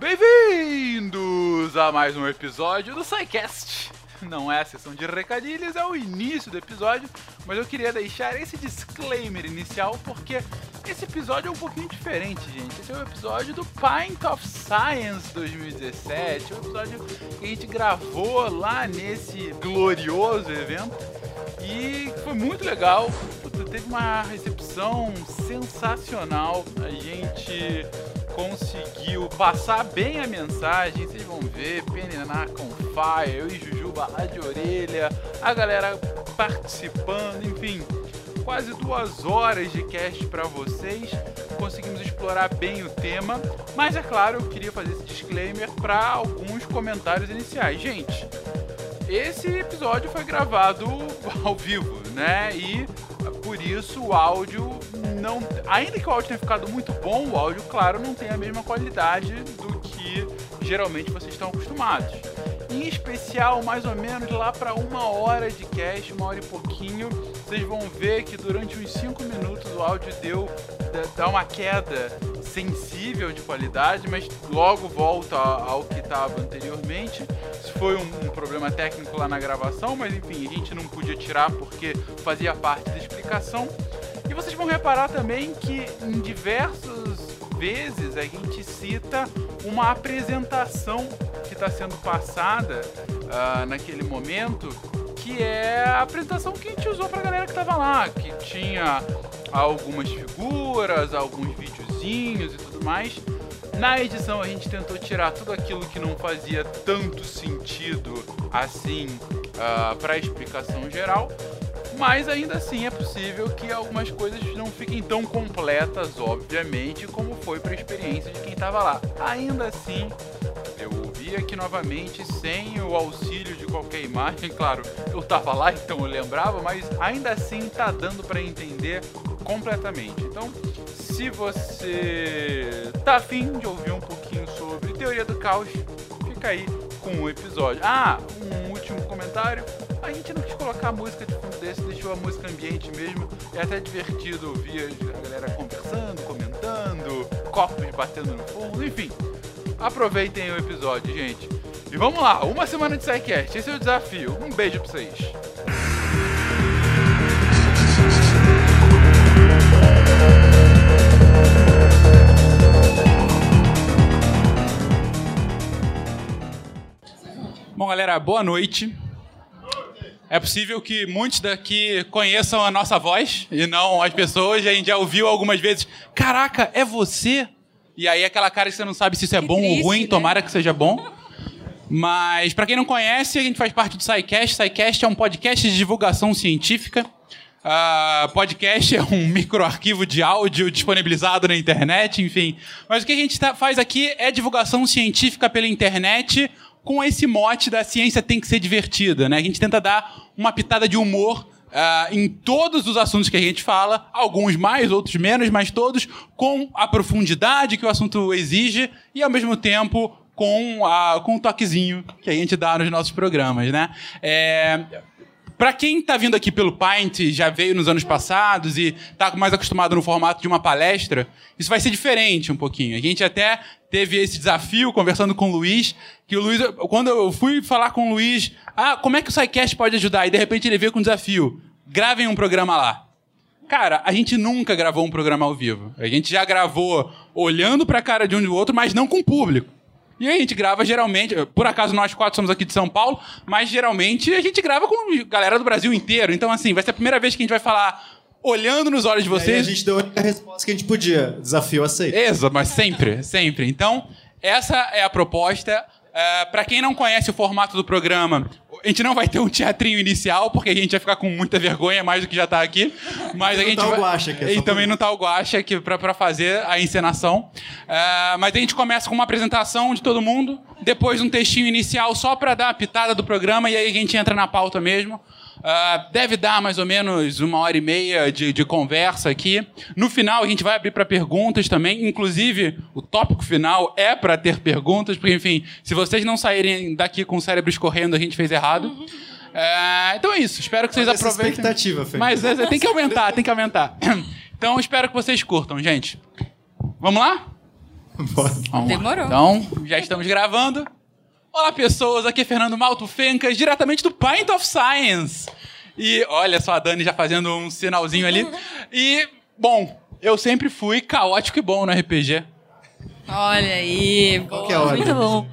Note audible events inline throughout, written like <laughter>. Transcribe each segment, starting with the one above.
Bem-vindos a mais um episódio do SciCast. Não é a sessão de recadilhos, é o início do episódio, mas eu queria deixar esse disclaimer inicial porque esse episódio é um pouquinho diferente, gente. Esse é o episódio do Pint of Science 2017, o episódio que a gente gravou lá nesse glorioso evento e foi muito legal. Teve uma recepção sensacional. A gente conseguiu passar bem a mensagem. Vocês vão ver, Peniná com Fire, eu e Jujuba lá de orelha, a galera participando, enfim. Quase duas horas de cast para vocês. Conseguimos explorar bem o tema, mas é claro, eu queria fazer esse disclaimer para alguns comentários iniciais. Gente, esse episódio foi gravado <laughs> ao vivo, né? E por isso o áudio não. Ainda que o áudio tenha ficado muito bom, o áudio, claro, não tem a mesma qualidade do que geralmente vocês estão acostumados. Em especial, mais ou menos lá para uma hora de cast, uma hora e pouquinho, vocês vão ver que durante uns 5 minutos o áudio deu dá uma queda sensível de qualidade, mas logo volta ao que estava anteriormente. Isso foi um, um, problema técnico lá na gravação, mas enfim, a gente não podia tirar porque fazia parte da explicação. E vocês vão reparar também que em diversas vezes a gente cita uma apresentação que está sendo passada uh, naquele momento, que é a apresentação que a gente usou para a galera que estava lá, que tinha algumas figuras, alguns videozinhos e tudo mais. Na edição a gente tentou tirar tudo aquilo que não fazia tanto sentido assim uh, para a explicação geral, mas ainda assim é possível que algumas coisas não fiquem tão completas, obviamente, como foi para a experiência de quem estava lá. Ainda assim, eu ouvi aqui novamente sem o auxílio de qualquer imagem, <laughs> claro, eu estava lá então eu lembrava, mas ainda assim tá dando para entender completamente. Então, se você tá afim de ouvir um pouquinho sobre teoria do caos, fica aí com o episódio. Ah, um último comentário. A gente não quis colocar música de fundo desse, deixou a música ambiente mesmo. É até divertido ouvir a galera conversando, comentando, copos batendo no fundo, enfim. Aproveitem o episódio, gente. E vamos lá, uma semana de SciCast, esse é o desafio. Um beijo pra vocês. Bom, galera, boa noite. É possível que muitos daqui conheçam a nossa voz e não as pessoas. A gente já ouviu algumas vezes: Caraca, é você? E aí aquela cara que você não sabe se isso é que bom triste, ou ruim, né? tomara que seja bom. Mas para quem não conhece, a gente faz parte do SciCast. SciCast é um podcast de divulgação científica. Uh, podcast é um microarquivo de áudio disponibilizado na internet, enfim. Mas o que a gente tá, faz aqui é divulgação científica pela internet com esse mote da ciência tem que ser divertida, né? A gente tenta dar uma pitada de humor Uh, em todos os assuntos que a gente fala, alguns mais, outros menos, mas todos com a profundidade que o assunto exige e ao mesmo tempo com, a, com o toquezinho que a gente dá nos nossos programas, né? É, para quem está vindo aqui pelo Pint, já veio nos anos passados e está mais acostumado no formato de uma palestra, isso vai ser diferente um pouquinho. A gente até teve esse desafio conversando com o Luiz, que o Luiz, quando eu fui falar com o Luiz, ah, como é que o SciCast pode ajudar? E de repente ele veio com um desafio, gravem um programa lá. Cara, a gente nunca gravou um programa ao vivo. A gente já gravou olhando para a cara de um do outro, mas não com o público. E a gente grava geralmente, por acaso nós quatro somos aqui de São Paulo, mas geralmente a gente grava com galera do Brasil inteiro. Então, assim, vai ser a primeira vez que a gente vai falar olhando nos olhos de vocês. a gente deu a única resposta que a gente podia. Desafio aceito. Exato, mas sempre, sempre. Então, essa é a proposta. Uh, para quem não conhece o formato do programa, a gente não vai ter um teatrinho inicial, porque a gente vai ficar com muita vergonha, mais do que já tá aqui. Mas a gente tá vai... o Guaxa aqui. É e também não tá o Guaxa aqui pra, pra fazer a encenação. Uh, mas a gente começa com uma apresentação de todo mundo, depois um textinho inicial só para dar a pitada do programa, e aí a gente entra na pauta mesmo. Uh, deve dar mais ou menos uma hora e meia de, de conversa aqui. No final, a gente vai abrir para perguntas também. Inclusive, o tópico final é para ter perguntas, porque, enfim, se vocês não saírem daqui com o cérebro escorrendo, a gente fez errado. Uh, então é isso. Espero que vocês Olha aproveitem. Essa expectativa, Fê. Mas é, tem que aumentar, tem que aumentar. <clears throat> Então espero que vocês curtam, gente. Vamos lá? Vamos lá. Demorou. Então, já estamos gravando. Olá, pessoas. Aqui é Fernando Malto Fencas, diretamente do Pint of Science. E olha só a Dani já fazendo um sinalzinho ali. <laughs> E, bom, eu sempre fui caótico e bom no RPG. Olha aí. Qual boa, que é? Muito bom.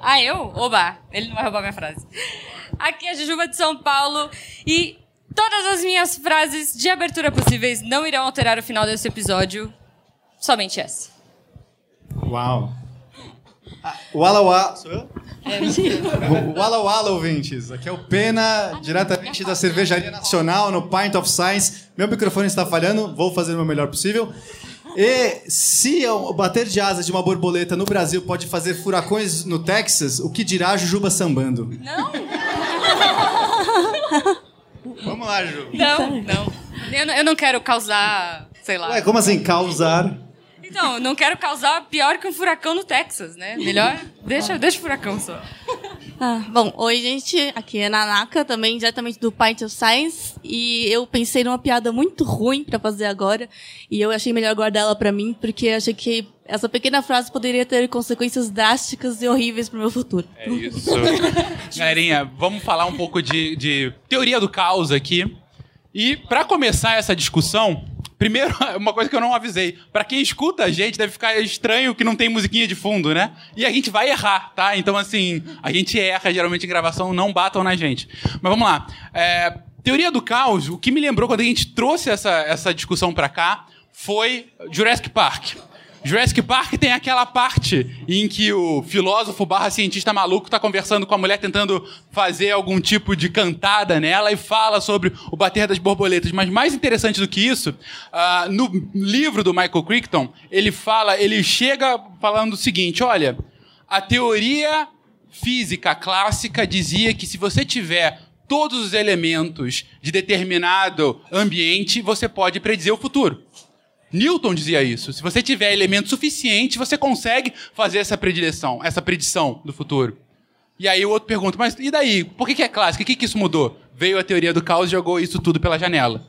Ah, eu? Oba, ele não vai roubar minha frase. Aqui é a Jujuba de São Paulo e todas as minhas frases de abertura possíveis não irão alterar o final desse episódio. Somente essa. Uau. Ah, Wala Wala. Sou eu? É, mentira. Wala Wala, ouvintes. Aqui é o Pena, diretamente da Cervejaria Nacional, no Pint of Science. Meu microfone está falhando, vou fazer o meu melhor possível. E se o bater de asas de uma borboleta no Brasil pode fazer furacões no Texas, o que dirá a Jujuba sambando? Não, Vamos lá, Ju. não, não. Eu, não- eu não quero causar, sei lá. Ué, como assim? Causar. Então, não quero causar pior que um furacão no Texas, né? Melhor deixa, deixa o furacão só. Ah, bom, oi gente, aqui é Nanaka, também diretamente do Pint of Science, e eu pensei numa piada muito ruim pra fazer agora, e eu achei melhor guardar ela pra mim, porque achei que essa pequena frase poderia ter consequências drásticas e horríveis pro meu futuro. É isso. <laughs> Galerinha, vamos falar um pouco de, de teoria do caos aqui. E pra começar essa discussão, primeiro, <laughs> uma coisa que eu não avisei. Pra quem escuta a gente, deve ficar estranho que não tem musiquinha de fundo, né? E a gente vai errar, tá? Então, assim, a gente erra geralmente em gravação, não batam na gente. Mas vamos lá. É, teoria do caos, o que me lembrou quando a gente trouxe essa, essa discussão pra cá foi Jurassic Park. Jurassic Park tem aquela parte em que o filósofo barra cientista maluco tá conversando com a mulher, tentando fazer algum tipo de cantada nela e fala sobre o bater das borboletas. Mas mais interessante do que isso, ah, no livro do Michael Crichton, ele fala, ele chega falando o seguinte: olha, a teoria física clássica dizia que se você tiver todos os elementos de determinado ambiente, você pode predizer o futuro. Newton dizia isso. Se você tiver elemento suficiente, você consegue fazer essa predileção, essa predição do futuro. E aí o outro pergunta, mas e daí? Por que, que é clássico? O que, que isso mudou? Veio a teoria do caos e jogou isso tudo pela janela.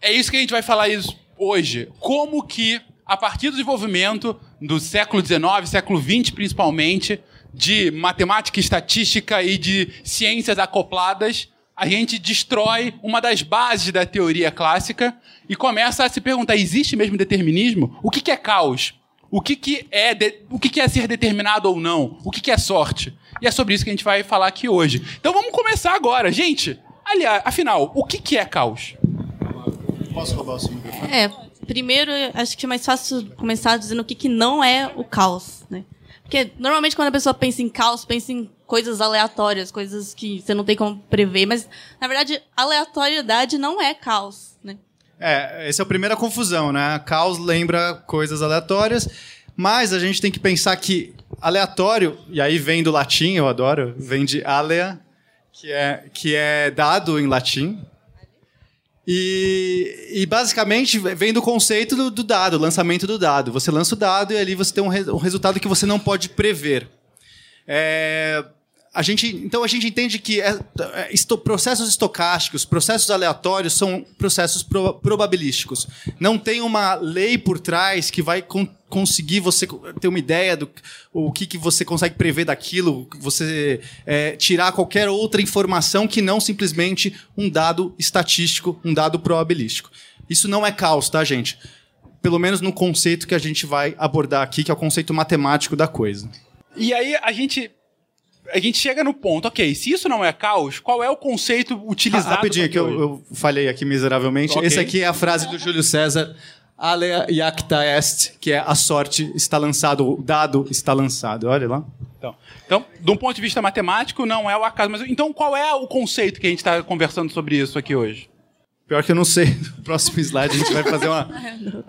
É isso que a gente vai falar isso hoje. Como que, a partir do desenvolvimento do século XIX, século XX principalmente, de matemática, estatística e de ciências acopladas, a gente destrói uma das bases da teoria clássica e começa a se perguntar: existe mesmo determinismo? O que, que é caos? O que, que é de- o que, que é ser determinado ou não? O que, que é sorte? E é sobre isso que a gente vai falar aqui hoje. Então vamos começar agora, gente. Aliás, afinal, o que, que é caos? Posso roubar o seu microfone? É, primeiro, acho que é mais fácil começar dizendo o que, que não é o caos, né? Porque normalmente quando a pessoa pensa em caos, pensa em coisas aleatórias, coisas que você não tem como prever, mas na verdade, aleatoriedade não é caos, né? É, essa é a primeira confusão, né? Caos lembra coisas aleatórias, mas a gente tem que pensar que aleatório, e aí vem do latim, eu adoro, vem de alea, que é, que é dado em latim. E, e basicamente vem do conceito do, do dado, lançamento do dado. Você lança o dado e ali você tem um, re- um resultado que você não pode prever. É, a gente, então a gente entende que é- é, esto- processos estocásticos, processos aleatórios são processos pro- probabilísticos. Não tem uma lei por trás que vai con- conseguir você ter uma ideia do o que, que você consegue prever daquilo, você é, tirar qualquer outra informação que não simplesmente um dado estatístico, um dado probabilístico. Isso não é caos, tá, gente? Pelo menos no conceito que a gente vai abordar aqui, que é o conceito matemático da coisa. E aí a gente. A gente chega no ponto, ok, se isso não é caos, qual é o conceito utilizado? Rapidinho, pra que eu, eu falhei aqui miseravelmente. Ok. Esse aqui é a frase do Júlio César. Alea iacta est, que é a sorte está lançado, o dado está lançado. Olha lá. Então, então, de um ponto de vista matemático, não é o acaso. Mas então, qual é o conceito que a gente está conversando sobre isso aqui hoje? Pior que eu não sei. <laughs> No próximo slide a gente vai fazer uma.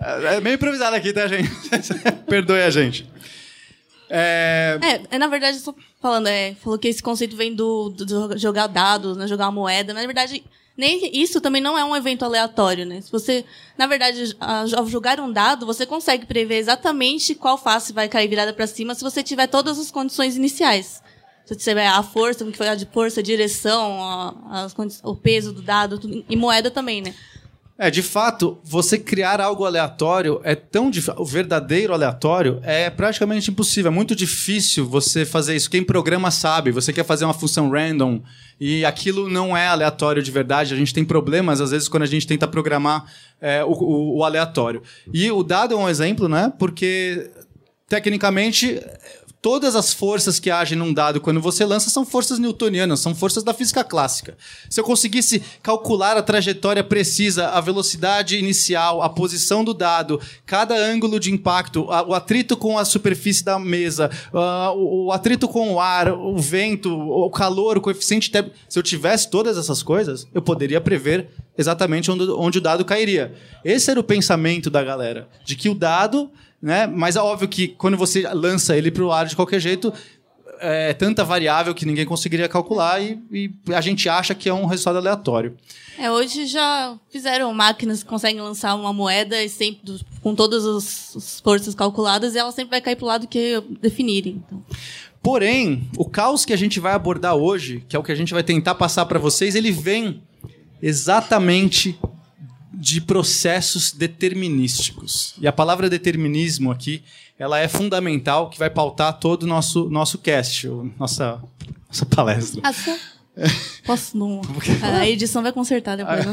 <laughs> É meio improvisado aqui, tá, gente? <laughs> Perdoe a gente. É, É, é, na verdade, só falando, é, falou que esse conceito vem do, do- jogar dados, né, jogar uma moeda. Na verdade, nem isso também não é um evento aleatório, né? Se você, na verdade, a- ao jogar um dado, você consegue prever exatamente qual face vai cair virada para cima se você tiver todas as condições iniciais. Se você tiver a força, como que foi a de força, a direção, a- condi- o peso do dado, tudo, e moeda também, né? É, de fato, você criar algo aleatório é tão difícil. O verdadeiro aleatório é praticamente impossível. É muito difícil você fazer isso. Quem programa sabe. Você quer fazer uma função random e aquilo não é aleatório de verdade. A gente tem problemas, às vezes, quando a gente tenta programar é, o, o, o aleatório. E o dado é um exemplo, né? Porque, tecnicamente, todas as forças que agem num dado quando você lança são forças newtonianas, são forças da física clássica. Se eu conseguisse calcular a trajetória precisa, a velocidade inicial, a posição do dado, cada ângulo de impacto, o atrito com a superfície da mesa, o, o atrito com o ar, o vento, o calor, o coeficiente térmico, se eu tivesse todas essas coisas, eu poderia prever exatamente onde, onde o dado cairia. Esse era o pensamento da galera, de que o dado né? Mas é óbvio que quando você lança ele para o ar de qualquer jeito, é tanta variável que ninguém conseguiria calcular e, e a gente acha que é um resultado aleatório. É, hoje já fizeram máquinas que conseguem lançar uma moeda e sempre, com todas as, as forças calculadas e ela sempre vai cair pro lado que definirem. Então. Porém, o caos que a gente vai abordar hoje, que é o que a gente vai tentar passar para vocês, ele vem exatamente de processos determinísticos. E a palavra determinismo aqui, ela é fundamental, que vai pautar todo o nosso, nosso cast, nossa, nossa palestra. Ah, só- Posso não. <laughs> A edição vai consertar depois.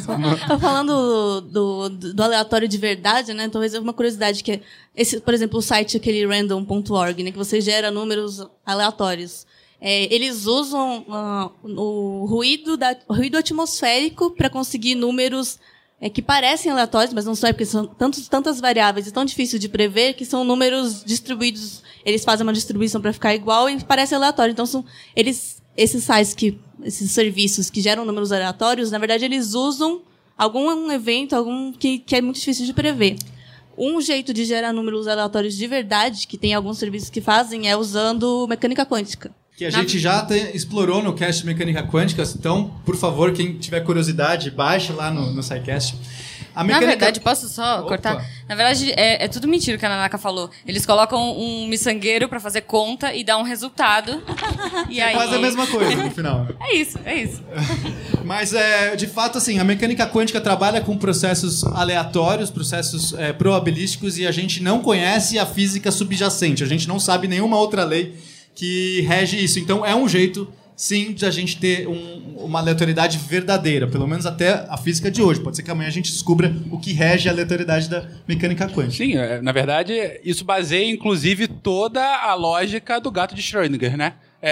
Tô falando do, do, do aleatório de verdade, né? Talvez uma curiosidade que é esse, por exemplo, o site aquele random.org, né? Que você gera números aleatórios. É, eles usam ah, o ruído, da, o ruído atmosférico para conseguir números é, que parecem aleatórios, mas não são, é porque são tantos, tantas variáveis e tão difícil de prever que são números distribuídos. Eles fazem uma distribuição para ficar igual e parece aleatório. Então são eles esses sites que esses serviços que geram números aleatórios, na verdade eles usam algum evento, algum que, que é muito difícil de prever. Um jeito de gerar números aleatórios de verdade, que tem alguns serviços que fazem, é usando mecânica quântica. Que a Na- gente já te- explorou no cast Mecânica Quântica, então, por favor, quem tiver curiosidade, baixe lá no, no SciCast. A Na mecânica... verdade, posso só Opa. cortar? Na verdade, é, é tudo mentira que a Nanaka falou. Eles colocam um miçangueiro pra fazer conta e dar um resultado. <laughs> e aí... Faz a mesma coisa no final. É isso, é isso. <laughs> Mas, é, de fato, assim, a mecânica quântica trabalha com processos aleatórios, processos é, probabilísticos, e a gente não conhece a física subjacente. A gente não sabe nenhuma outra lei que rege isso. Então, é um jeito, sim, de a gente ter um- uma aleatoriedade verdadeira, pelo menos até a física de hoje. Pode ser que amanhã a gente descubra o que rege a aleatoriedade da mecânica quântica. Sim, é, na verdade, isso baseia, inclusive, toda a lógica do gato de Schrödinger, né? É,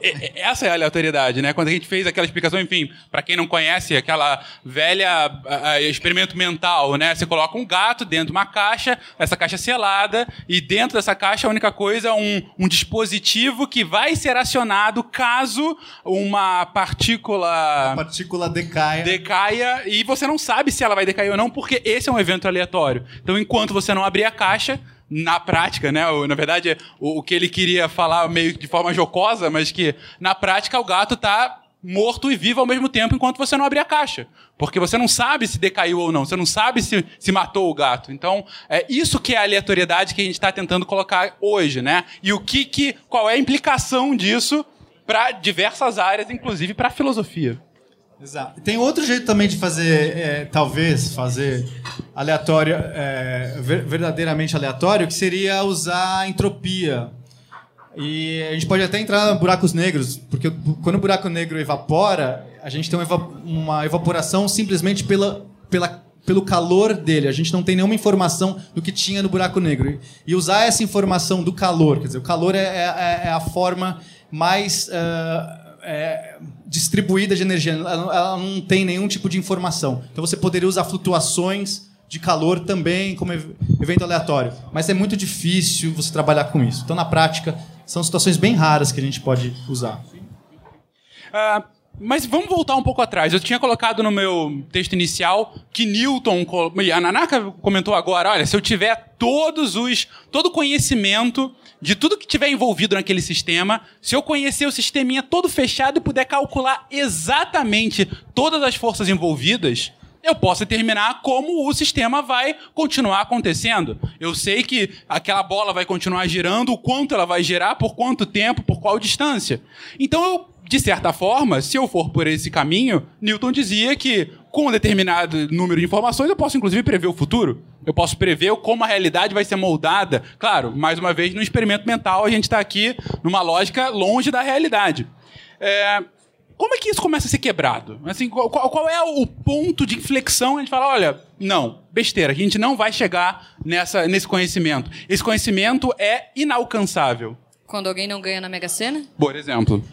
é, é, essa é a aleatoriedade, né? Quando a gente fez aquela explicação, enfim, para quem não conhece, aquela velha a- a, experimento mental, né? Você coloca um gato dentro de uma caixa, essa caixa é selada, e dentro dessa caixa a única coisa é um, um dispositivo que vai ser acionado caso uma partícula A partícula decaia. decaia e você não sabe se ela vai decair ou não, porque esse é um evento aleatório. Então, enquanto você não abrir a caixa, na prática, né? Na verdade, o, que ele queria falar meio de forma jocosa, mas que na prática o gato tá morto e vivo ao mesmo tempo enquanto você não abrir a caixa. Porque você não sabe se decaiu ou não, você não sabe se, se matou o gato. Então, é isso que é a aleatoriedade que a gente está tentando colocar hoje, né? E o que, que qual é a implicação disso para diversas áreas, inclusive para a filosofia. Exato. Tem outro jeito também de fazer, é, talvez, fazer aleatório, é, ver- verdadeiramente aleatório, que seria usar a entropia. E a gente pode até entrar em buracos negros, porque quando o buraco negro evapora, a gente tem uma, eva- uma evaporação simplesmente pela, pela, pelo calor dele. A gente não tem nenhuma informação do que tinha no buraco negro. E usar essa informação do calor, quer dizer, o calor é, é- é a forma mais ah, é, distribuída de energia. Ela, não- ela não tem nenhum tipo de informação. Então você poderia usar flutuações de calor também como ev- evento aleatório. Mas é muito difícil você trabalhar com isso. Então, na prática, são situações bem raras que a gente pode usar. Ah, mas vamos voltar um pouco atrás. Eu tinha colocado no meu texto inicial que Newton. e A Nanaka comentou agora: olha, se eu tiver todos os. todo o conhecimento de tudo que tiver envolvido naquele sistema, se eu conhecer o sisteminha todo fechado e puder calcular exatamente todas as forças envolvidas. Eu posso determinar como o sistema vai continuar acontecendo. Eu sei que aquela bola vai continuar girando, o quanto ela vai girar, por quanto tempo, por qual distância. Então eu de certa forma, se eu for por esse caminho, Newton dizia que com um determinado número de informações eu posso inclusive prever o futuro. Eu posso prever como a realidade vai ser moldada. Claro, mais uma vez, no experimento mental, a gente está aqui numa lógica longe da realidade. É, como é que isso começa a ser quebrado? Assim, qual, qual, é o ponto de inflexão? A gente fala, olha, não, besteira, a gente não vai chegar nessa, nesse conhecimento. Esse conhecimento é inalcançável. Quando alguém não ganha na Mega Sena? Por exemplo.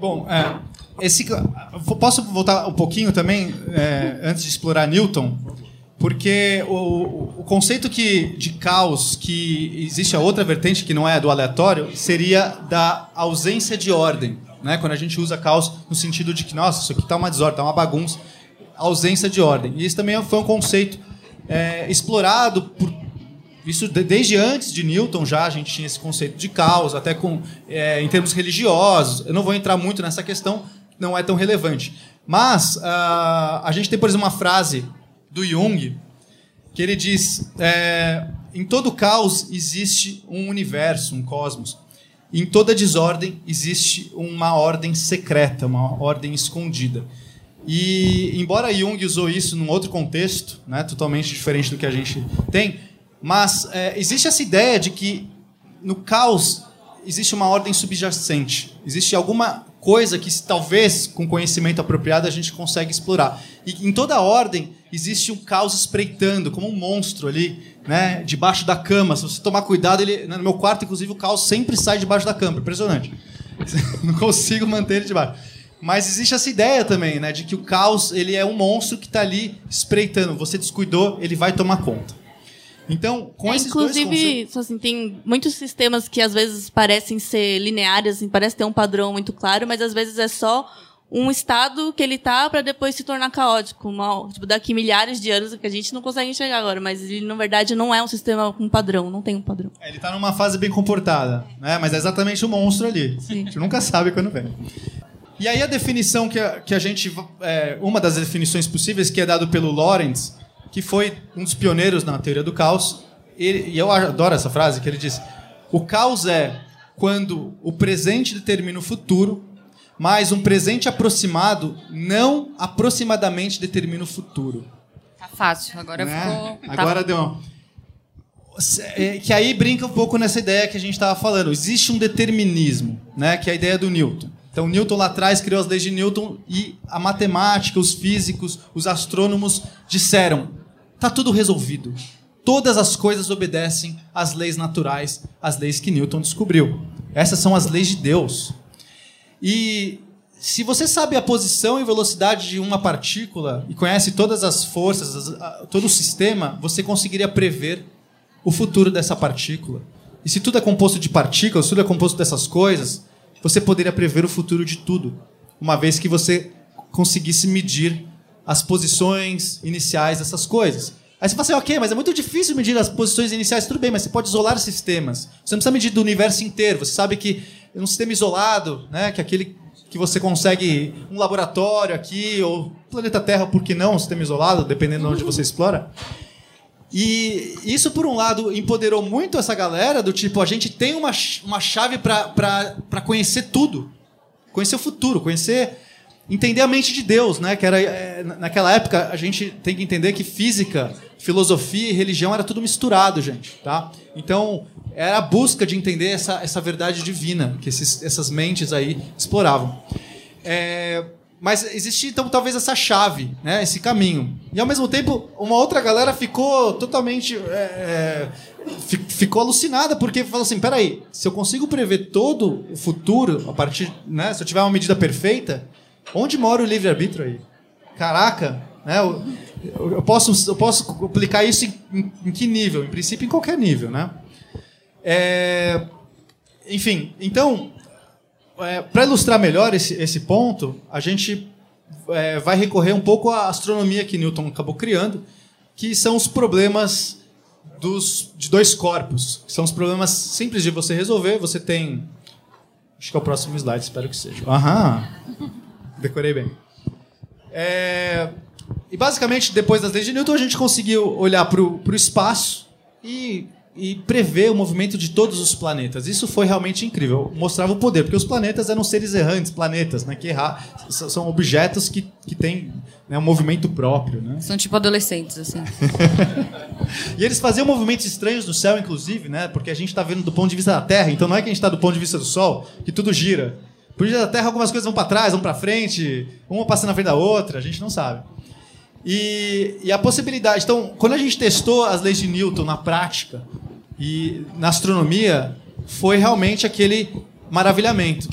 Bom, é, esse, posso voltar um pouquinho também, é, antes de explorar Newton? Porque o, o, conceito que, de caos, que existe a outra vertente que não é do aleatório, seria da ausência de ordem. Né? Quando a gente usa caos no sentido de que, nossa, isso aqui está uma desordem, está uma bagunça, ausência de ordem. E isso também foi um conceito é, explorado por isso desde antes de Newton já a gente tinha esse conceito de caos, até com é, em termos religiosos. Eu não vou entrar muito nessa questão, não é tão relevante. Mas uh, a gente tem, por exemplo, uma frase do Jung que ele diz: é, em todo caos existe um universo, um cosmos. Em toda desordem existe uma ordem secreta, uma ordem escondida. E embora Jung usou isso num outro contexto, né, totalmente diferente do que a gente tem, mas é, existe essa ideia de que no caos existe uma ordem subjacente. Existe alguma coisa que talvez com conhecimento apropriado a gente consegue explorar. E em toda ordem existe um caos espreitando, como um monstro ali, né, debaixo da cama. Se você tomar cuidado, ele no meu quarto inclusive o caos sempre sai debaixo da cama, impressionante. <laughs> Não consigo manter ele debaixo. Mas existe essa ideia também, né, de que o caos ele é um monstro que está ali espreitando. Você descuidou, ele vai tomar conta. Então, com é, esses inclusive, dois conceitos... assim, tem muitos sistemas que às vezes parecem ser lineares, assim, parece ter um padrão muito claro, mas às vezes é só um estado que ele tá para depois se tornar caótico. Uma, tipo, daqui milhares de anos que a gente não consegue enxergar agora, mas ele, na verdade, não é um sistema com padrão, não tem um padrão. É, ele tá numa fase bem comportada, né? Mas é exatamente o monstro ali. Sim. A gente nunca sabe quando vem. E aí a definição que a, que a gente... É, uma das definições possíveis que é dado pelo Lawrence que foi um dos pioneiros na teoria do caos. Ele, e eu adoro essa frase, que ele diz: o caos é quando o presente determina o futuro, mas um presente aproximado não aproximadamente determina o futuro. Tá fácil, agora né? ficou. Tá agora tá... deu uma... É, que aí brinca um pouco nessa ideia que a gente estava falando. Existe um determinismo, né? que é a ideia do Newton. Então, Newton lá atrás criou as leis de Newton e a matemática, os físicos, os astrônomos disseram: Está tudo resolvido. Todas as coisas obedecem às leis naturais, às leis que Newton descobriu. Essas são as leis de Deus. E se você sabe a posição e velocidade de uma partícula e conhece todas as forças, todo o sistema, você conseguiria prever o futuro dessa partícula. E se tudo é composto de partículas, tudo é composto dessas coisas, você poderia prever o futuro de tudo, uma vez que você conseguisse medir as posições iniciais dessas coisas. Aí você fala assim, ok, mas é muito difícil medir as posições iniciais. Tudo bem, mas você pode isolar sistemas. Você não precisa medir do universo inteiro. Você sabe que um sistema isolado, né, que é aquele que você consegue um laboratório aqui, ou planeta Terra, por que não, um sistema isolado, dependendo de onde você explora. E isso, por um lado, empoderou muito essa galera do tipo, a gente tem uma, uma chave para conhecer tudo. Conhecer o futuro, conhecer entender a mente de Deus, né? Que era é, naquela época a gente tem que entender que física, filosofia e religião era tudo misturado, gente, tá? Então era a busca de entender essa, essa verdade divina que esses, essas mentes aí exploravam. É, mas existia então talvez essa chave, né? Esse caminho. E ao mesmo tempo uma outra galera ficou totalmente é, é ficou alucinada porque falou assim, peraí, se eu consigo prever todo o futuro a partir, né? Se eu tiver uma medida perfeita Onde mora o livre-arbítrio aí? Caraca, né? Eu, eu, posso, eu posso aplicar isso em, em, em, que nível? Em princípio, em qualquer nível, né? É, enfim, então, é, para ilustrar melhor esse, esse ponto, a gente é, vai recorrer um pouco à astronomia que Newton acabou criando, que são os problemas dos, de dois corpos. São os problemas simples de você resolver. Você tem. Acho que é o próximo slide, espero que seja. Aham! Decorei bem. É, e basicamente, depois das leis de Newton, a gente conseguiu olhar para o espaço e e prever o movimento de todos os planetas. Isso foi realmente incrível. Mostrava o poder, porque os planetas eram seres errantes, planetas, né? Que errar, são objetos que, que têm né, um movimento próprio, né? São tipo adolescentes, assim. <laughs> E eles faziam movimentos estranhos no céu, inclusive, né? Porque a gente está vendo do ponto de vista da Terra, então não é que a gente está do ponto de vista do Sol, que tudo gira. Vista da Terra, algumas coisas vão para trás, vão para frente, uma passa na frente da outra, a gente não sabe. E, e a possibilidade. Então, quando a gente testou as leis de Newton na prática e na astronomia, foi realmente aquele maravilhamento.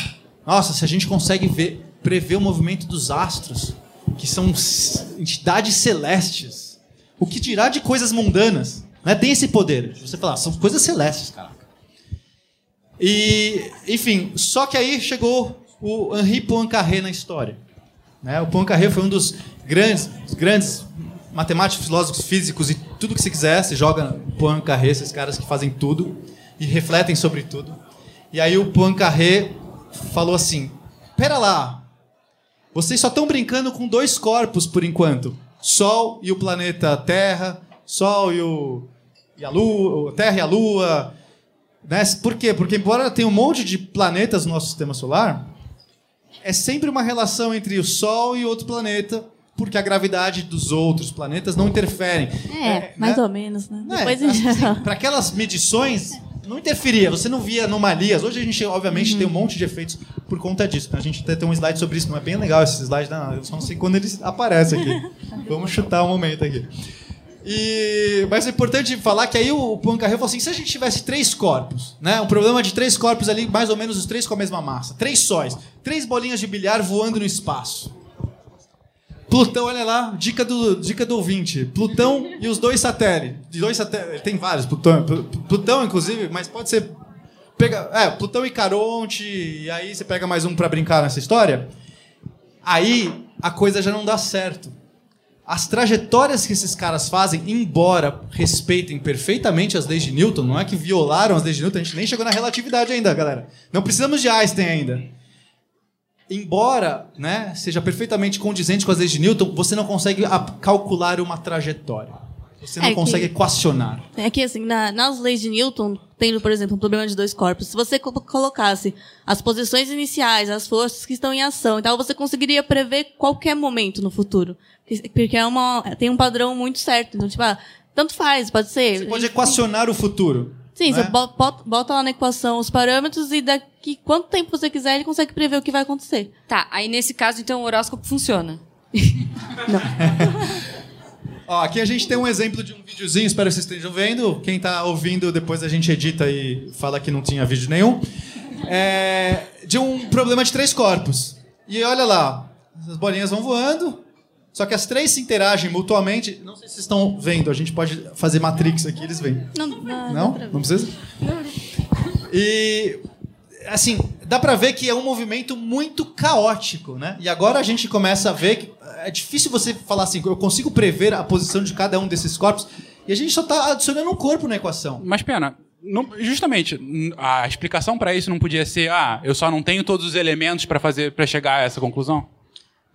Nossa, se a gente consegue ver, prever o movimento dos astros, que são entidades celestes, o que dirá de coisas mundanas? Né? Tem esse poder. de Você falar, são coisas celestes, caraca. E, enfim, só que aí chegou o Henri Poincaré na história. Né? O Poincaré foi um dos grandes, grandes matemáticos, filósofos, físicos e tudo que você quiser. Você joga Poincaré, esses caras que fazem tudo e refletem sobre tudo. E aí o Poincaré falou assim: Pera lá, vocês só estão brincando com dois corpos por enquanto: Sol e o planeta Terra, Sol e, o, e a Lua, Terra e a Lua. Né? Por quê? Porque embora tenha um monte de planetas no nosso sistema solar, é sempre uma relação entre o Sol e outro planeta, porque a gravidade dos outros planetas não interferem. É, mais ou menos, né? É, Depois assim, para aquelas medições, não interferia, você não via anomalias. Hoje a gente, obviamente, tem um monte de efeitos por conta disso. A gente até tem um slide sobre isso, não é bem legal esse slide, não, eu só não sei quando ele aparece aqui. <laughs> Vamos chutar um momento aqui. E, mas é importante falar que aí o Poincaré falou assim: se a gente tivesse três corpos, né? Um problema de três corpos ali, mais ou menos os três com a mesma massa, três sóis, três bolinhas de bilhar voando no espaço. Plutão, olha lá, dica do, dica do ouvinte. Plutão e os dois satélites. Dois satélites. Tem vários, Plutão, Pl- Plutão, inclusive, mas pode ser. Pega, é, Plutão e Caronte, e aí você pega mais um pra brincar nessa história. Aí a coisa já não dá certo. As trajetórias que esses caras fazem, embora respeitem perfeitamente as leis de Newton, não é que violaram as leis de Newton, a gente nem chegou na relatividade ainda, galera. Não precisamos de Einstein ainda embora né, seja perfeitamente condizente com as leis de Newton, você não consegue calcular uma trajetória. Você não É que- consegue equacionar. É que, assim, na- nas leis de Newton, tendo, por exemplo, um problema de dois corpos, se você co- colocasse as posições iniciais, as forças que estão em ação, então você conseguiria prever qualquer momento no futuro. Porque- é uma, tem um padrão muito certo. Então, tipo, ah, tanto faz, pode ser. Você pode equacionar o futuro. Sim, né? você bo- bota, bota lá na equação os parâmetros e daqui quanto tempo você quiser, ele consegue prever o que vai acontecer. Tá, aí nesse caso, então, o horóscopo funciona. <laughs> <laughs> Ó, aqui a gente tem um exemplo de um videozinho, espero que vocês estejam vendo. Quem está ouvindo, depois a gente edita e fala que não tinha vídeo nenhum. É, de um problema de três corpos. E olha lá, as bolinhas vão voando, só que as três se interagem mutuamente. Não sei se vocês estão vendo, a gente pode fazer Matrix aqui, eles veem. Não, não, Não? Não precisa? E assim, dá pra ver que é um movimento muito caótico, né? E agora a gente começa a ver que é difícil você falar assim, eu consigo prever a posição de cada um desses corpos, e a gente só tá adicionando um corpo na equação. Mas, pena, não- justamente, a explicação pra isso não podia ser, ah, eu só não tenho todos os elementos pra fazer para chegar a essa conclusão?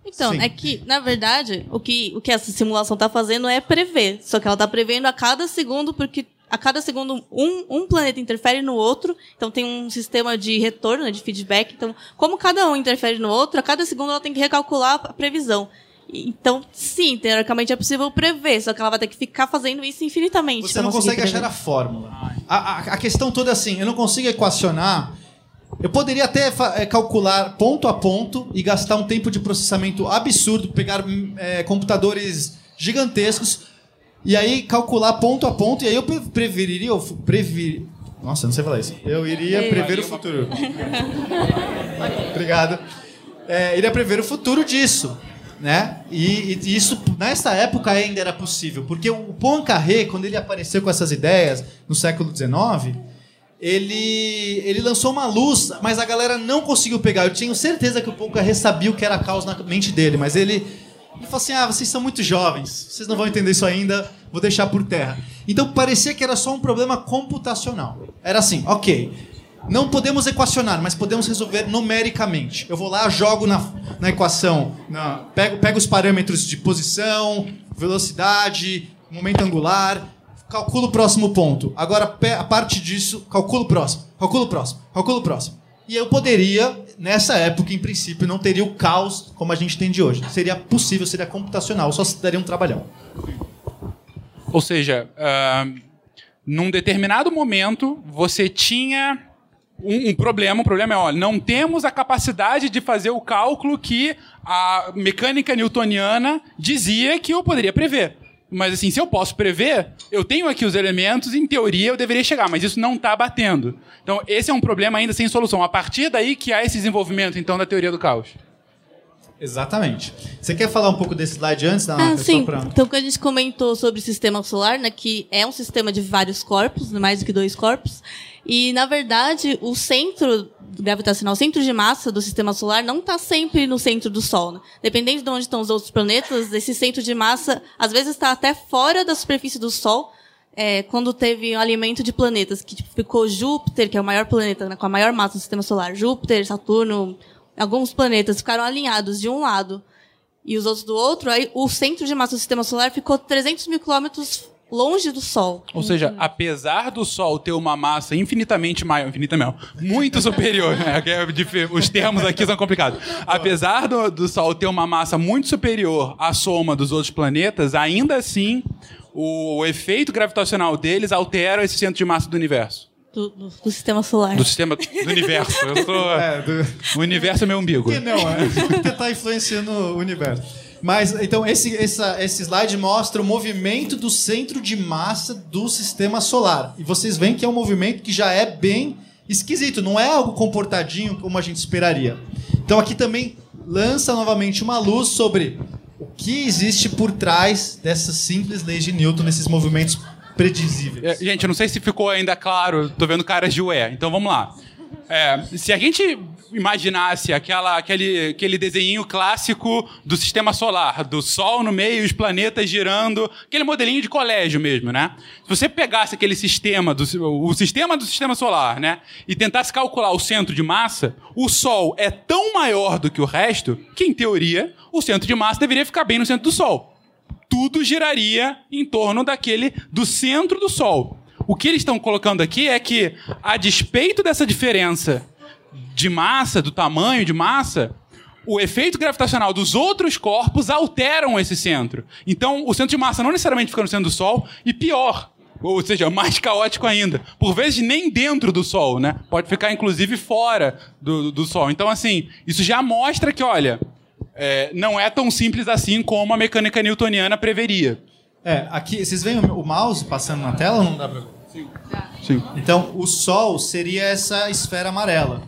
Então, Sim. é que, na verdade, o que, o que essa simulação está fazendo é prever. Só que ela está prevendo a cada segundo, porque a cada segundo um, um planeta interfere no outro. Então tem um sistema de retorno, né, de feedback. Então, como cada um interfere no outro, a cada segundo ela tem que recalcular a previsão. Então, sim, teoricamente é possível prever, só que ela vai ter que ficar fazendo isso infinitamente. Você não consegue achar prever. a fórmula. A, a- a questão toda é assim, eu não consigo equacionar. Eu poderia até eh, calcular ponto a ponto e gastar um tempo de processamento absurdo, pegar eh, computadores gigantescos e aí calcular ponto a ponto e aí eu pre- preveriria, eu previ... Nossa, não sei falar isso. Eu iria prever o futuro. <laughs> Obrigado. É, iria prever o futuro disso. Né? E, e isso, nessa época, ainda era possível. Porque o Poincaré, quando ele apareceu com essas ideias no século XIX, ele, ele lançou uma luz, mas a galera não conseguiu pegar. Eu tenho certeza que o Poincaré sabia o que era a causa na mente dele, mas ele, ele falou assim: ah, vocês são muito jovens, vocês não vão entender isso ainda, vou deixar por terra. Então parecia que era só um problema computacional. Era assim, ok. Não podemos equacionar, mas podemos resolver numericamente. Eu vou lá, jogo na, na equação, na- pego, pego os parâmetros de posição, velocidade, momento angular, calcula o próximo ponto. Agora, a parte disso, calcula o próximo, calcula o próximo, calcula o próximo. E eu poderia, nessa época, em princípio, não teria o caos como a gente tem de hoje. Seria possível, seria computacional, só se daria um trabalhão. Ou seja, ah, num determinado momento, você tinha um, um problema. O problema é, olha, não temos a capacidade de fazer o cálculo que a mecânica newtoniana dizia que eu poderia prever. Mas assim, se eu posso prever, eu tenho aqui os elementos, em teoria eu deveria chegar, mas isso não está batendo. Então, esse é um problema ainda sem solução. A partir daí que há esse desenvolvimento, então, da teoria do caos. Exatamente. Você quer falar um pouco desse slide antes? Não, Ah, sim. pra- Então, quando a gente comentou sobre o sistema solar, né, que é um sistema de vários corpos, né, mais do que dois corpos, e, na verdade, o centro gravitacional, o centro de massa do sistema solar não está sempre no centro do Sol. Né? Dependendo de onde estão os outros planetas, esse centro de massa, às vezes, está até fora da superfície do Sol, é, quando teve um alimento de planetas, que tipo, ficou Júpiter, que é o maior planeta, né, com a maior massa do sistema solar, Júpiter, Saturno, alguns planetas ficaram alinhados de um lado e os outros do outro, aí o centro de massa do sistema solar ficou 300 mil quilômetros longe do Sol. Ou seja, apesar do Sol ter uma massa infinitamente maior, infinitamente não, muito superior, né? é os termos aqui são complicados. Apesar do, do Sol ter uma massa muito superior à soma dos outros planetas, ainda assim o, efeito gravitacional deles altera esse centro de massa do universo. Do, do- do sistema solar. Do sistema do universo. Eu sou, <laughs> É, do... O universo é meu umbigo. que não, é porque <laughs> tá influenciando o universo. Mas, então, esse, essa, esse slide mostra o movimento do centro de massa do sistema solar. E vocês veem que é um movimento que já é bem esquisito, não é algo comportadinho como a gente esperaria. Então, aqui também lança novamente uma luz sobre o que existe por trás dessas simples leis de Newton, nesses movimentos predizíveis. É, gente, eu não sei se ficou ainda claro, tô vendo caras de ué, então vamos lá. É, se a gente imaginasse aquela, aquele, aquele desenho clássico do sistema solar, do Sol no meio os planetas girando, aquele modelinho de colégio mesmo, né? Se você pegasse aquele sistema, do, o sistema do sistema solar, né? E tentasse calcular o centro de massa, o Sol é tão maior do que o resto que, em teoria, o centro de massa deveria ficar bem no centro do Sol tudo giraria em torno daquele do centro do Sol. O que eles estão colocando aqui é que, a despeito dessa diferença de massa, do tamanho de massa, o efeito gravitacional dos outros corpos alteram esse centro. Então, o centro de massa não necessariamente fica no centro do Sol, e pior, ou seja, <laughs> mais caótico ainda, por vezes nem dentro do Sol, né? Pode ficar, inclusive, fora do, do Sol. Então, assim, isso já mostra que, olha, é, não é tão simples assim como a mecânica newtoniana preveria. É, aqui, vocês veem o mouse passando na tela ou não dá pra ver? Sim. Então, o Sol seria essa esfera amarela.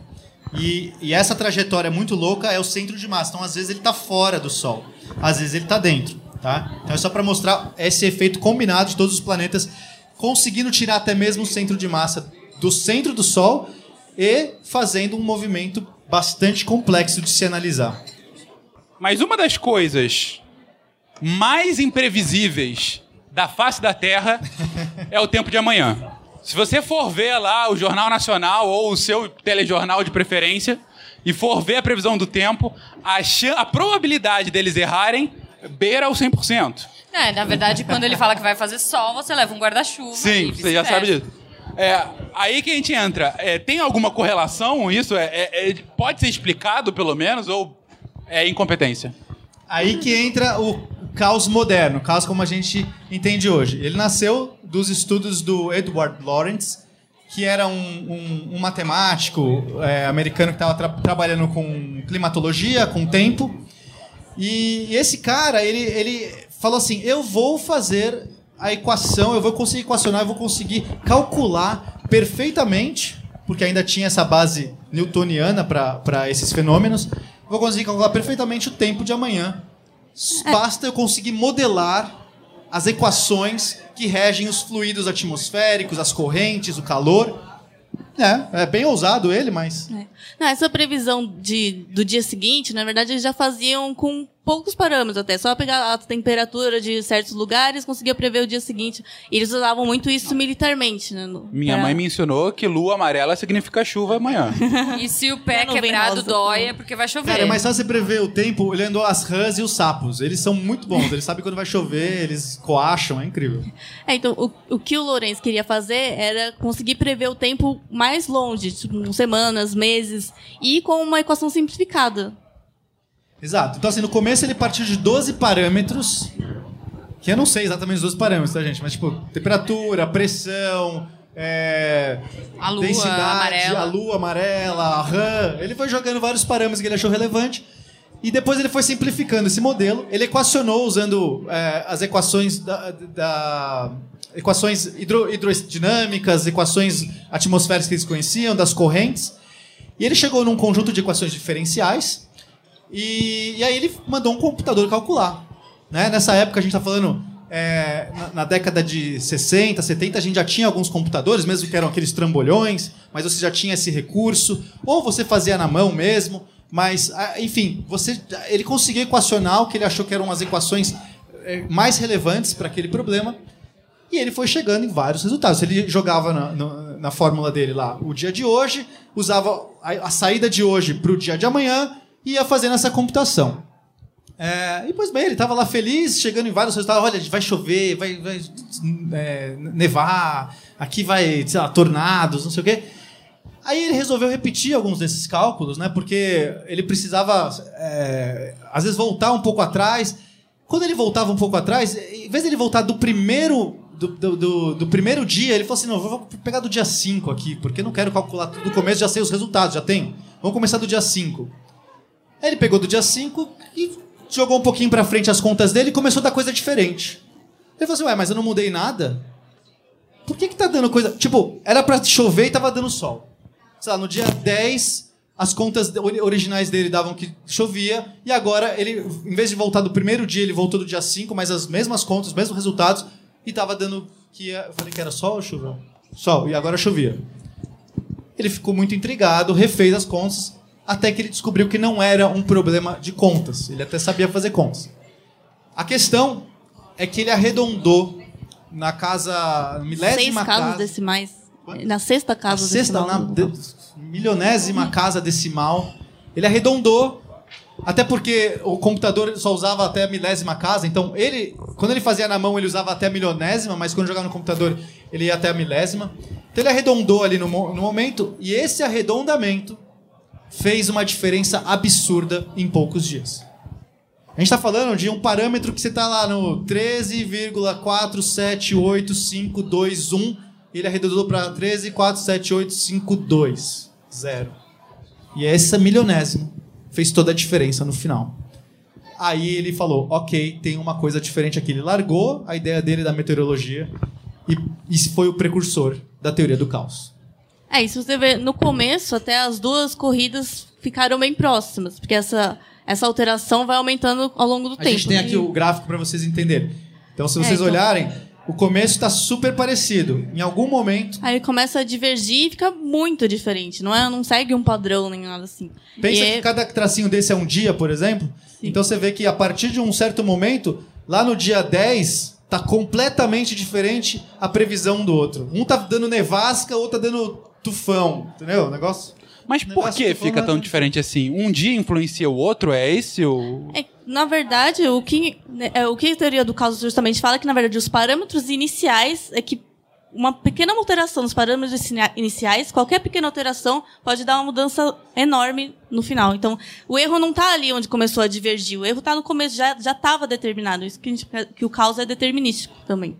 E, e essa trajetória muito louca é o centro de massa. Então, às vezes, ele está fora do Sol. Às vezes, ele está dentro. Tá? Então, é só para mostrar esse efeito combinado de todos os planetas, conseguindo tirar até mesmo o centro de massa do centro do Sol e fazendo um movimento bastante complexo de se analisar. Mas uma das coisas mais imprevisíveis da face da Terra <laughs> é o tempo de amanhã. Se você for ver lá o Jornal Nacional ou o seu telejornal de preferência e for ver a previsão do tempo, a, chan- a probabilidade deles errarem beira o 100%. É, na verdade, quando ele fala que vai fazer sol, você leva um guarda-chuva. Sim, e você já sabe disso. É, aí que a gente entra. É, tem alguma correlação isso? É, é- é- pode ser explicado, pelo menos, ou é incompetência? Aí que entra o caos moderno, o caos como a gente entende hoje. Ele nasceu dos estudos do Edward Lawrence, que era um, um- um matemático é, americano que estava trabalhando com climatologia, com tempo. E, e esse cara, ele, ele falou assim: eu vou fazer a equação, eu vou conseguir equacionar, eu vou conseguir calcular perfeitamente, porque ainda tinha essa base newtoniana para esses fenômenos, vou conseguir calcular perfeitamente o tempo de amanhã. Basta eu conseguir modelar as equações que regem os fluidos atmosféricos, as correntes, o calor. É, é bem ousado ele, mas. É. Não, essa previsão de, do dia seguinte, na verdade, eles já faziam com poucos parâmetros até, só pegar a temperatura de certos lugares, conseguia prever o dia seguinte. E eles usavam muito isso militarmente, né? no- Minha pra- mãe me ensinou que lua amarela significa chuva amanhã. E se o pé <laughs> Não quebrado dói, é porque vai chover. Cara, é mais fácil você prever o tempo olhando as rãs e os sapos. Eles são muito bons, eles sabem quando vai chover, eles coacham, é incrível. É, então, o, o que o Lourenço queria fazer era conseguir prever o tempo mais longe, tipo, semanas, meses, e com uma equação simplificada. Exato. Então, assim, no começo ele partiu de 12 parâmetros, que eu não sei exatamente os 12 parâmetros, tá, gente? Mas, tipo, temperatura, pressão, é, A lua densidade, amarela. a lua amarela, a RAM. Ele foi jogando vários parâmetros que ele achou relevante. E depois ele foi simplificando esse modelo. Ele equacionou usando é, as equações da, da- equações hidro, hidrodinâmicas, equações atmosféricas que eles conheciam, das correntes. E ele chegou num conjunto de equações diferenciais. E, e aí ele mandou um computador calcular. Né? Nessa época a gente está falando. é, na, na década de 60, 70, a gente já tinha alguns computadores, mesmo que eram aqueles trambolhões, mas você já tinha esse recurso, ou você fazia na mão mesmo, mas, enfim, você, ele conseguiu equacionar o que ele achou que eram as equações é, mais relevantes para aquele problema, e ele foi chegando em vários resultados. Ele jogava na, no- na fórmula dele lá o dia de hoje, usava a, a saída de hoje para o dia de amanhã e ia fazendo essa computação. É, e pois bem, ele estava lá feliz, chegando em vários resultados. Olha, vai chover, vai, vai, é, nevar, aqui vai, sei lá, tornados, não sei o quê. Aí ele resolveu repetir alguns desses cálculos, né? Porque ele precisava, é, às vezes, voltar um pouco atrás. Quando ele voltava um pouco atrás, em vez de ele voltar do primeiro do, do, do- primeiro dia, ele falou assim: não, vou pegar do dia 5 aqui, porque não quero calcular tudo do começo, já sei os resultados, já tem. Vamos começar do dia 5. Ele pegou do dia 5 e jogou um pouquinho pra frente as contas dele e começou a dar coisa diferente. Ele falou assim: ué, mas eu não mudei nada? Por que que tá dando coisa. Tipo, era pra chover e tava dando sol. Sei lá, no dia 10, as contas ori- originais dele davam que chovia, e agora ele, em vez de voltar do primeiro dia, ele voltou do dia 5, mas as mesmas contas, os mesmos resultados, e tava dando que ia, eu falei que era sol ou chuva? Sol, e agora chovia. Ele ficou muito intrigado, refez as contas, até que ele descobriu que não era um problema de contas. Ele até sabia fazer contas. A questão é que ele arredondou na casa, Seis milésima casas casa, deciais. Quanto? Na sexta casa sexta, decimal. na de- milionésima casa decimal. Ele arredondou, até porque o computador só usava até a milésima casa, então ele, quando ele fazia na mão, ele usava até a milionésima, mas quando jogava no computador, ele ia até a milésima. Então ele arredondou ali no, no momento, e esse arredondamento fez uma diferença absurda em poucos dias. A gente está falando de um parâmetro que você está lá no 13,478521 e ele arredondou para 13,47852. Zero. E essa milionésima fez toda a diferença no final. Aí ele falou: ok, tem uma coisa diferente aqui. Ele largou a ideia dele da meteorologia e, e foi o precursor da teoria do caos. É, e se você ver, no começo, até as duas corridas ficaram bem próximas, porque essa, essa alteração vai aumentando ao longo do A tempo. gente tem aqui o gráfico para vocês entenderem. Então, se vocês então- olharem, o começo está super parecido. Em algum momento, Aí começa a divergir e fica muito diferente. Não, é, não segue um padrão nem nada assim. pensa E que é- cada tracinho desse é um dia, por exemplo. Então você vê que a partir de um certo momento, lá no dia 10, tá completamente diferente a previsão do outro. Um tá dando nevasca, outro tá dando tufão. Entendeu? O negócio. Mas por Negócio que fica falando- tão diferente assim? Um dia influencia o outro? É esse o. É, na verdade, o que, né, é, o que a teoria do caos justamente fala é que, na verdade, os parâmetros iniciais é que uma pequena alteração nos parâmetros inicia- iniciais, qualquer pequena alteração pode dar uma mudança enorme no final. Então, o erro não está ali onde começou a divergir. O erro está no começo, já já estava determinado. Isso que, a gente- que o caos é determinístico também.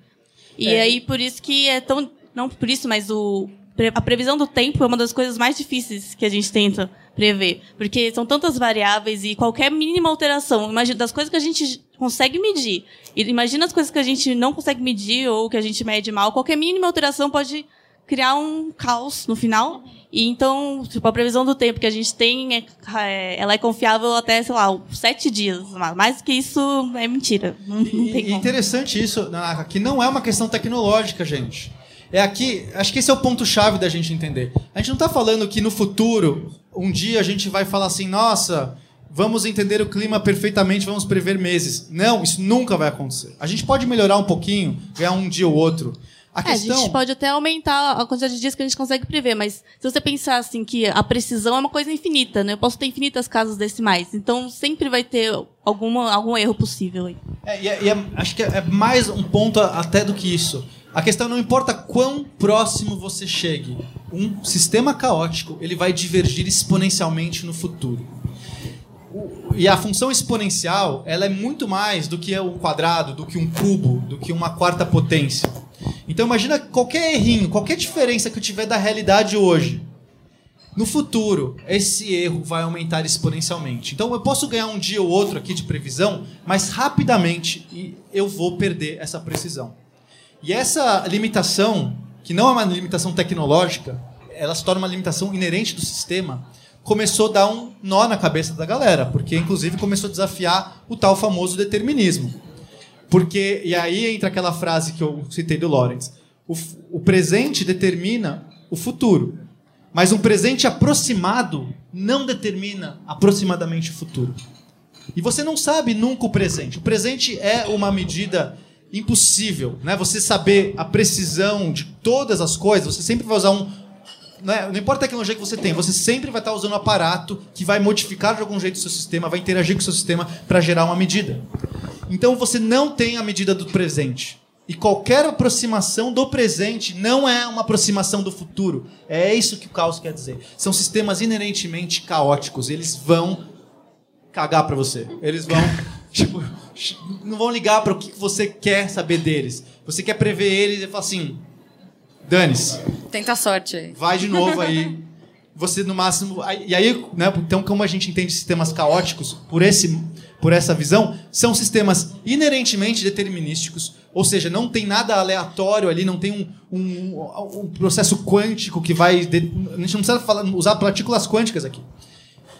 E É. aí, por isso que é tão... Não por isso, mas o, a previsão do tempo é uma das coisas mais difíceis que a gente tenta prever. Porque são tantas variáveis e qualquer mínima alteração, imagina, das coisas que a gente consegue medir. E imagina as coisas que a gente não consegue medir ou que a gente mede mal. Qualquer mínima alteração pode criar um caos no final. E então, tipo, a previsão do tempo que a gente tem, é, é- ela é confiável até, sei lá, sete dias. Mais que isso é mentira. Não, não tem e como. interessante isso, Nanaka, que não é uma questão tecnológica, gente. É aqui, acho que esse é o ponto-chave da gente entender. A gente não está falando que no futuro, um dia a gente vai falar assim, nossa, vamos entender o clima perfeitamente, vamos prever meses. Não, isso nunca vai acontecer. A gente pode melhorar um pouquinho, ganhar um dia ou outro. A É, questão. a gente pode até aumentar a quantidade de dias que a gente consegue prever, mas se você pensar assim que a precisão é uma coisa infinita, né? Eu posso ter infinitas casas decimais, então sempre vai ter alguma, algum erro possível aí. É, e é- e é- acho que é é mais um ponto até do que isso. A questão não importa quão próximo você chegue. Um sistema caótico ele vai divergir exponencialmente no futuro. E a função exponencial ela é muito mais do que um quadrado, do que um cubo, do que uma quarta potência. Então imagina qualquer errinho, qualquer diferença que eu tiver da realidade hoje. No futuro, esse erro vai aumentar exponencialmente. Então eu posso ganhar um dia ou outro aqui de previsão, mas rapidamente eu vou perder essa precisão. E essa limitação, que não é uma limitação tecnológica, ela se torna uma limitação inerente do sistema, começou a dar um nó na cabeça da galera, porque inclusive começou a desafiar o tal famoso determinismo. Porque, e aí entra aquela frase que eu citei do Lawrence: o, o presente determina o futuro, mas um presente aproximado não determina aproximadamente o futuro. E você não sabe nunca o presente. O presente é uma medida impossível, né? Você saber a precisão de todas as coisas, você sempre vai usar um não, é- não importa a tecnologia que você tem, você sempre vai estar usando um aparato que vai modificar de algum jeito o seu sistema, vai interagir com o seu sistema para gerar uma medida. Então você não tem a medida do presente. E qualquer aproximação do presente não é uma aproximação do futuro. É isso que o caos quer dizer. São sistemas inerentemente caóticos. Eles vão cagar pra você. Eles vão, tipo, não vão ligar para o que você quer saber deles. Você quer prever eles e fala assim: dane-se Tenta a sorte aí. vai de novo aí. Você no máximo. E aí, né, então, como a gente entende sistemas caóticos por, esse, por essa visão, são sistemas inerentemente determinísticos, ou seja, não tem nada aleatório ali, não tem um, um, um processo quântico que vai. de- a gente não precisa falar- usar partículas quânticas aqui.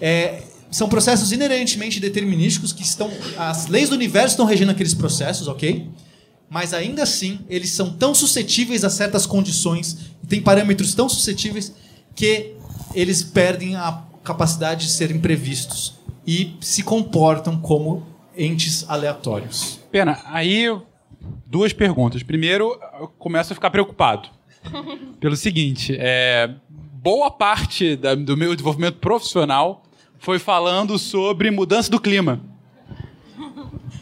É, são processos inerentemente determinísticos que estão. As leis do universo estão regendo aqueles processos, ok? Mas ainda assim, eles são tão suscetíveis a certas condições, e tem parâmetros tão suscetíveis, que eles perdem a capacidade de serem previstos e se comportam como entes aleatórios. Pena, aí duas perguntas. Primeiro, eu começo a ficar preocupado. <laughs> Pelo seguinte, é, boa parte da- do meu desenvolvimento profissional foi falando sobre mudança do clima.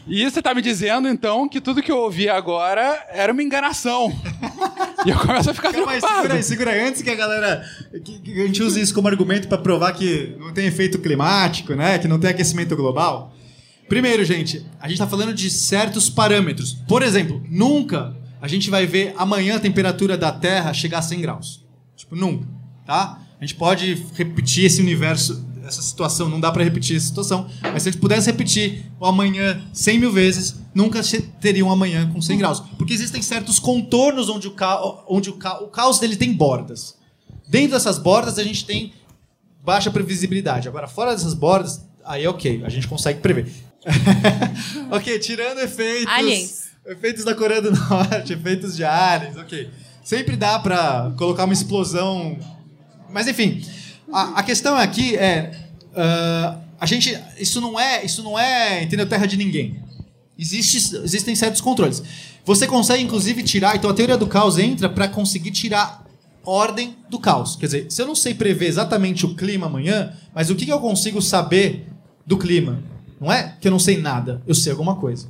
E você está me dizendo, então, que tudo que eu ouvi agora era uma enganação. <laughs> E eu começo a ficar Calma preocupado. segura aí, segura aí. Antes que a galera. Que, que a gente use isso como argumento para provar que não tem efeito climático, né? Que não tem aquecimento global. Primeiro, gente, a gente está falando de certos parâmetros. Por exemplo, nunca a gente vai ver amanhã a temperatura da Terra chegar a 100 graus. Tipo, nunca. Tá? A gente pode repetir esse universo, essa situação, não dá para repetir essa situação, mas se a gente pudesse repetir o amanhã 100 mil vezes, nunca teria um amanhã com 100 graus. Porque existem certos contornos onde o, ca... onde o, ca... o caos dele tem bordas. Dentro dessas bordas a gente tem baixa previsibilidade. Agora, fora dessas bordas, aí ok, a gente consegue prever. <laughs> ok, tirando efeitos. Aliens. Efeitos da Coreia do Norte, efeitos de aliens, ok. Sempre dá pra colocar uma explosão. Mas enfim, a, a questão aqui é. ah, a gente. Isso não é. Isso não é, entendeu? Terra de ninguém. Existe, existem certos controles. Você consegue, inclusive, tirar. Então a teoria do caos entra para conseguir tirar ordem do caos. Quer dizer, se eu não sei prever exatamente o clima amanhã, mas o que que eu consigo saber do clima? Não é que eu não sei nada, eu sei alguma coisa.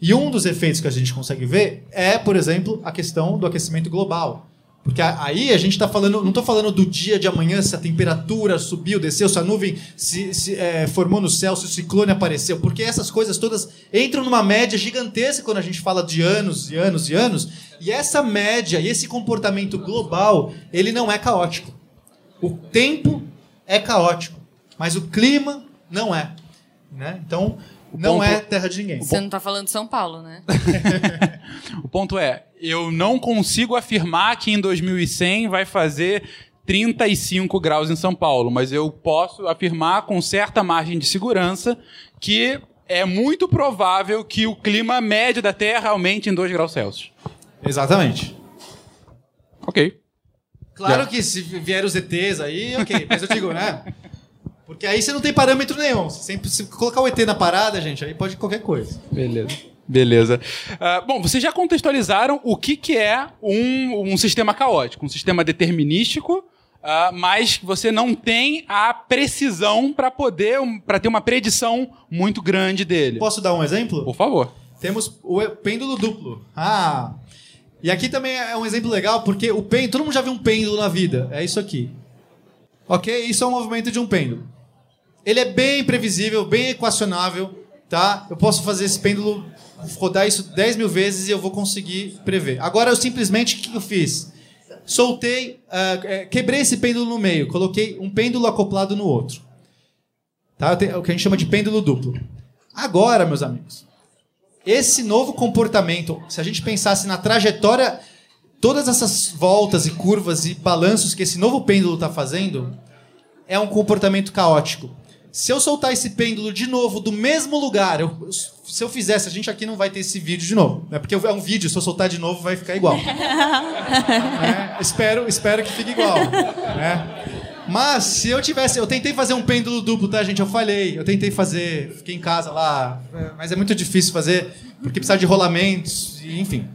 E um dos efeitos que a gente consegue ver é, por exemplo, a questão do aquecimento global. Porque aí a gente está falando, não estou falando do dia de amanhã, se a temperatura subiu, desceu, se a nuvem se, se, é, formou no céu, se o ciclone apareceu, porque essas coisas todas entram numa média gigantesca quando a gente fala de anos e anos e anos, e essa média e esse comportamento global, ele não é caótico. O tempo é caótico, mas o clima não é. Né? Então, não ponto- é terra de ninguém. Você não tá falando de São Paulo, né? <laughs> O ponto é, eu não consigo afirmar que em 2100 vai fazer 35 graus em São Paulo, mas eu posso afirmar com certa margem de segurança que é muito provável que o clima médio da Terra aumente em 2 graus Celsius. Exatamente. Ok. Claro Já. que se vier os ETs aí, ok. Mas eu digo, né? <laughs> Porque aí você não tem parâmetro nenhum. Se sempre se colocar o ET na parada, gente, aí pode qualquer coisa. Beleza. Beleza. Ah, bom, vocês já contextualizaram o que, que é um, um sistema caótico, um sistema determinístico, ah, mas você não tem a precisão para poder, para ter uma predição muito grande dele. Posso dar um exemplo? Por favor. Temos o pêndulo duplo. Ah. E aqui também é um exemplo legal, porque o pêndulo. Todo mundo já viu um pêndulo na vida. É isso aqui. Ok? Isso é um movimento de um pêndulo. Ele é bem previsível, bem equacionável, tá? Eu posso fazer esse pêndulo, rodar isso 10 mil vezes e eu vou conseguir prever. Agora, eu simplesmente, o que eu fiz? Soltei, eh, quebrei esse pêndulo no meio, coloquei um pêndulo acoplado no outro. Tá? É o que a gente chama de pêndulo duplo. Agora, meus amigos, esse novo comportamento, se a gente pensasse na trajetória, todas essas voltas e curvas e balanços que esse novo pêndulo está fazendo, é um comportamento caótico. Se eu soltar esse pêndulo de novo do mesmo lugar, eu- se eu fizesse, a gente aqui não vai ter esse vídeo de novo. É porque é um vídeo, se eu soltar de novo vai ficar igual. <laughs> É, espero, espero que fique igual. né? Mas se eu tivesse, eu tentei fazer um pêndulo duplo, tá, gente? Eu falhei. Eu tentei fazer, fiquei em casa lá, é, mas é muito difícil fazer porque precisa de rolamentos, e, enfim.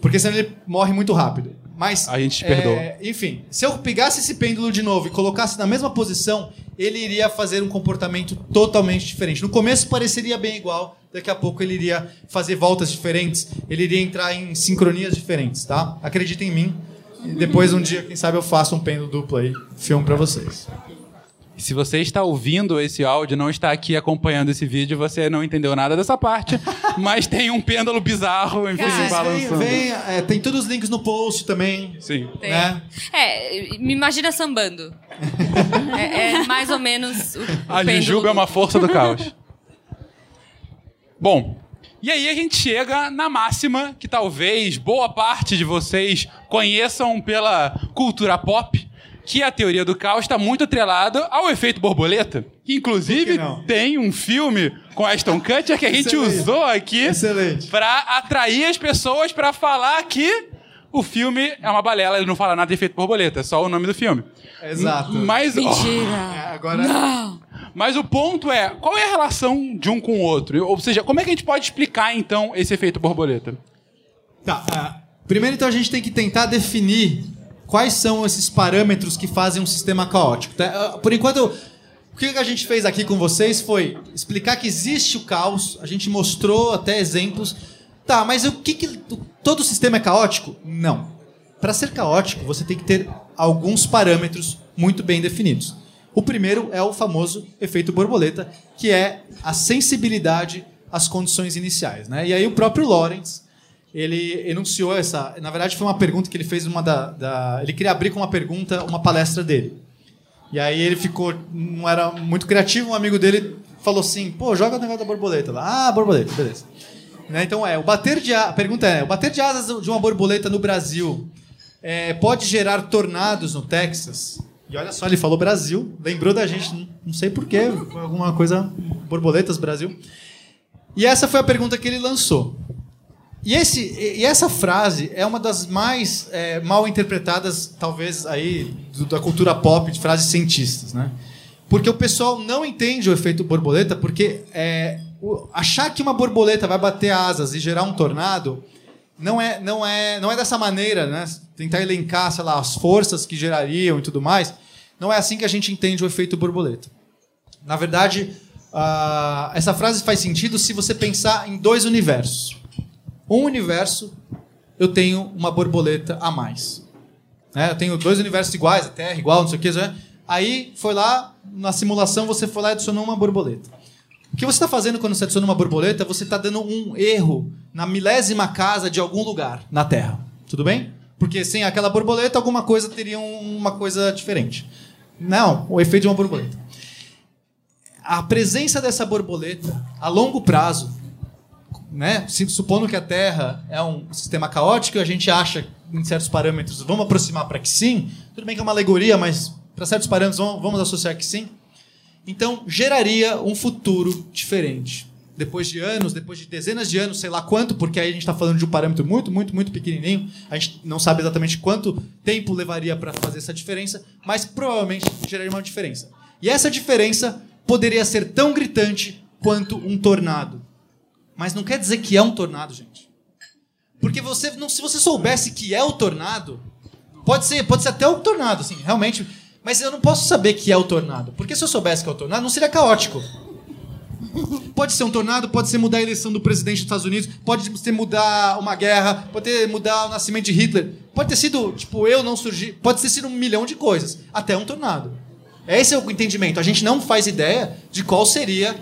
Porque senão ele morre muito rápido. Mas A gente te é, perdoa. enfim, se eu pegasse esse pêndulo de novo e colocasse na mesma posição, ele iria fazer um comportamento totalmente diferente. No começo pareceria bem igual, daqui a pouco ele iria fazer voltas diferentes, ele iria entrar em sincronias diferentes, tá? Acreditem em mim. E depois um dia, quem sabe eu faço um pêndulo duplo aí, filme pra vocês. Se você está ouvindo esse áudio, não está aqui acompanhando esse vídeo, você não entendeu nada dessa parte, <laughs> mas tem um pêndulo bizarro, enfim, Cara, Vem, balançando. vem, é, tem todos os links no post também. Sim. Tem. Né? É, me imagina sambando. <laughs> é, é mais ou menos o, o A Jujuba é uma força do caos. Bom, e aí a gente chega na máxima que talvez boa parte de vocês conheçam pela cultura pop, que a teoria do caos está muito atrelada ao efeito borboleta. Que inclusive que não? tem um filme com Ashton Kutcher que a gente Excelente. usou aqui para atrair as pessoas para falar que o filme é uma balela, ele não fala nada de efeito borboleta, é só o nome do filme. Exato. Mas, Mentira. É, agora, mas o ponto é, qual é a relação de um com o outro? Ou seja, como é que a gente pode explicar, então, esse efeito borboleta? Tá. ah, primeiro, então, a gente tem que tentar definir quais são esses parâmetros que fazem um sistema caótico. tá? Ah, Por enquanto, o que a gente fez aqui com vocês foi explicar que existe o caos, a gente mostrou até exemplos. Tá, mas o que, que todo sistema é caótico? Não. Para ser caótico, você tem que ter alguns parâmetros muito bem definidos. O primeiro é o famoso efeito borboleta, que é a sensibilidade às condições iniciais. Né? E aí o próprio Lawrence ele enunciou essa. Na verdade, foi uma pergunta que ele fez uma da, da- Ele queria abrir com uma pergunta, uma palestra dele. E aí ele ficou. Não era muito criativo, um amigo dele falou assim: pô, joga o negócio da borboleta lá. Ah, borboleta, beleza. Né, Então é, o bater de a a pergunta é, o bater de asas de uma borboleta no Brasil é, pode gerar tornados no Texas? E olha só, ele falou Brasil, lembrou da gente, não- sei porquê, alguma coisa, borboletas Brasil. E essa foi a pergunta que ele lançou. E, esse, e essa frase é uma das mais é, mal interpretadas, talvez, aí, do- da cultura pop, de frases cientistas, né? Porque o pessoal não entende o efeito borboleta, porque é, o- achar que uma borboleta vai bater asas e gerar um tornado não é, não é, não é dessa maneira, né? Tentar elencar, sei lá, as forças que gerariam e tudo mais. Não é assim que a gente entende o efeito borboleta. Na verdade, ah, essa frase faz sentido se você pensar em dois universos. Um universo, eu tenho uma borboleta a mais. Né? Eu tenho dois universos iguais, a Terra igual, não sei o que. né? Aí foi lá, na simulação, você foi lá e adicionou uma borboleta. O que você está fazendo quando você adiciona uma borboleta? Você está dando um erro na milésima casa de algum lugar na Terra. Tudo bem? Porque sem aquela borboleta, alguma coisa teria um- uma coisa diferente. Não, o efeito de uma borboleta. A presença dessa borboleta a longo prazo, né? Supondo que a Terra é um sistema caótico, a gente acha em certos parâmetros, vamos aproximar para que sim. Tudo bem que é uma alegoria, mas para certos parâmetros vamos, vamos associar que sim. Então, geraria um futuro diferente. Depois de anos, depois de dezenas de anos, sei lá quanto, porque aí a gente está falando de um parâmetro muito, muito, muito pequenininho. A gente não sabe exatamente quanto tempo levaria para fazer essa diferença, mas provavelmente geraria uma diferença. E essa diferença poderia ser tão gritante quanto um tornado. Mas não quer dizer que é um tornado, gente. Porque você, não, se você soubesse que é o tornado, pode ser, pode ser até o tornado, assim, realmente. Mas eu não posso saber que é o tornado. Porque se eu soubesse que é o tornado, não seria caótico. Pode ser um tornado, pode ser mudar a eleição do presidente dos Estados Unidos, pode ser mudar uma guerra, pode ter mudar o nascimento de Hitler. Pode ter sido, tipo, eu não surgir. Pode ter sido um milhão de coisas. Até um tornado. Esse é o entendimento. A gente não faz ideia de qual seria.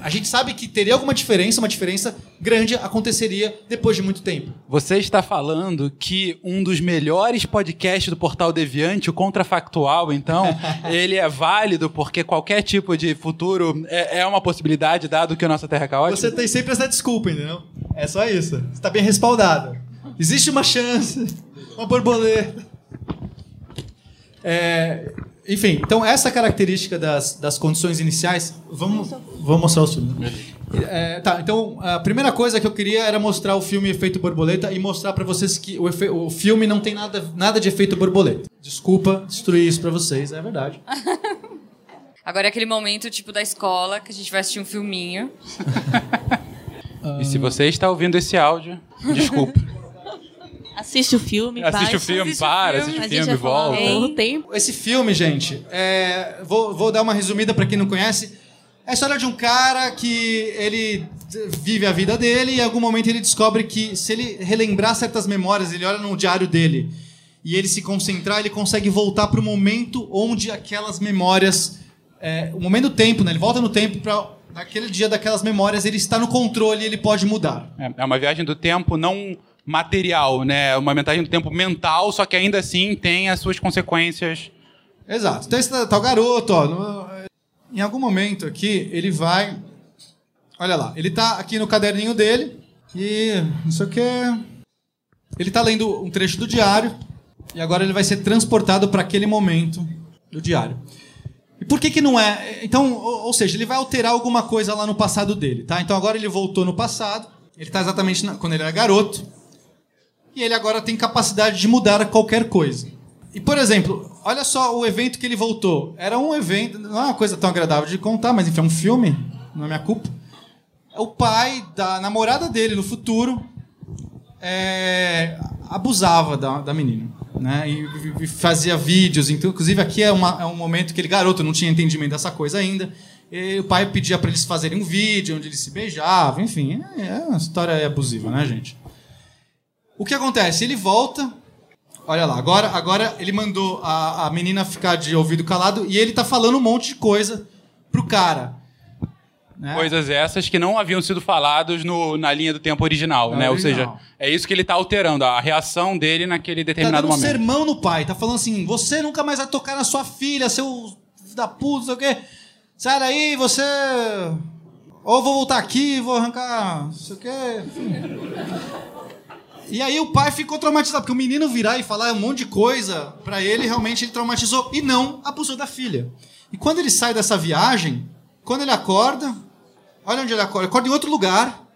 A gente sabe que teria alguma diferença, uma diferença grande aconteceria depois de muito tempo. Você está falando que um dos melhores podcasts do Portal Deviante, o Contrafactual, então, <laughs> ele é válido porque qualquer tipo de futuro é, é uma possibilidade, dado que a nossa Terra é caótica? Você tem sempre essa desculpa, entendeu? É só isso. Você está bem respaldado. Existe uma chance, uma borboleta. É, enfim, então essa característica das, das condições iniciais. Vamos, vamos mostrar o filme. É, tá, então a primeira coisa que eu queria era mostrar o filme Efeito Borboleta e mostrar para vocês que o, efe, o filme não tem nada, nada de efeito borboleta. Desculpa destruir isso para vocês, é verdade. <laughs> Agora é aquele momento tipo da escola que a gente vai assistir um filminho. <laughs> e se você está ouvindo esse áudio, desculpa. <laughs> Assiste o filme, Assiste o filme, Assiste o para, filme. assiste o A filme, volta. Esse filme, gente, é, vou, vou dar uma resumida para quem não conhece. É a história de um cara que ele vive a vida dele e em algum momento ele descobre que se ele relembrar certas memórias, ele olha no diário dele e ele se concentrar, ele consegue voltar para o momento onde aquelas memórias, é, o momento do tempo, né? Ele volta no tempo para naquele dia daquelas memórias, ele está no controle, ele pode mudar. É é uma viagem do tempo não material, né? Uma viagem do tempo mental, só que ainda assim tem as suas consequências. Exato. Então esse tal garoto, ó, em algum momento aqui, ele vai. Olha lá, ele tá aqui no caderninho dele e não sei o que. Ele tá lendo um trecho do diário e agora ele vai ser transportado para aquele momento do diário. E por que que não é? Então, ou, seja, ele vai alterar alguma coisa lá no passado dele, tá? Então agora ele voltou no passado, ele tá exatamente na- quando ele era garoto e ele agora tem capacidade de mudar qualquer coisa. E, por exemplo, olha só o evento que ele voltou. Era um evento, não é uma coisa tão agradável de contar, mas enfim, é um filme, não é minha culpa. O pai da namorada dele no futuro é, abusava da, da menina. Né? E, e fazia vídeos. Então, inclusive, aqui é, uma- é um momento que ele, garoto, não tinha entendimento dessa coisa ainda. E o pai pedia para eles fazerem um vídeo onde eles se beijavam. Enfim, é, é uma história abusiva, né, gente? O que acontece? Ele volta. Olha lá, agora, agora ele mandou a, a menina ficar de ouvido calado e ele tá falando um monte de coisa pro cara. né? Coisas essas que não haviam sido falados no- na linha do tempo original, Na né? Ou seja, é isso que ele tá alterando, a reação dele naquele Tá determinado dando um momento. sermão no pai, tá falando assim: você nunca mais vai tocar na sua filha, seu filho da puta, não sei o quê. Sai daí, você. Ou vou voltar aqui, vou arrancar. não sei o quê. E aí o pai ficou traumatizado, porque o menino virar e falar um monte de coisa, pra ele realmente ele traumatizou e não abusou da filha. E quando ele sai dessa viagem, quando ele acorda, olha onde ele acorda, ele acorda em outro lugar.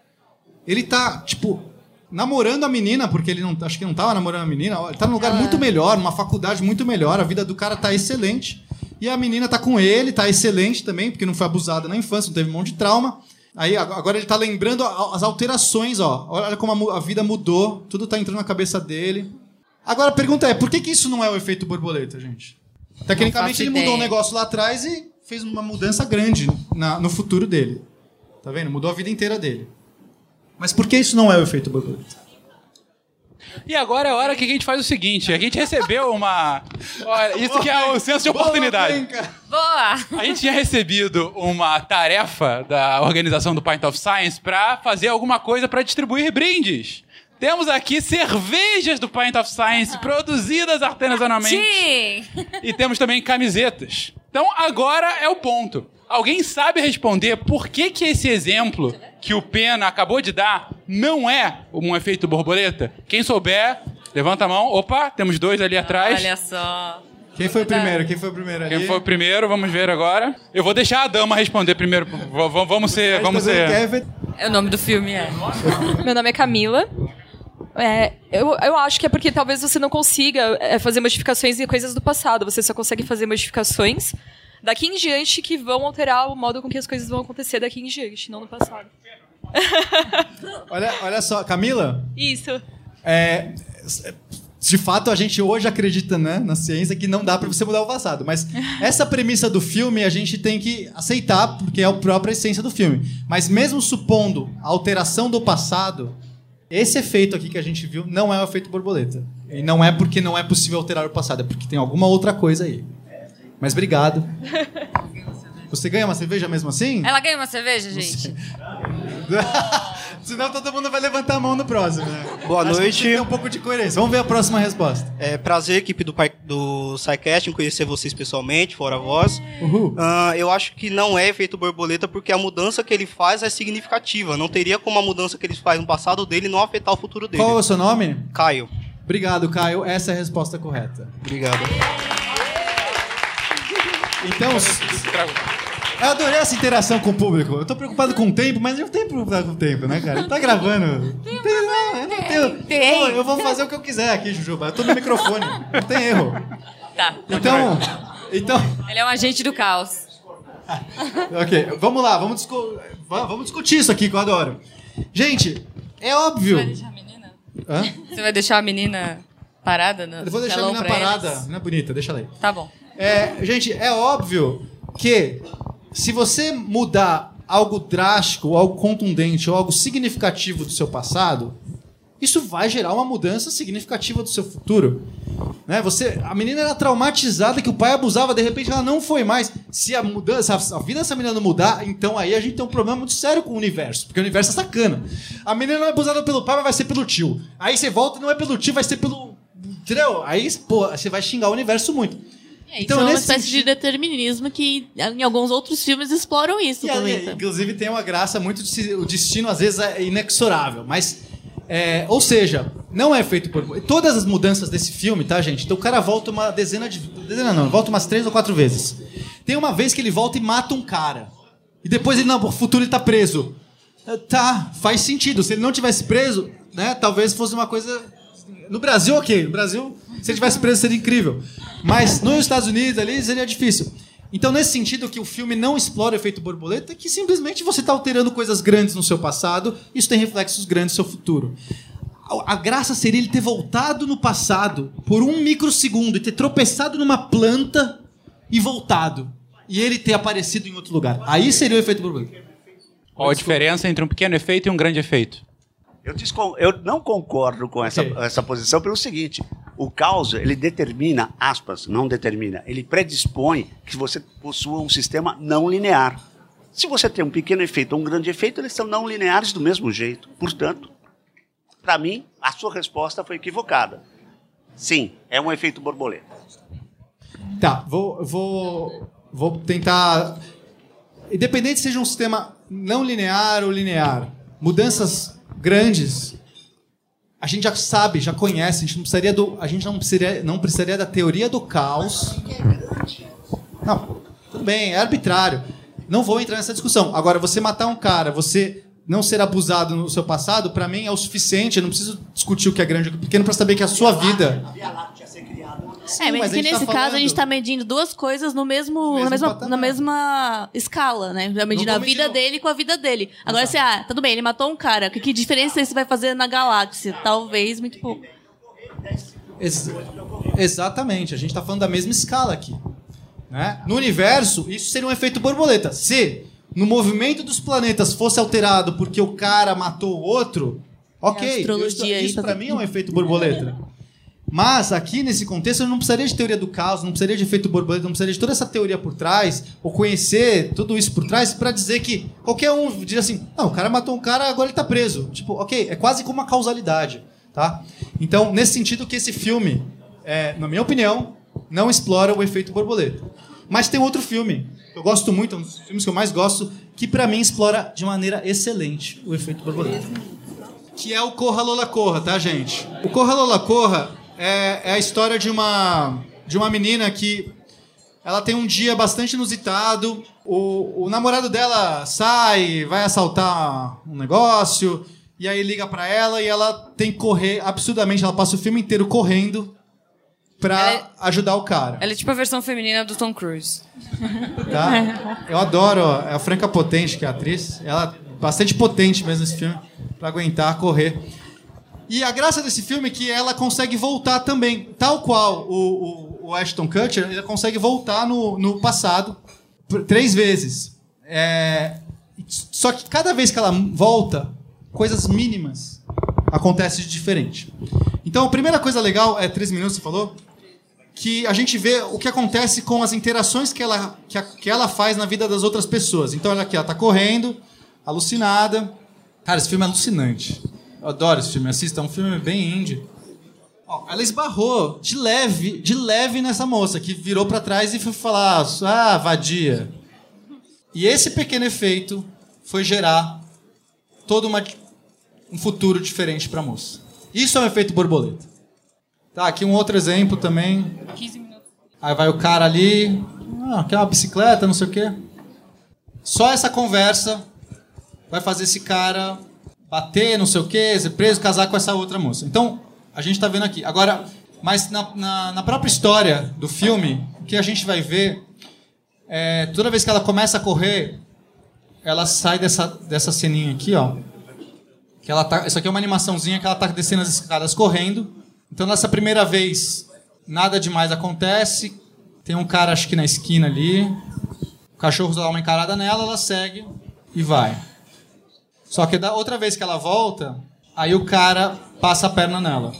Ele tá, tipo, namorando a menina, porque ele não, acho que não tava namorando a menina, ele tá num lugar muito melhor, numa faculdade muito melhor, a vida do cara tá excelente. E a menina tá com ele, tá excelente também, porque não foi abusada na infância, não teve um monte de trauma. Aí ag- agora ele tá lembrando as alterações, ó. Olha como a, vida mudou, tudo tá entrando na cabeça dele. Agora a pergunta é, por que, que isso não é o efeito borboleta, gente? Tecnicamente ele mudou um ideia. negócio lá atrás e fez uma mudança grande na- no futuro dele. Tá vendo? Mudou a vida inteira dele. Mas por que isso não é o efeito borboleta? E agora é a hora que a gente faz o seguinte: a gente recebeu uma. Olha, isso que é o senso de oportunidade. Boa! A gente tinha recebido uma tarefa da organização do Pint of Science para fazer alguma coisa para distribuir brindes. Temos aqui cervejas do Pint of Science produzidas artesanalmente Sim! e temos também camisetas. Então agora é o ponto. Alguém sabe responder por que, que esse exemplo que o Pena acabou de dar não é um efeito borboleta? Quem souber, levanta a mão. Opa, temos dois ali atrás. Olha só. Quem foi o primeiro? Quem foi o primeiro ali? Quem foi o primeiro? Vamos ver agora. Eu vou deixar a dama responder primeiro. V- vamos ser. Vamos ser. Kevin? É o nome do filme, é. Meu nome é Camila. É, eu, eu acho que é porque talvez você não consiga é, fazer modificações em coisas do passado. Você só consegue fazer modificações daqui em diante que vão alterar o modo com que as coisas vão acontecer daqui em diante, não no passado. <laughs> Olha, olha só, Camila, Isso. é, de fato a gente hoje acredita né, na ciência que não dá pra você mudar o passado, mas <laughs> essa premissa do filme a gente tem que aceitar porque é a própria essência do filme. Mas mesmo supondo a alteração do passado, esse efeito aqui que a gente viu não é o efeito borboleta. E não é porque não é possível alterar o passado, é porque tem alguma outra coisa aí. Mas obrigado. Você ganha uma cerveja mesmo assim? Ela ganha uma cerveja, gente? <laughs> Senão todo mundo vai levantar a mão no próximo, né? Boa Acho que noite. tem um pouco de coerência. Vamos ver a próxima resposta. É prazer, equipe do, do SciCast, em conhecer vocês pessoalmente, fora a voz. Uhul. Ah, eu acho que não é efeito borboleta porque a mudança que ele faz é significativa. Não teria como a mudança que ele faz no passado dele não afetar o futuro dele. Qual é o seu nome? Caio. Obrigado, Caio. Essa é a resposta correta. Obrigado. Então, eu adorei essa interação com o público. Eu tô preocupado com o tempo, mas eu tenho preocupado com o tempo, né, cara? Tá gravando. Não tem, não, eu não tenho. tem. Pô, eu vou fazer o que eu quiser aqui, Jujuba. Eu tô no microfone. Não tem erro. Tá. Então, então, Ele é um agente do caos. <laughs> ok, vamos lá, vamos, discu- va- vamos discutir isso aqui que eu adoro. Gente, é óbvio. Você vai deixar a menina? Hã? Você vai deixar a menina parada? No Eu vou deixar a menina parada. eles? Menina bonita, deixa ela aí. Tá bom. É, gente, é óbvio que se você mudar algo drástico, algo contundente ou algo significativo do seu passado, isso vai gerar uma mudança significativa do seu futuro. Né? Você, a menina era traumatizada que o pai abusava, de repente ela não foi mais. Se a mudança, a vida dessa menina não mudar, então aí a gente tem um problema muito sério com o universo, porque o universo é sacana. A menina não é abusada pelo pai, mas vai ser pelo tio. Aí você volta, não é pelo tio, vai ser pelo Entendeu? Aí, pô, você vai xingar o universo muito. É, Então, é uma espécie de sentido- determinismo que em alguns outros filmes exploram isso E também. tá? inclusive tem uma graça muito de o destino às vezes é inexorável, mas é, ou seja, não é feito por todas as mudanças desse filme, tá, gente? Então o cara volta uma dezena de dezena não, volta umas três ou quatro vezes. Tem uma vez que ele volta e mata um cara. E depois ele no futuro ele tá preso. É, Tá, faz sentido. Se ele não tivesse preso, né, talvez fosse uma coisa no Brasil, ok. No Brasil, se ele tivesse preso, seria incrível. Mas nos Estados Unidos ali seria difícil. Então, nesse sentido, que o filme não explora o efeito borboleta, é que simplesmente você está alterando coisas grandes no seu passado, isso tem reflexos grandes no seu futuro. A- A graça seria ele ter voltado no passado por um microsegundo e ter tropeçado numa planta e voltado. E ele ter aparecido em outro lugar. Aí seria o efeito borboleta. Qual a diferença entre um pequeno efeito e um grande efeito? Eu, eu não concordo com essa, Ok. essa posição pelo seguinte: o caos ele determina, aspas, não determina, ele predispõe que você possua um sistema não linear. Se você tem um pequeno efeito ou um grande efeito, eles são não lineares do mesmo jeito. Portanto, para mim, a sua resposta foi equivocada. Sim, é um efeito borboleta. Tá, vou, vou, vou tentar. Independente se seja um sistema não linear ou linear, mudanças grandes, a gente já sabe, já conhece, a gente não precisaria, do, a gente não precisaria, não precisaria da teoria do caos. Não, tudo bem, é arbitrário. Não vou entrar nessa discussão. Agora, você matar um cara, você não ser abusado no seu passado, pra mim é o suficiente. Eu não preciso discutir o que é grande ou pequeno pra saber que a sua vida. Sim, É, mas, mas a que tá nesse caso a falando- gente tá medindo duas coisas no mesmo, mesmo na, mesma, patamar. na mesma escala, né? Já medindo a vida medindo- dele com a vida dele. Agora você, ah, tudo bem, ele matou um cara. Que, que diferença isso vai fazer na galáxia? Talvez muito pouco. Ex- exatamente, a gente está falando da mesma escala aqui. Né? No universo, isso seria um efeito borboleta. Se no movimento dos planetas fosse alterado porque o cara matou o outro, ok. É a astrologia isso isso tá- para mim é um efeito borboleta. Mas aqui nesse contexto eu não precisaria de teoria do caos, não precisaria de efeito borboleta, não precisaria de toda essa teoria por trás, ou conhecer tudo isso por trás para dizer que qualquer um diria assim: não, o cara matou um cara, agora ele tá preso. Tipo, ok, é quase como uma causalidade. Tá? Então, nesse sentido que esse filme, é, na minha opinião, não explora o efeito borboleta. Mas tem outro filme, que eu gosto muito, é um dos filmes que eu mais gosto, que pra mim explora de maneira excelente o efeito borboleta. Que é o Corra Lola Corra, tá, gente? O Corra Lola Corra é, é a história de uma, de uma menina que ela tem um dia bastante inusitado. O, o namorado dela sai, vai assaltar um negócio, e aí liga pra ela e ela tem que correr absurdamente. Ela passa o filme inteiro correndo pra é- ajudar o cara. Ela é tipo a versão feminina do Tom Cruise. Tá? Eu adoro ó, a Franca Potente, que é a atriz. Ela é bastante potente mesmo nesse filme, pra aguentar correr. E a graça desse filme é que ela consegue voltar também. Tal qual o, o, o Ashton Kutcher, ele consegue voltar no, no passado três vezes. É, só que cada vez que ela volta, coisas mínimas acontecem de diferente. Então, a primeira coisa legal é três minutos, você falou? que a gente vê o que acontece com as interações que ela, que, a- que ela faz na vida das outras pessoas. Então, olha aqui, ela tá correndo, alucinada. Cara, esse filme é alucinante. Eu adoro esse filme, assista, é um filme bem indie. Ó, ela esbarrou de leve, de leve nessa moça, que virou pra trás e foi falar, ah, vadia. E esse pequeno efeito foi gerar todo uma, um futuro diferente pra moça. Isso é um efeito borboleta. Tá, aqui um outro exemplo também. 15 minutos. Aí vai o cara ali, ah, quer uma bicicleta, não sei o quê. Só essa conversa vai fazer esse cara bater, não sei o quê, ser preso, casar com essa outra moça. Então, a gente tá vendo aqui. Agora, mas na, na, na própria história do filme, o que a gente vai ver é toda vez que ela começa a correr, ela sai dessa, dessa ceninha aqui, ó. Que ela tá, isso aqui é uma animaçãozinha que ela tá descendo as escadas correndo. Então, nessa primeira vez, nada demais acontece. Tem um cara, acho que na esquina ali. O cachorro dá uma encarada nela, ela segue e vai. Só que da outra vez que ela volta, aí o cara passa a perna nela.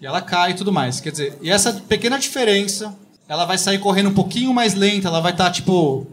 E ela cai e tudo mais. Quer dizer, e essa pequena diferença, ela vai sair correndo um pouquinho mais lenta, ela vai estar, tipo,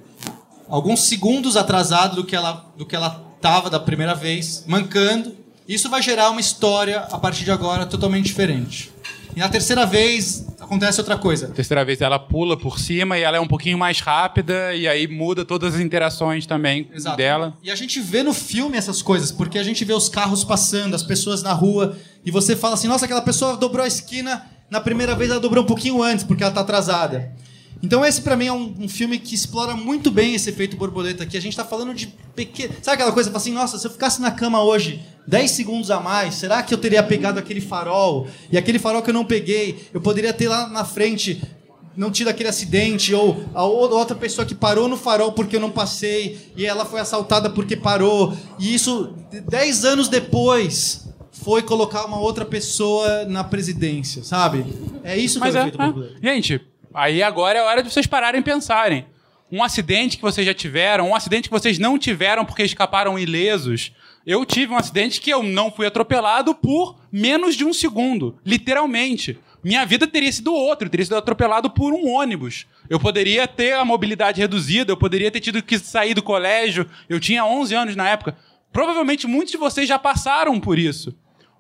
alguns segundos atrasado do que ela do que ela tava da primeira vez, mancando. Isso vai gerar uma história a partir de agora totalmente diferente. E na terceira vez acontece outra coisa. Terceira vez ela pula por cima e ela é um pouquinho mais rápida e aí muda todas as interações também Exato. dela. E a gente vê no filme essas coisas, porque a gente vê os carros passando, as pessoas na rua, e você fala assim: nossa, aquela pessoa dobrou a esquina, na primeira vez ela dobrou um pouquinho antes, porque ela tá atrasada. Então, esse pra mim é um, um filme que explora muito bem esse efeito borboleta aqui. A gente tá falando de pequeno. Sabe aquela coisa? Assim, nossa, se eu ficasse na cama hoje 10 segundos a mais, será que eu teria pegado aquele farol? E aquele farol que eu não peguei, eu poderia ter lá na frente não tido aquele acidente, ou a ou- outra pessoa que parou no farol porque eu não passei, e ela foi assaltada porque parou. E isso, 10 anos depois, foi colocar uma outra pessoa na presidência, sabe? É isso que Mas é o é, é. borboleta. Gente, aí agora é hora de vocês pararem e pensarem. Um acidente que vocês já tiveram, um acidente que vocês não tiveram porque escaparam ilesos. Eu tive um acidente que eu não fui atropelado por menos de um segundo, literalmente. Minha vida teria sido outra, eu teria sido atropelado por um ônibus. Eu poderia ter a mobilidade reduzida, eu poderia ter tido que sair do colégio. Eu tinha 11 anos na época. Provavelmente muitos de vocês já passaram por isso.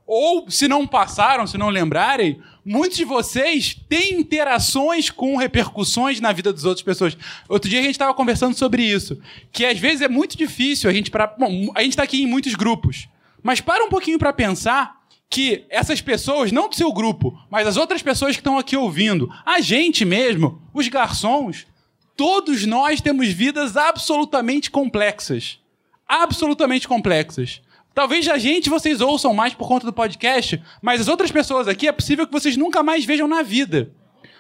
Ou, se não passaram, se não lembrarem, muitos de vocês têm interações com repercussões na vida das outras pessoas. Outro dia a gente estava conversando sobre isso. Que às vezes é muito difícil a gente. Pra, bom, a gente está aqui em muitos grupos. Mas para um pouquinho para pensar que essas pessoas, não do seu grupo, mas as outras pessoas que estão aqui ouvindo, a gente mesmo, os garçons, todos nós temos vidas absolutamente complexas. Absolutamente complexas. Talvez a gente vocês ouçam mais por conta do podcast, mas as outras pessoas aqui é possível que vocês nunca mais vejam na vida.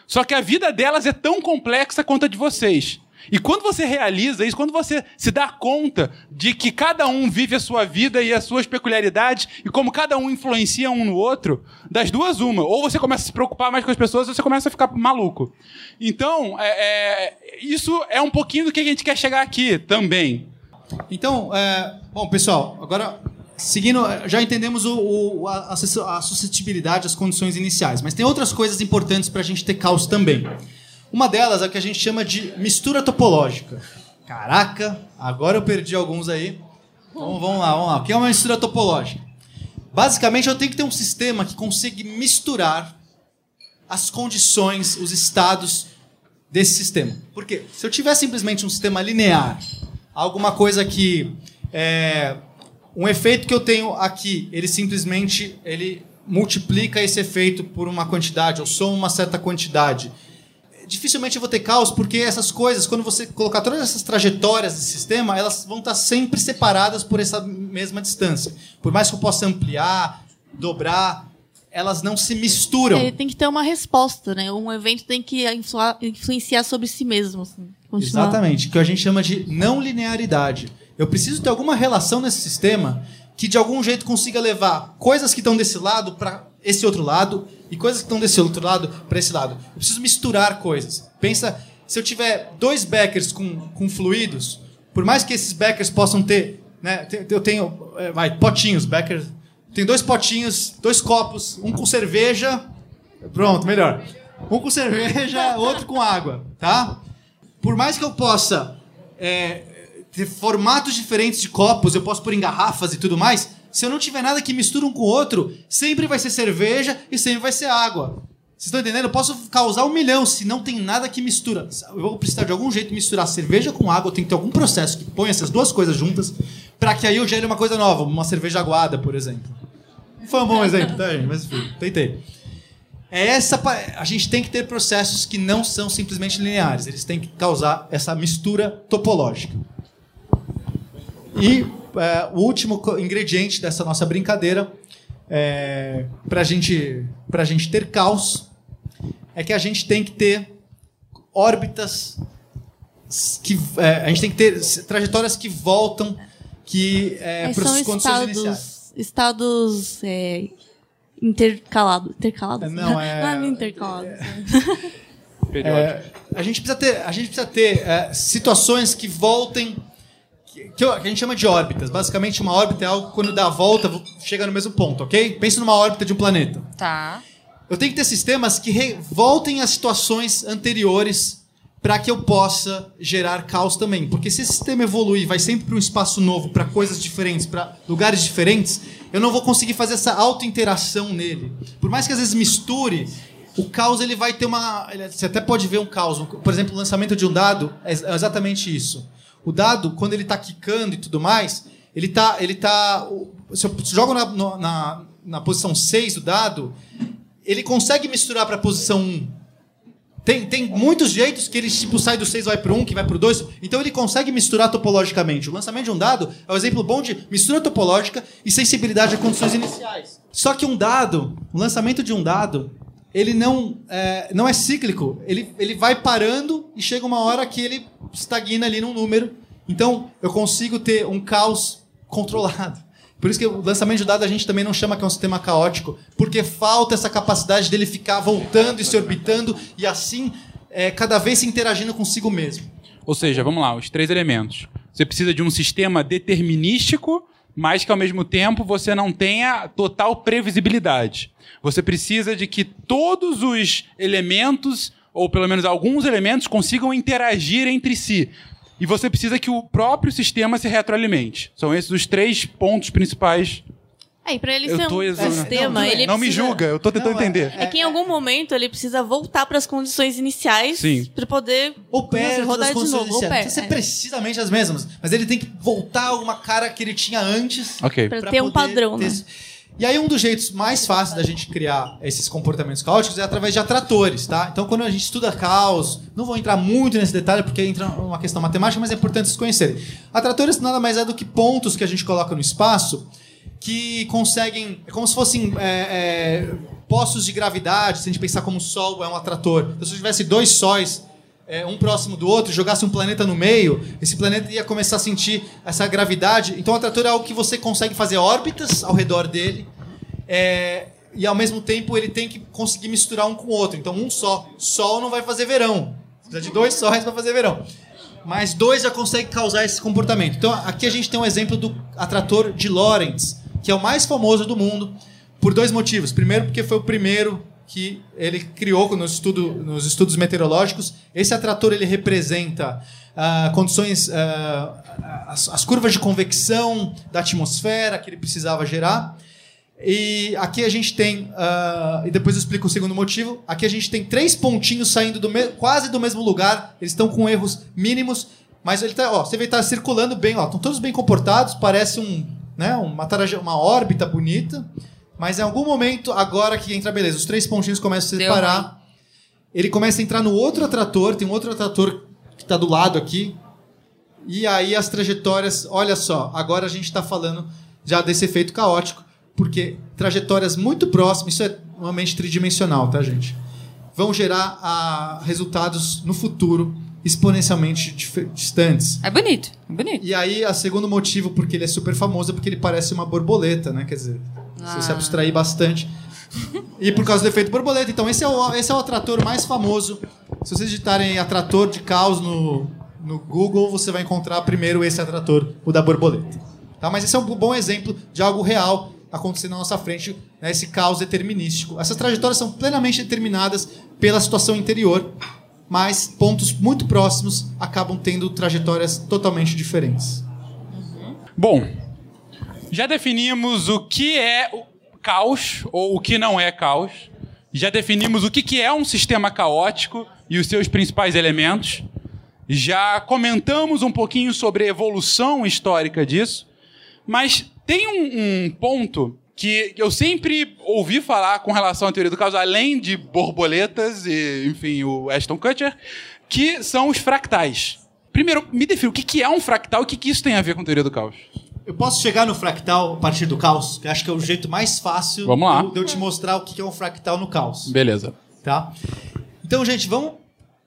Só que a vida delas é tão complexa quanto a de vocês. E quando você realiza isso, quando você se dá conta de que cada um vive a sua vida e as suas peculiaridades e como cada um influencia um no outro, das duas uma. Ou você começa a se preocupar mais com as pessoas ou você começa a ficar maluco. Então, é- é, isso é um pouquinho do que a gente quer chegar aqui também. Então, é, bom, pessoal, agora seguindo, já entendemos o, o- a, a sus- a suscetibilidade, as condições iniciais, mas tem outras coisas importantes para a gente ter caos também. Uma delas é o que a gente chama de mistura topológica. Caraca, agora eu perdi alguns aí. Então vamos lá, vamos lá. O que é uma mistura topológica? Basicamente, eu tenho que ter um sistema que consiga misturar as condições, os estados desse sistema. Por quê? Se eu tiver simplesmente um sistema linear, alguma coisa que é, um efeito que eu tenho aqui, ele simplesmente ele multiplica esse efeito por uma quantidade, ou soma uma certa quantidade. Dificilmente eu vou ter caos, porque essas coisas, quando você colocar todas essas trajetórias desse sistema, elas vão estar sempre separadas por essa mesma distância. Por mais que eu possa ampliar, dobrar, elas não se misturam. Ele tem que ter uma resposta, né? Um evento tem que influ- influenciar sobre si mesmo. Assim. Exatamente, que a gente chama de não linearidade. Eu preciso ter alguma relação nesse sistema que de algum jeito consiga levar coisas que estão desse lado para esse outro lado e coisas que estão desse outro lado para esse lado. Eu preciso misturar coisas. Pensa, se eu tiver dois beckers com, com fluidos, por mais que esses beckers possam ter, né, eu tenho, é, vai, potinhos, beckers, tem dois potinhos, dois copos, um com cerveja, pronto, melhor. Um com cerveja, outro com água, tá? Por mais que eu possa é, ter formatos diferentes de copos, eu posso pôr em garrafas e tudo mais, se eu não tiver nada que mistura um com o outro, sempre vai ser cerveja e sempre vai ser água. Vocês estão entendendo? Eu posso causar um milhão se não tem nada que mistura. Eu vou precisar de algum jeito misturar cerveja com água, tem que ter algum processo que põe essas duas coisas juntas, para que aí eu gere uma coisa nova, uma cerveja aguada, por exemplo. Não foi um bom exemplo, tá, gente? Mas enfim, tentei. É essa a gente tem que ter processos que não são simplesmente lineares, eles têm que causar essa mistura topológica. E é, o último ingrediente dessa nossa brincadeira é, para gente, a gente ter caos é que a gente tem que ter órbitas que é, a gente tem que ter trajetórias que voltam que é, É, para são as condições iniciais. estados, estados é, intercalados. Intercalados? Não, é- <laughs> Não é intercalados. Periódico. É, a gente precisa ter, a gente precisa ter é, situações que voltem, que, que a gente chama de órbitas. Basicamente, uma órbita é algo que quando dá a volta vo- chega no mesmo ponto, ok? Pense numa órbita de um planeta. Tá. Eu tenho que ter sistemas que voltem às situações anteriores para que eu possa gerar caos também. Porque se esse sistema evoluir, vai sempre para um espaço novo, para coisas diferentes, para lugares diferentes, eu não vou conseguir fazer essa auto-interação nele. Por mais que às vezes misture, o caos ele vai ter uma. Você até pode ver um caos. Por exemplo, o lançamento de um dado é é exatamente isso. O dado, quando ele está quicando e tudo mais, ele tá. Ele tá o- se eu jogo na, na, na posição 6 do dado, ele consegue misturar para a posição 1. Tem, tem muitos jeitos que ele tipo, sai do 6 vai para 1, que vai para o 2. Então ele consegue misturar topologicamente. O lançamento de um dado é um exemplo bom de mistura topológica e sensibilidade a condições iniciais. Só que um dado, o lançamento de um dado, ele não é, não é cíclico. Ele, ele vai parando e chega uma hora que ele estagna ali num número. Então eu consigo ter um caos controlado. Por isso que o lançamento de dado a gente também não chama que é um sistema caótico, porque falta essa capacidade dele ficar voltando e se orbitando e assim é, cada vez se interagindo consigo mesmo. Ou seja, vamos lá, os três elementos. Você precisa de um sistema determinístico, mas que ao mesmo tempo você não tenha total previsibilidade. Você precisa de que todos os elementos, ou pelo menos alguns elementos, consigam interagir entre si. E você precisa que o próprio sistema se retroalimente. São esses os três pontos principais. É, e pra ele Eu ser um sistema, Não, ele não me precisa- julga, eu tô tentando Não, é- entender. É que em algum momento ele precisa voltar para as condições iniciais Sim. para poder Ou perto rodar de condições novo. Ou iniciais. Não perto, precisa ser é. precisamente as mesmas, mas ele tem que voltar a uma cara que ele tinha antes. Ok. Pra pra ter um padrão, ter né? E aí um dos jeitos mais fáceis da gente criar esses comportamentos caóticos é através de atratores, tá? Então quando a gente estuda caos, não vou entrar muito nesse detalhe porque entra uma questão matemática, mas é importante vocês conhecerem. Atratores nada mais é do que pontos que a gente coloca no espaço que conseguem, é como se fossem é, é, poços de gravidade, se a gente pensar como o Sol é um atrator. Então, se eu tivesse dois sóis, é, um próximo do outro, jogasse um planeta no meio, esse planeta ia começar a sentir essa gravidade. Então, o atrator é algo que você consegue fazer órbitas ao redor dele, é, e ao mesmo tempo ele tem que conseguir misturar um com o outro. Então, um só. Sol não vai fazer verão. Precisa de dois sóis para fazer verão. Mas dois já consegue causar esse comportamento. Então, aqui a gente tem um exemplo do atrator de Lorentz, que é o mais famoso do mundo, por dois motivos. Primeiro, porque foi o primeiro que ele criou no estudo, nos estudos meteorológicos. Esse atrator ele representa ah, condições, ah, as, as curvas de convecção da atmosfera que ele precisava gerar. E aqui a gente tem, ah, e depois eu explico o segundo motivo. Aqui a gente tem três pontinhos saindo do quase do mesmo lugar. Eles estão com erros mínimos, mas ele tá, ó, você vê que tá circulando bem, ó, estão todos bem comportados, parece um, né, uma, uma órbita bonita. Mas em algum momento, agora que entra, beleza, os três pontinhos começam a se Deu separar. Ele começa a entrar no outro atrator, tem um outro atrator que está do lado aqui. E aí as trajetórias, olha só, agora a gente está falando já desse efeito caótico, porque trajetórias muito próximas, isso é uma mente tridimensional, tá, gente? Vão gerar ah, resultados no futuro exponencialmente distantes. É bonito, é bonito. E aí, o segundo motivo porque ele é super famoso é porque ele parece uma borboleta, né? Quer dizer, se você Ah. abstrair bastante. E por causa do efeito borboleta. Então, esse é o, esse é o atrator mais famoso. Se vocês digitarem atrator de caos no, no Google, você vai encontrar primeiro esse atrator, o da borboleta. Tá? Mas esse é um bom exemplo de algo real acontecendo na nossa frente, né? esse caos determinístico. Essas trajetórias são plenamente determinadas pela situação interior, mas pontos muito próximos acabam tendo trajetórias totalmente diferentes. Bom, já definimos o que é o caos ou o que não é caos. Já definimos o que é um sistema caótico e os seus principais elementos. Já comentamos um pouquinho sobre a evolução histórica disso. Mas tem um, um ponto que eu sempre ouvi falar com relação à teoria do caos, além de borboletas e, enfim, o Ashton Kutcher, que são os fractais. Primeiro, me defina o que que é um fractal e o que que isso tem a ver com a teoria do caos. Eu posso chegar no fractal a partir do caos, que acho que é o jeito mais fácil Vamos lá. de eu- de eu te mostrar o que é um fractal no caos. Beleza. Tá? Então, gente, vamos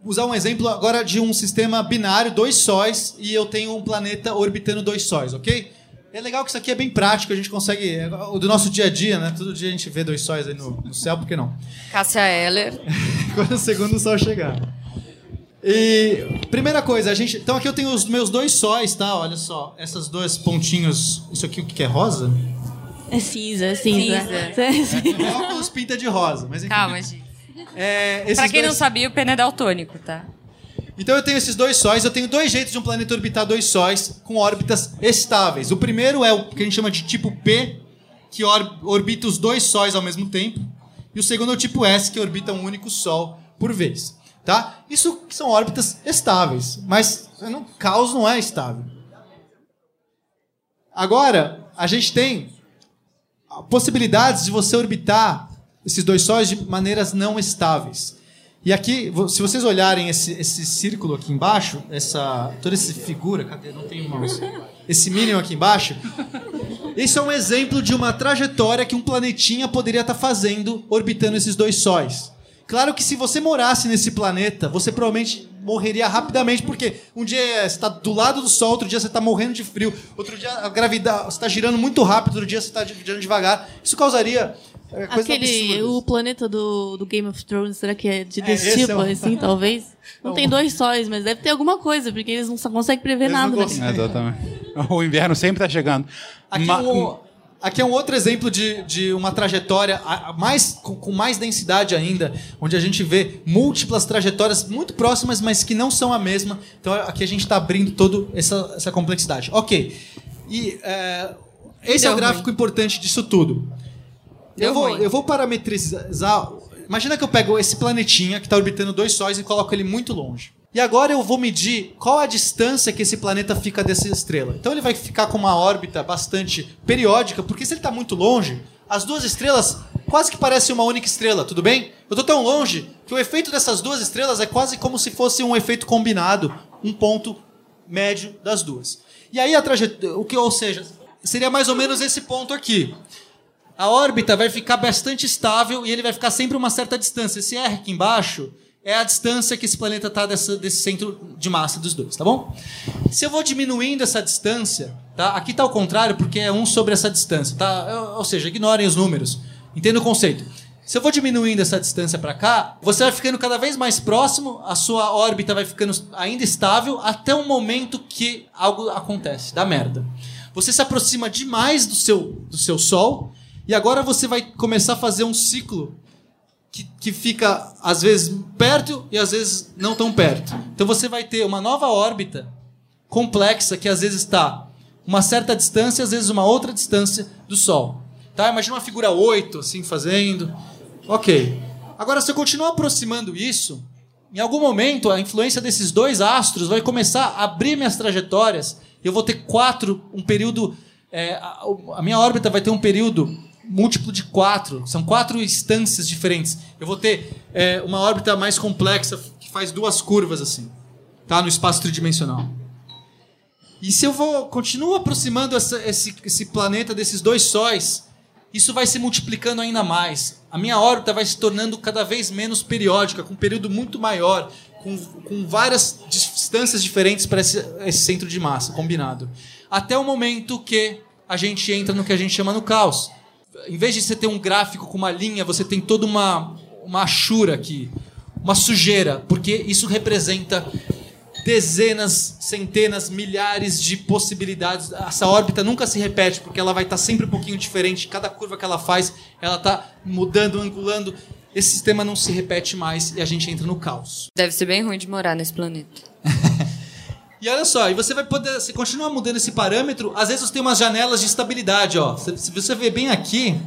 usar um exemplo agora de um sistema binário, dois sóis, e eu tenho um planeta orbitando dois sóis, ok? É legal que isso aqui é bem prático, a gente consegue. É o do nosso dia a dia, né? Todo dia a gente vê dois sóis aí no, no céu, por que não? Cássia Eller. <laughs> quando o segundo sol chegar. E primeira coisa, a gente. Então aqui eu tenho os meus dois sóis, tá? Olha só, essas dois pontinhos. Isso aqui o que que é rosa? É cinza, é cinza. Cinza. Óculos pinta de rosa, mas enfim. Calma, gente. É, Pra quem não dois- sabia, o pena é daltônico, tá? Então eu tenho esses dois sóis, eu tenho dois jeitos de um planeta orbitar dois sóis com órbitas estáveis. O primeiro é o que a gente chama de tipo P, que or- orbita os dois sóis ao mesmo tempo. E o segundo é o tipo S, que orbita um único sol por vez. Tá? Isso são órbitas estáveis, mas no caos não é estável. Agora, a gente tem possibilidades de você orbitar esses dois sóis de maneiras não estáveis. E aqui, se vocês olharem esse, esse círculo aqui embaixo, essa toda essa figura, cadê? Não tem. Esse mínimo aqui embaixo, isso é um exemplo de uma trajetória que um planetinha poderia estar fazendo orbitando esses dois sóis. Claro que se você morasse nesse planeta, você provavelmente morreria rapidamente, porque um dia você está do lado do Sol, outro dia você está morrendo de frio, outro dia a gravidade você está girando muito rápido, outro dia você está girando devagar. Isso causaria é, Aquele, absurdas. o planeta do, do Game of Thrones, será que é de É, desse esse tipo, é o- assim, talvez? <laughs> Não tem dois sóis, mas deve ter alguma coisa, porque eles não conseguem prever Eles nada. né? conseguem. Exatamente. O inverno sempre tá chegando. Aqui, Ma- um, aqui é um outro exemplo de, de uma trajetória a- a mais, com, com mais densidade ainda, onde a gente vê múltiplas trajetórias muito próximas, mas que não são a mesma. Então aqui a gente está abrindo toda essa, essa complexidade. Ok. E é, esse é o Deu gráfico importante disso tudo. Eu vou, ruim. eu vou parametrizar. Imagina que eu pego esse planetinha que está orbitando dois sóis e coloco ele muito longe. E agora eu vou medir qual a distância que esse planeta fica dessa estrela. Então ele vai ficar com uma órbita bastante periódica, porque se ele está muito longe, as duas estrelas quase que parecem uma única estrela, tudo bem? Eu estou tão longe que o efeito dessas duas estrelas é quase como se fosse um efeito combinado, um ponto médio das duas. E aí a trajetória, o que, ou seja, seria mais ou menos esse ponto aqui. A órbita vai ficar bastante estável e ele vai ficar sempre uma certa distância. Esse R aqui embaixo é a distância que esse planeta está desse centro de massa dos dois, tá bom? Se eu vou diminuindo essa distância, tá? Aqui está ao contrário porque é um sobre essa distância, tá? Eu- Ou seja, ignorem os números. Entenda o conceito. Se eu vou diminuindo essa distância para cá, você vai ficando cada vez mais próximo, a sua órbita vai ficando ainda estável até o momento que algo acontece, dá merda. Você se aproxima demais do seu, do seu Sol e agora você vai começar a fazer um ciclo que, que fica às vezes perto e às vezes não tão perto. Então você vai ter uma nova órbita complexa que às vezes está uma certa distância, às vezes uma outra distância do Sol. Tá? Imagina uma figura 8 assim fazendo. Ok. Agora, se eu continuar aproximando isso, em algum momento a influência desses dois astros vai começar a abrir minhas trajetórias. Eu vou ter quatro, um período. é, a, a minha órbita vai ter um período múltiplo de quatro. São quatro instâncias diferentes. Eu vou ter é, uma órbita mais complexa que faz duas curvas assim, tá? No espaço tridimensional. E se eu vou continuo aproximando essa- esse, esse planeta desses dois sóis, isso vai se multiplicando ainda mais. A minha órbita vai se tornando cada vez menos periódica, com um período muito maior, com, com várias distâncias diferentes para esse, esse centro de massa combinado. Até o momento que a gente entra no que a gente chama no caos. Em vez de você ter um gráfico com uma linha, você tem toda uma, uma achura aqui, uma sujeira, porque isso representa dezenas, centenas, milhares de possibilidades. Essa órbita nunca se repete, porque ela vai estar sempre um pouquinho diferente. Cada curva que ela faz, ela está mudando, angulando. Esse sistema não se repete mais e a gente entra no caos. Deve ser bem ruim de morar nesse planeta. <laughs> E olha só, e você vai poder, você continua mudando esse parâmetro, às vezes você tem umas janelas de estabilidade, ó. Se você ver bem aqui,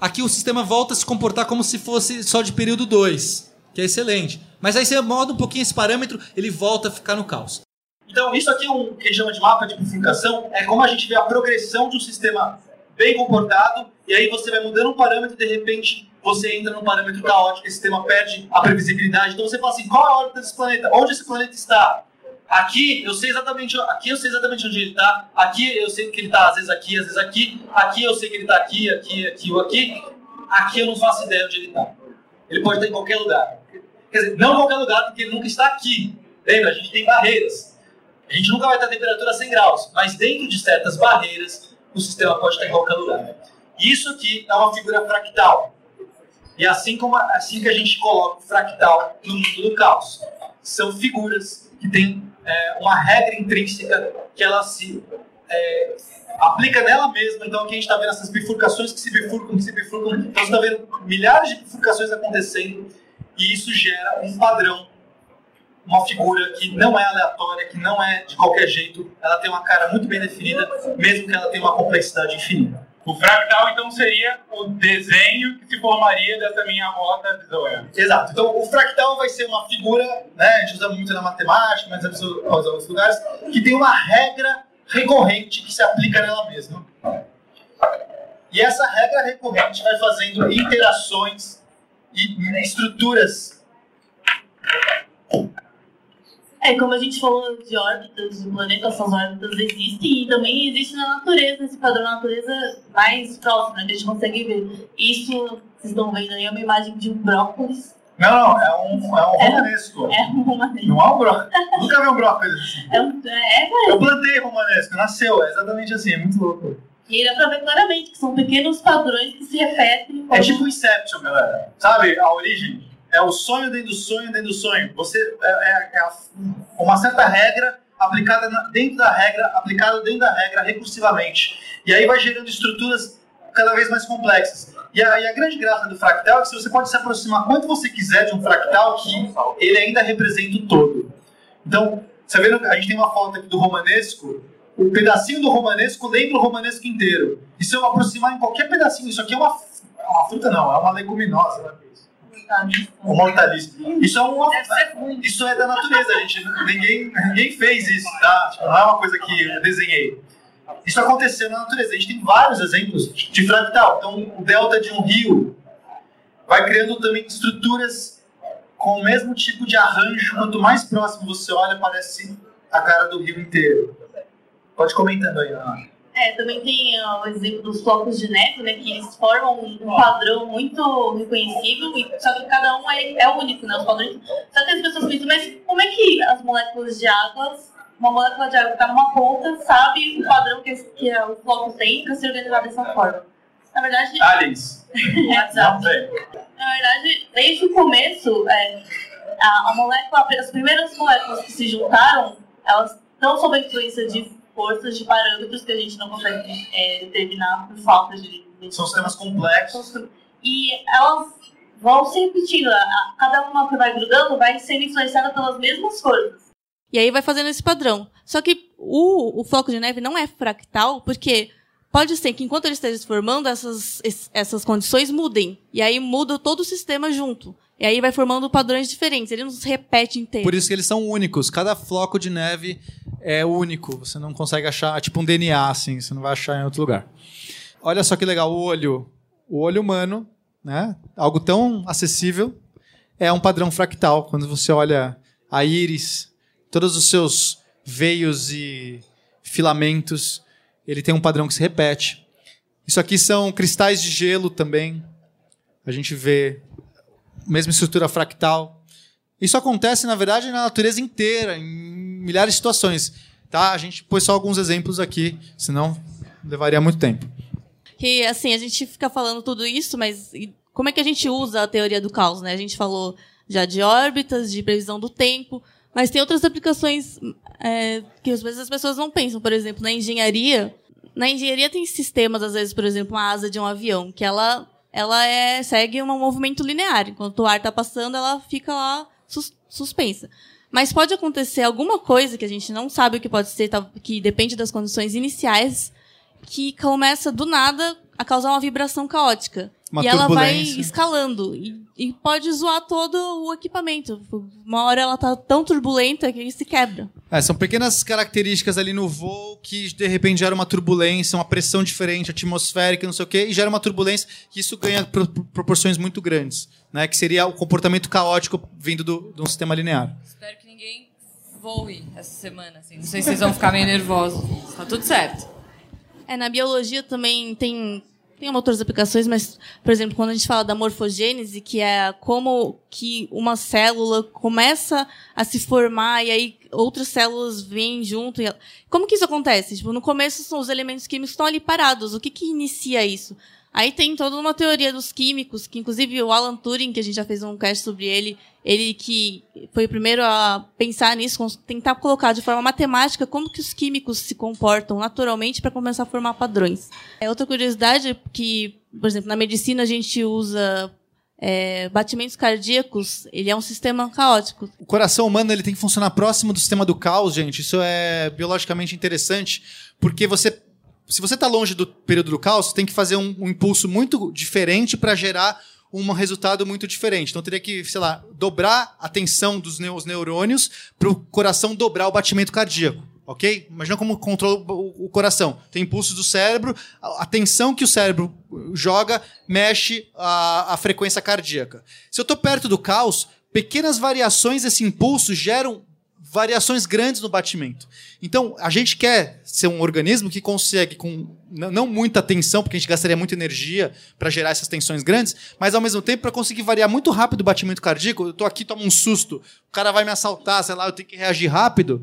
aqui o sistema volta a se comportar como se fosse só de período 2, que é excelente. Mas aí você muda um pouquinho esse parâmetro, ele volta a ficar no caos. Então, isso aqui é um que chama de mapa de bifurcação, é como a gente vê a progressão de um sistema bem comportado, e aí você vai mudando um parâmetro e de repente você entra num parâmetro caótico, esse sistema perde a previsibilidade. Então você fala assim, qual é a órbita desse planeta? Onde esse planeta está? Aqui eu sei exatamente, aqui eu sei exatamente onde ele está. Aqui eu sei que ele está às vezes aqui, às vezes aqui. Aqui eu sei que ele está aqui, aqui, aqui ou aqui. Aqui eu não faço ideia onde ele está. Ele pode estar em qualquer lugar. Quer dizer, não em qualquer lugar, porque ele nunca está aqui. Lembra? A gente tem barreiras. A gente nunca vai a temperatura a 100 graus, mas dentro de certas barreiras, o sistema pode estar em qualquer lugar. Isso aqui é uma figura fractal. E assim, como, assim que a gente coloca o fractal no mundo do caos. São figuras que têm é, uma regra intrínseca que ela se é, aplica nela mesma. Então aqui a gente está vendo essas bifurcações que se bifurcam, que se bifurcam. Então você está vendo milhares de bifurcações acontecendo e isso gera um padrão, uma figura que não é aleatória, que não é de qualquer jeito. Ela tem uma cara muito bem definida, mesmo que ela tenha uma complexidade infinita. O fractal, então, seria o desenho que se formaria dessa minha rota de Zoe. Exato. Então, o fractal vai ser uma figura, né, a gente usa muito na matemática, mas em outros lugares, que tem uma regra recorrente que se aplica nela mesma. E essa regra recorrente vai fazendo interações e estruturas. É, como a gente falou de órbitas do planeta, essas órbitas existem e também existe na natureza, esse padrão na natureza mais próximo, né, que a gente consegue ver. Isso, vocês estão vendo aí, é uma imagem de um brócolis. Não, não, é um, é um romanesco. É um romanesco. Não é um brócolis. Nunca vi um brócolis assim. É, um, é, é, Eu plantei romanesco, nasceu, é exatamente assim, é muito louco. E aí dá pra ver claramente que são pequenos padrões que se repetem. É tipo Inception, galera. Sabe, a origem é o sonho dentro do sonho dentro do sonho. Você é, é, é uma certa regra aplicada na- dentro da regra, aplicada dentro da regra recursivamente. E aí vai gerando estruturas cada vez mais complexas. E a, e a grande graça do fractal é que você pode se aproximar quanto você quiser de um fractal que ele ainda representa o todo. Então, você vê, a gente tem uma foto aqui do romanesco, o pedacinho do romanesco lembra o romanesco inteiro. E se eu aproximar em qualquer pedacinho, isso aqui é uma, uma fruta não, é uma leguminosa, né? Uma hortaliça. Isso é uma, isso é da natureza, gente. Ninguém, ninguém fez isso, tá? Tipo, não é uma coisa que eu desenhei. Isso aconteceu na natureza. A gente tem vários exemplos de fractal. Então, o delta de um rio vai criando também estruturas com o mesmo tipo de arranjo. Quanto mais próximo você olha, parece a cara do rio inteiro. Pode comentando aí, Ana. É, também tem ó, o exemplo dos flocos de neve, né? Que eles formam um padrão muito reconhecível, e- só que cada um é, é único, né? Os padrões. Só que as pessoas pensam, mas como é que as moléculas de água, uma molécula de água que está numa ponta, sabe o padrão que, que é, o floco tem para se organizar dessa forma? Na verdade. Aliens. <laughs> Exato. Não. Na verdade, desde o começo, é, a, a molécula, as primeiras moléculas que se juntaram, elas estão sob a influência de forças, de parâmetros que a gente não consegue é, determinar por falta de. de- São sistemas complexos. E elas vão se repetindo. cada uma que vai grudando vai sendo influenciada pelas mesmas forças. E aí vai fazendo esse padrão. Só que o, o floco de neve não é fractal, porque pode ser que enquanto ele esteja se formando, essas, es- essas condições mudem. E aí muda todo o sistema junto. E aí vai formando padrões diferentes. Ele não se repete inteiro. Por isso que eles são únicos. Cada floco de neve é único. Você não consegue achar, é tipo um DNA, assim, você não vai achar em outro lugar. Olha só que legal, o olho. O olho humano, né? Algo tão acessível, é um padrão fractal. Quando você olha a íris, todos os seus veios e filamentos, ele tem um padrão que se repete. Isso aqui são cristais de gelo também. A gente vê mesma estrutura fractal. Isso acontece, na verdade, na natureza inteira, em milhares de situações. Tá? A gente pôs só alguns exemplos aqui, senão levaria muito tempo. Que, assim, a gente fica falando tudo isso, mas como é que a gente usa a teoria do caos, né? A gente falou já de órbitas, de previsão do tempo, mas tem outras aplicações é, que às vezes as pessoas não pensam. Por exemplo, na engenharia, na engenharia tem sistemas, às vezes, por exemplo, uma asa de um avião, que ela, ela é, segue um movimento linear. Enquanto o ar está passando, ela fica lá sus, suspensa. Mas pode acontecer alguma coisa que a gente não sabe o que pode ser, que depende das condições iniciais, que começa do nada a causar uma vibração caótica. Uma e ela vai escalando. E, e, pode zoar todo o equipamento. Uma hora ela tá tão turbulenta que se quebra. É, são pequenas características ali no voo que de repente gera uma turbulência, uma pressão diferente, atmosférica, não sei o quê, e gera uma turbulência que isso ganha pro, proporções muito grandes. Né, que seria o comportamento caótico vindo do, de um sistema linear. Espero que ninguém voe essa semana. Assim. Não sei se vocês vão ficar meio nervosos. Tá tudo certo. É, na biologia também tem tem outras aplicações, mas, por exemplo, quando a gente fala da morfogênese, que é como que uma célula começa a se formar e aí outras células vêm junto. E... Como que isso acontece? Tipo, no começo são os elementos químicos estão ali parados. O que que inicia isso? Aí tem toda uma teoria dos químicos, que inclusive o Alan Turing, que a gente já fez um cast sobre ele, ele que foi o primeiro a pensar nisso, tentar colocar de forma matemática como que os químicos se comportam naturalmente para começar a formar padrões. É outra curiosidade é que, por exemplo, na medicina a gente usa é, batimentos cardíacos, ele é um sistema caótico. O coração humano ele tem que funcionar próximo do sistema do caos, gente. Isso é biologicamente interessante, porque você se você está longe do período do caos, você tem que fazer um, um impulso muito diferente para gerar um resultado muito diferente. Então teria que, sei lá, dobrar a tensão dos neurônios para o coração dobrar o batimento cardíaco. Ok? Imagina como controla o, coração. Tem impulsos do cérebro, a, tensão que o cérebro joga mexe a, a frequência cardíaca. Se eu estou perto do caos, pequenas variações desse impulso geram variações grandes no batimento. Então, a gente quer ser um organismo que consegue, com não muita tensão, porque a gente gastaria muita energia para gerar essas tensões grandes, mas ao mesmo tempo para conseguir variar muito rápido o batimento cardíaco. Eu estou aqui, tomo um susto, o cara vai me assaltar, sei lá, eu tenho que reagir rápido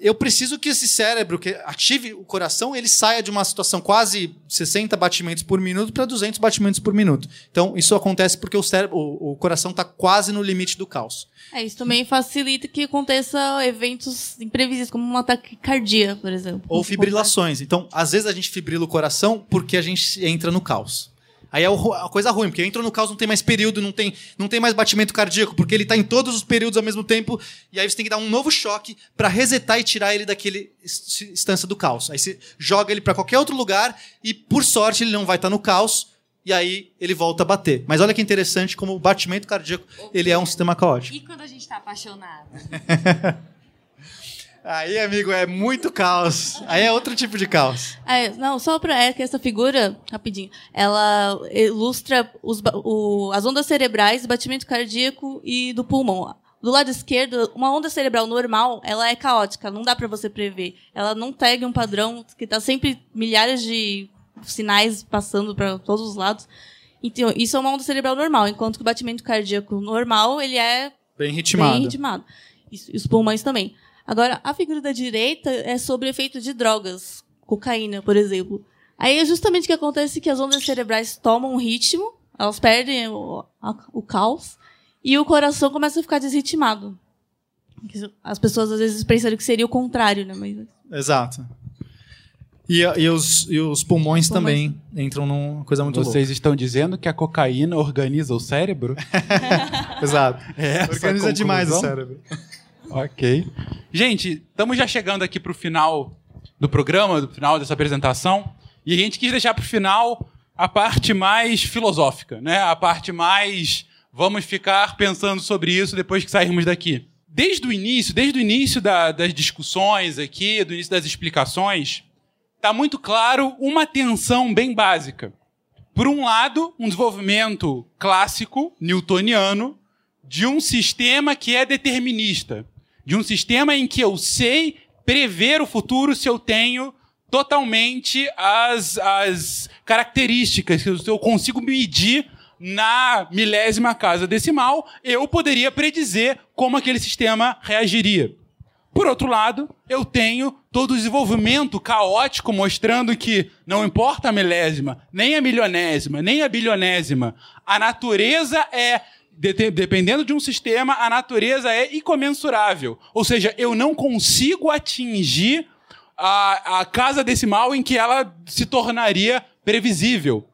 eu preciso que esse cérebro que ative o coração, ele saia de uma situação quase 60 batimentos por minuto para 200 batimentos por minuto. Então, isso acontece porque o cérebro, o, o coração está quase no limite do caos. É, isso também facilita que aconteça eventos imprevisíveis, como um ataque cardíaco, por exemplo. Ou fibrilações. Então, às vezes a gente fibrila o coração porque a gente entra no caos. Aí é a coisa ruim, porque entra no caos, não tem mais período, não tem, não tem mais batimento cardíaco, porque ele está em todos os períodos ao mesmo tempo, e aí você tem que dar um novo choque para resetar e tirar ele daquele instância do caos. Aí você joga ele para qualquer outro lugar e, por sorte, ele não vai estar tá no caos, e aí ele volta a bater. Mas olha que interessante como o batimento cardíaco, ele é um sistema caótico. E quando a gente está apaixonado? <laughs> Aí, amigo, é muito caos. Aí é outro tipo de caos. É, não, só para é que essa figura, rapidinho, ela ilustra os, o, as ondas cerebrais, batimento cardíaco e do pulmão. Do lado esquerdo, uma onda cerebral normal, ela é caótica, não dá para você prever. Ela não segue um padrão que está sempre milhares de sinais passando para todos os lados. Então, isso é uma onda cerebral normal, enquanto que o batimento cardíaco normal, ele é bem ritmado. Bem ritmado. E os pulmões também. Agora, a figura da direita é sobre efeito de drogas, cocaína, por exemplo. Aí é justamente o que acontece que as ondas cerebrais tomam um ritmo, elas perdem o, a, o caos, e o coração começa a ficar desritimado. As pessoas às vezes pensam que seria o contrário, né? Mas... Exato. E, e, os, e os pulmões, pulmões, também entram numa coisa muito Vocês louca. estão dizendo que a cocaína organiza o cérebro? <laughs> Exato. É organiza demais o cérebro. Ok. Gente, estamos já chegando aqui para o final do programa, do final dessa apresentação, e a gente quis deixar para o final a parte mais filosófica, né? A parte mais vamos ficar pensando sobre isso depois que sairmos daqui. Desde o início, desde o início da, das discussões aqui, do início das explicações, está muito claro uma tensão bem básica. Por um lado, um desenvolvimento clássico, newtoniano, de um sistema que é determinista de um sistema em que eu sei prever o futuro se eu tenho totalmente as, as características que eu consigo medir na milésima casa decimal, eu poderia predizer como aquele sistema reagiria. Por outro lado, eu tenho todo o desenvolvimento caótico mostrando que não importa a milésima, nem a milionésima, nem a bilionésima, a natureza é dependendo de um sistema, a natureza é incomensurável. Ou seja, eu não consigo atingir a, a casa decimal em que ela se tornaria previsível.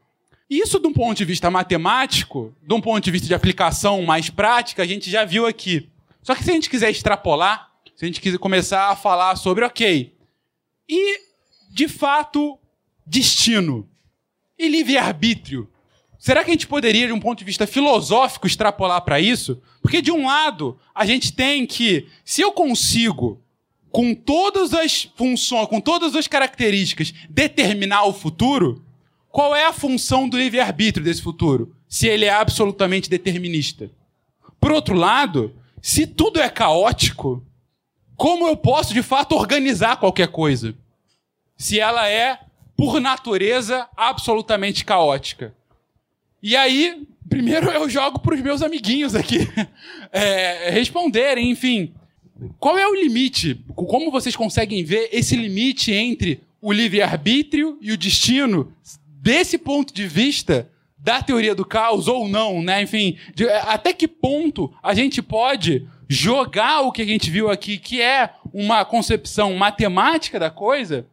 Isso, de um ponto de vista matemático, de um ponto de vista de aplicação mais prática, a gente já viu aqui. Só que se a gente quiser extrapolar, se a gente quiser começar a falar sobre, ok, e de fato, destino e livre-arbítrio? Será que a gente poderia, de um ponto de vista filosófico, extrapolar para isso? Porque, de um lado, a gente tem que, se eu consigo, com todas as funções, com todas as características, determinar o futuro, qual é a função do livre-arbítrio desse futuro? Se ele é absolutamente determinista. Por outro lado, se tudo é caótico, como eu posso de fato organizar qualquer coisa? Se ela é, por natureza, absolutamente caótica. E aí, primeiro eu jogo para os meus amiguinhos aqui <laughs> é, responderem, enfim. Qual é o limite? Como vocês conseguem ver esse limite entre o livre-arbítrio e o destino desse ponto de vista da teoria do caos ou não, né? Enfim, de, até que ponto a gente pode jogar o que a gente viu aqui, que é uma concepção matemática da coisa,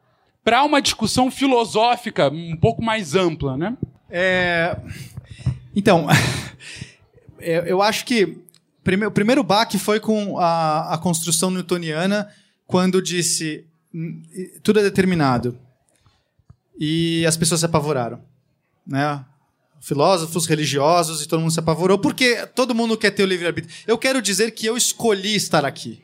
para uma discussão filosófica um pouco mais ampla, né? É... Então, <laughs> eu acho que o primeiro baque foi com a, a construção newtoniana, quando disse tudo é determinado e as pessoas se apavoraram, né? Filósofos, religiosos e todo mundo se apavorou porque todo mundo quer ter o livre arbítrio. Eu quero dizer que eu escolhi estar aqui.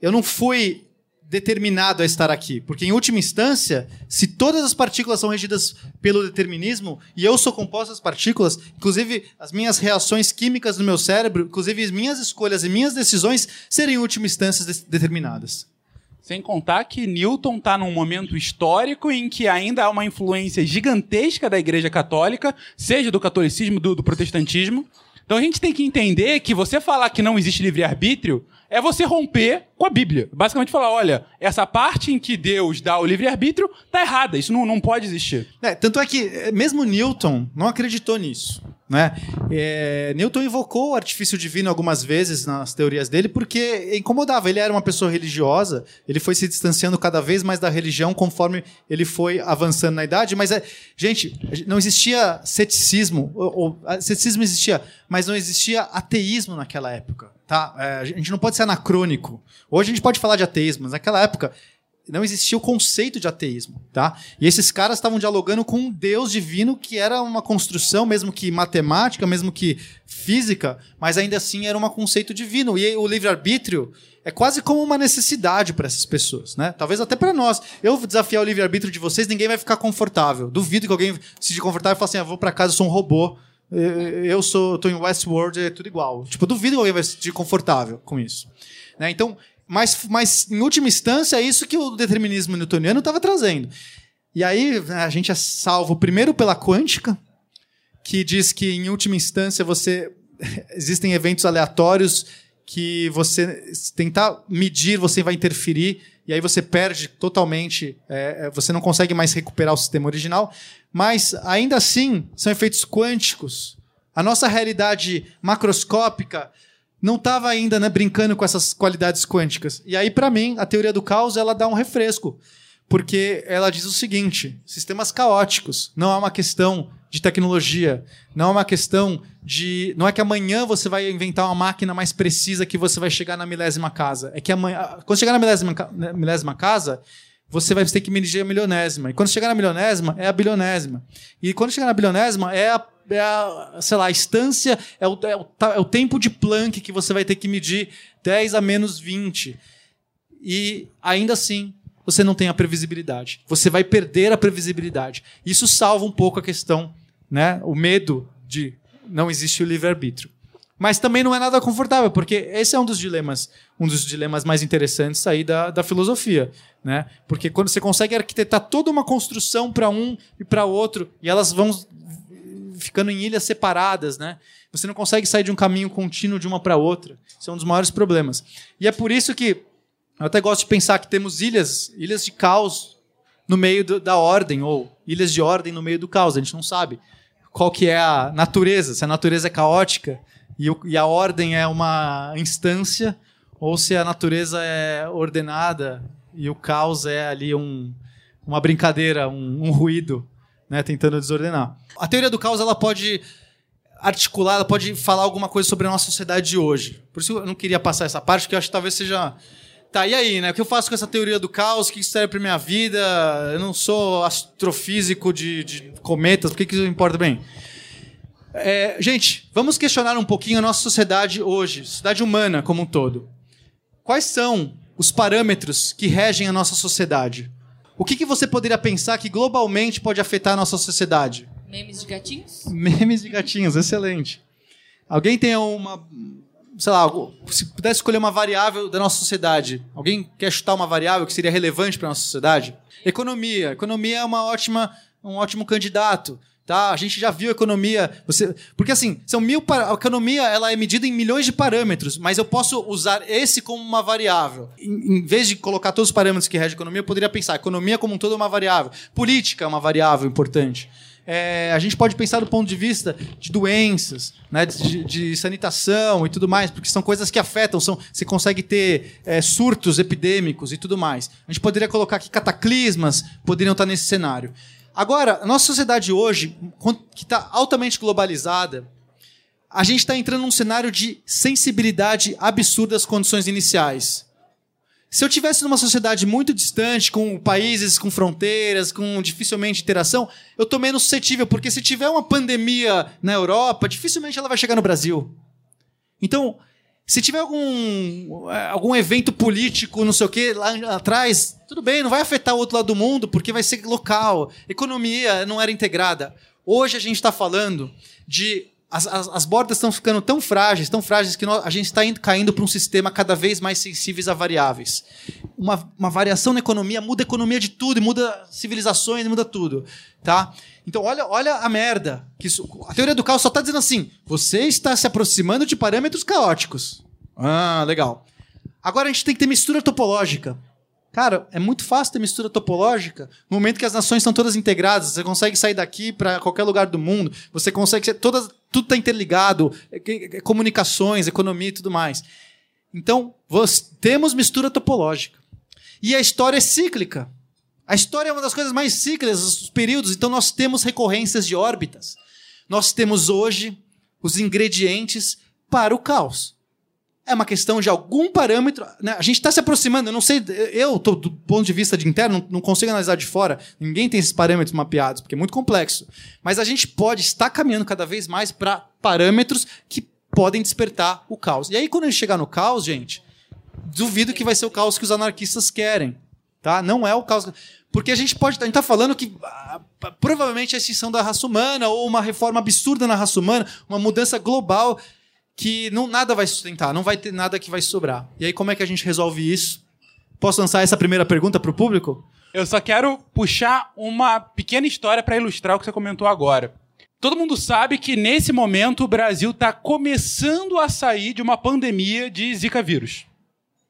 Eu não fui determinado a estar aqui, porque em última instância, se todas as partículas são regidas pelo determinismo e eu sou composto das partículas, inclusive as minhas reações químicas no meu cérebro, inclusive as minhas escolhas e minhas decisões serem em última instância determinadas. Sem contar que Newton está num momento histórico em que ainda há uma influência gigantesca da Igreja Católica, seja do catolicismo, do, do protestantismo. Então a gente tem que entender que você falar que não existe livre-arbítrio é você romper com a Bíblia. Basicamente falar, olha, essa parte em que Deus dá o livre-arbítrio tá errada, isso não, não pode existir. É, tanto é que é, mesmo Newton não acreditou nisso. Né? É, Newton invocou o artifício divino algumas vezes nas teorias dele porque incomodava. Ele era uma pessoa religiosa, ele foi se distanciando cada vez mais da religião conforme ele foi avançando na idade. Mas, é, gente, não existia ceticismo, ou, ou ceticismo existia, mas não existia ateísmo naquela época. Tá? É, a gente não pode ser anacrônico. Hoje a gente pode falar de ateísmo, mas naquela época não existia o conceito de ateísmo, tá? E esses caras estavam dialogando com um Deus divino que era uma construção, mesmo que matemática, mesmo que física, mas ainda assim era um conceito divino. E o livre-arbítrio é quase como uma necessidade para essas pessoas, né? Talvez até para nós. Eu desafiar o livre-arbítrio de vocês, ninguém vai ficar confortável. Duvido que alguém se confortável e fale assim: ah, vou para casa, eu sou um robô. Eu sou, tô em Westworld, é tudo igual. Tipo, duvido que alguém vai se sentir confortável com isso. Né? Então, mas, mas, em última instância, é isso que o determinismo newtoniano estava trazendo. E aí a gente é salvo primeiro pela quântica, que diz que, em última instância, você <laughs> existem eventos aleatórios que você tentar medir, você vai interferir, e aí você perde totalmente, é, é você não consegue mais recuperar o sistema original. Mas, ainda assim, são efeitos quânticos. A nossa realidade macroscópica não estava ainda né, brincando com essas qualidades quânticas. E aí, para mim, a teoria do caos ela dá um refresco, porque ela diz o seguinte: sistemas caóticos não é uma questão de tecnologia, não é uma questão de, não é que amanhã você vai inventar uma máquina mais precisa que você vai chegar na milésima casa. É que amanhã, quando chegar na milésima, na milésima casa, você vai ter que medir a milionésima. E quando chegar na milionésima, é a bilionésima. E quando chegar na bilionésima, é a é a, sei lá, a instância, é o, é, o, é o tempo de Planck que você vai ter que medir 10 a menos 20. E ainda assim, você não tem a previsibilidade. Você vai perder a previsibilidade. Isso salva um pouco a questão, né? O medo de não existe o livre-arbítrio. Mas também não é nada confortável, porque esse é um dos dilemas, um dos dilemas mais interessantes aí da, da filosofia, né? Porque quando você consegue arquitetar toda uma construção para um e para outro, e elas vão ficando em ilhas separadas, né? Você não consegue sair de um caminho contínuo de uma para outra. Isso é um dos maiores problemas. E é por isso que eu até gosto de pensar que temos ilhas, ilhas de caos no meio do, da ordem ou ilhas de ordem no meio do caos. A gente não sabe qual que é a natureza, se a natureza é caótica e, o, e a ordem é uma instância ou se a natureza é ordenada e o caos é ali um, uma brincadeira, um, um ruído, né, tentando desordenar. A teoria do caos ela pode articular, ela pode falar alguma coisa sobre a nossa sociedade de hoje. Por isso eu não queria passar essa parte, porque eu acho que talvez seja Tá, e aí, né? O que eu faço com essa teoria do caos? O que isso serve pra minha vida? Eu não sou astrofísico de, de cometas, por que, que isso importa bem? É, gente, vamos questionar um pouquinho a nossa sociedade hoje, sociedade humana como um todo. Quais são os parâmetros que regem a nossa sociedade? O que, que você poderia pensar que globalmente pode afetar a nossa sociedade? Memes de gatinhos? Memes de gatinhos, excelente. Alguém tem uma, sei lá, se pudesse escolher uma variável da nossa sociedade, alguém quer chutar uma variável que seria relevante para a nossa sociedade? Economia. Economia é uma ótima, um ótimo candidato. Tá? A gente já viu economia. Você, porque assim, são mil a economia ela é medida em milhões de parâmetros, mas eu posso usar esse como uma variável. Em, em vez de colocar todos os parâmetros que regem a economia, eu poderia pensar: economia como um todo é uma variável. Política é uma variável importante. É, a gente pode pensar do ponto de vista de doenças, né, de, de, sanitação e tudo mais, porque são coisas que afetam, são, você consegue ter é, surtos epidêmicos e tudo mais. A gente poderia colocar que cataclismas poderiam estar nesse cenário. Agora, a nossa sociedade hoje, que está altamente globalizada, a gente está entrando num cenário de sensibilidade absurda às condições iniciais. Se eu tivesse numa sociedade muito distante, com países com fronteiras, com dificilmente interação, eu estou menos suscetível, porque se tiver uma pandemia na Europa, dificilmente ela vai chegar no Brasil. Então, se tiver algum, é, algum evento político, não sei o quê, lá atrás, tudo bem, não vai afetar o outro lado do mundo, porque vai ser local. Economia não era integrada. Hoje a gente está falando de as, as, as bordas estão ficando tão frágeis, tão frágeis, que nós, a gente está caindo para um sistema cada vez mais sensíveis a variáveis. Uma, uma variação na economia muda a economia de tudo, muda civilizações, muda tudo. Tá? Então, olha, olha a merda. Que isso, a teoria do caos só está dizendo assim: você está se aproximando de parâmetros caóticos. Ah, legal. Agora a gente tem que ter mistura topológica. Cara, é muito fácil ter mistura topológica no momento que as nações estão todas integradas. Você consegue sair daqui para qualquer lugar do mundo. Você consegue ser todas, tudo está interligado, é, é, comunicações, economia e tudo mais. Então, temos mistura topológica. E a história é cíclica. A história é uma das coisas mais cíclicas dos períodos, então nós temos recorrências de órbitas. Nós temos hoje os ingredientes para o caos é uma questão de algum parâmetro. Né? A gente está se aproximando, eu não sei, eu, tô, do ponto de vista de interno, não, consigo analisar de fora, ninguém tem esses parâmetros mapeados, porque é muito complexo. Mas a gente pode estar caminhando cada vez mais para parâmetros que podem despertar o caos. E aí, quando a gente chegar no caos, gente, duvido que vai ser o caos que os anarquistas querem. Tá? Não é o caos. Porque a gente pode. Gente está falando que ah, provavelmente a extinção da raça humana, ou uma reforma absurda na raça humana, uma mudança global que não, nada vai sustentar, não vai ter nada que vai sobrar. E aí, como é que a gente resolve isso? Posso lançar essa primeira pergunta para o público? Eu só quero puxar uma pequena história para ilustrar o que você comentou agora. Todo mundo sabe que nesse momento o Brasil está começando a sair de uma pandemia de Zika vírus.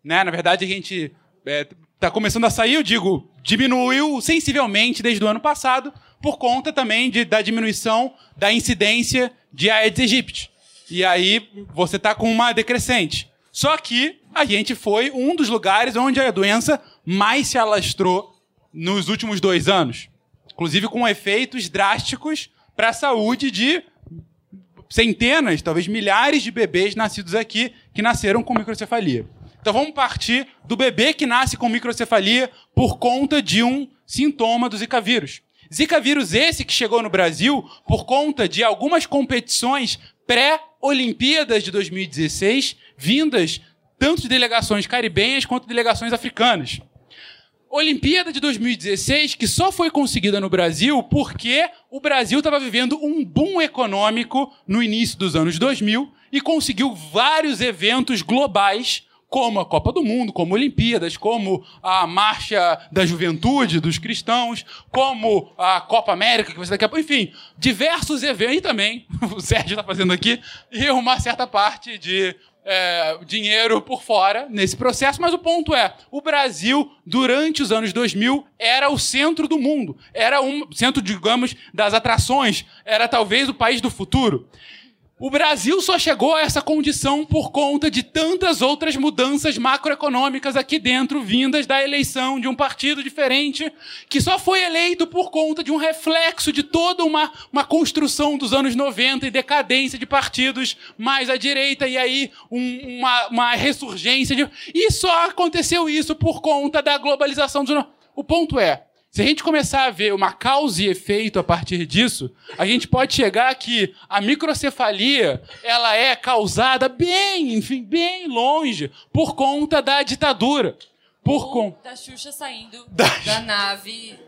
Né? Na verdade, a gente está é, tá começando a sair, eu digo, diminuiu sensivelmente desde o ano passado, por conta também de, da diminuição da incidência de Aedes aegypti. E aí você tá com uma decrescente. Só que a gente foi um dos lugares onde a doença mais se alastrou nos últimos dois anos. Inclusive com efeitos drásticos para a saúde de centenas, talvez milhares de bebês nascidos aqui que nasceram com microcefalia. Então vamos partir do bebê que nasce com microcefalia por conta de um sintoma do Zika vírus. Zika vírus esse que chegou no Brasil por conta de algumas competições pré-Olimpíadas de 2016, vindas tanto de delegações caribenhas quanto de delegações africanas. Olimpíada de 2016, que só foi conseguida no Brasil porque o Brasil estava vivendo um boom econômico no início dos anos 2000 e conseguiu vários eventos globais, como a Copa do Mundo, como Olimpíadas, como a Marcha da Juventude dos Cristãos, como a Copa América, que você daqui a pouco, enfim, diversos eventos, e também, <laughs> o Sérgio está fazendo aqui, e uma certa parte de é, dinheiro por fora nesse processo, mas o ponto é: o Brasil, durante os anos 2000, era o centro do mundo, era um centro, digamos, das atrações, era talvez o país do futuro. O Brasil só chegou a essa condição por conta de tantas outras mudanças macroeconômicas aqui dentro, vindas da eleição de um partido diferente, que só foi eleito por conta de um reflexo de toda uma, uma construção dos anos 90 e decadência de partidos mais à direita, e aí um, uma, uma ressurgência. De... E só aconteceu isso por conta da globalização dos. O ponto é, se a gente começar a ver uma causa e efeito a partir disso, a gente pode chegar que a microcefalia ela é causada bem, enfim, bem longe por conta da ditadura. Por con... Da Xuxa saindo da... da nave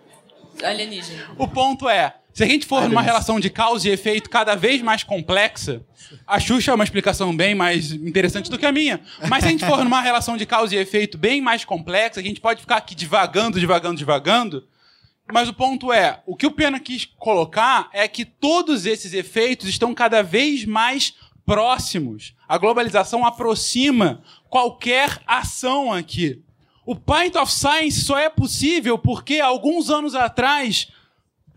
alienígena. O ponto é, se a gente for numa relação de causa e efeito cada vez mais complexa, a Xuxa é uma explicação bem mais interessante do que a minha. Mas se a gente for numa relação de causa e efeito bem mais complexa, a gente pode ficar aqui divagando, divagando, divagando, mas o ponto é, o que o Pena quis colocar é que todos esses efeitos estão cada vez mais próximos. A globalização aproxima qualquer ação aqui. O Pint of Science só é possível porque alguns anos atrás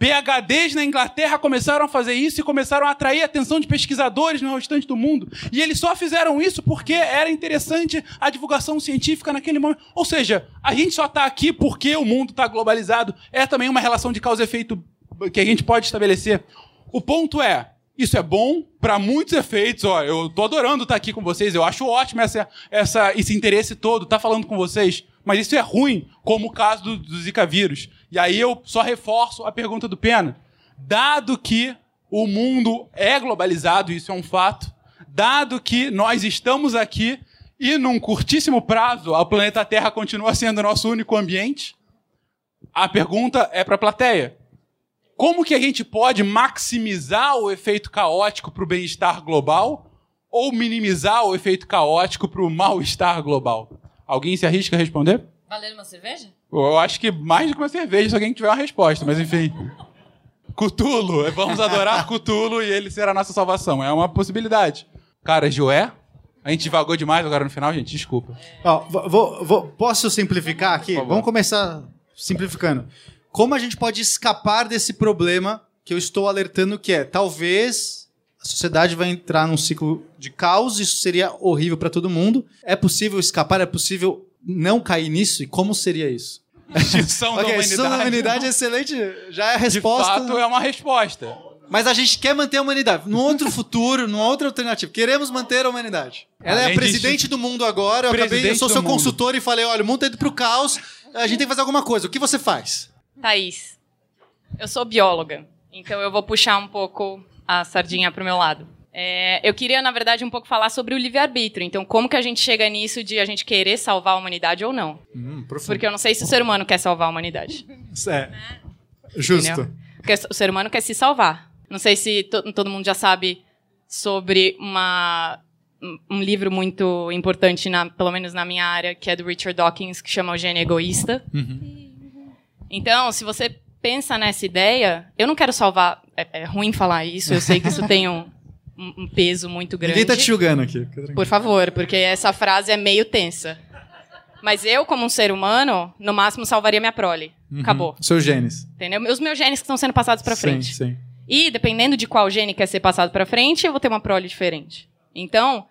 PHDs na Inglaterra começaram a fazer isso e começaram a atrair a atenção de pesquisadores no restante do mundo. E eles só fizeram isso porque era interessante a divulgação científica naquele momento. Ou seja, a gente só está aqui porque o mundo está globalizado. É também uma relação de causa e efeito que a gente pode estabelecer. O ponto é, isso é bom para muitos efeitos. Ó, eu tô adorando estar tá aqui com vocês. Eu acho ótimo essa, essa, esse interesse todo, estar tá falando com vocês. Mas isso é ruim, como o caso do, do Zika vírus. E aí eu só reforço a pergunta do Pena. Dado que o mundo é globalizado, isso é um fato, dado que nós estamos aqui e num curtíssimo prazo o planeta Terra continua sendo nosso único ambiente, a pergunta é para a plateia. Como que a gente pode maximizar o efeito caótico para o bem-estar global ou minimizar o efeito caótico para o mal-estar global? Alguém se arrisca a responder? Valendo uma cerveja? Eu acho que mais do que uma cerveja, se alguém tiver uma resposta, mas enfim. Cutulo, vamos adorar <laughs> Cutulo e ele será a nossa salvação. É uma possibilidade. Cara, Joé, a gente divagou demais agora no final, gente, desculpa. Ó, vou, vou, posso simplificar aqui? Vamos começar simplificando. Como a gente pode escapar desse problema que eu estou alertando que é, talvez a sociedade vai entrar num ciclo de caos, isso seria horrível para todo mundo. É possível escapar? É possível não cair nisso? E como seria isso? Extinção <laughs> okay, da humanidade. Extinção da humanidade é excelente, já é a resposta. De fato, é uma resposta. Mas a gente quer manter a humanidade. Num outro <laughs> futuro, numa outra alternativa. Queremos manter a humanidade. Ela é a presidente do mundo agora. Eu, acabei, eu sou seu consultor e falei: olha, o mundo tá indo pro caos. A gente tem que fazer alguma coisa. O que você faz? Thaís, eu sou bióloga. Então eu vou puxar um pouco a sardinha pro meu lado. É, eu queria, na verdade, um pouco falar sobre o livre-arbítrio. Então, como que a gente chega nisso de a gente querer salvar a humanidade ou não? Hum, Porque eu não sei se o ser humano quer salvar a humanidade. É. Justo. Entendeu? Porque o ser humano quer se salvar. Não sei se to todo mundo já sabe sobre uma, um livro muito importante, na, pelo menos na minha área, que é do Richard Dawkins, que chama O Gênio Egoísta. Uhum. Então, se você pensa nessa ideia, eu não quero salvar. É, é ruim falar isso, eu sei que isso tem um um peso muito grande. Ninguém tá te julgando aqui. Por favor, porque essa frase é meio tensa. Mas eu, como um ser humano, no máximo salvaria minha prole. Uhum. Acabou. Seus genes. Entendeu? Os meus genes que estão sendo passados para frente. Sim, sim. E, dependendo de qual gene quer ser passado para frente, eu vou ter uma prole diferente. Então,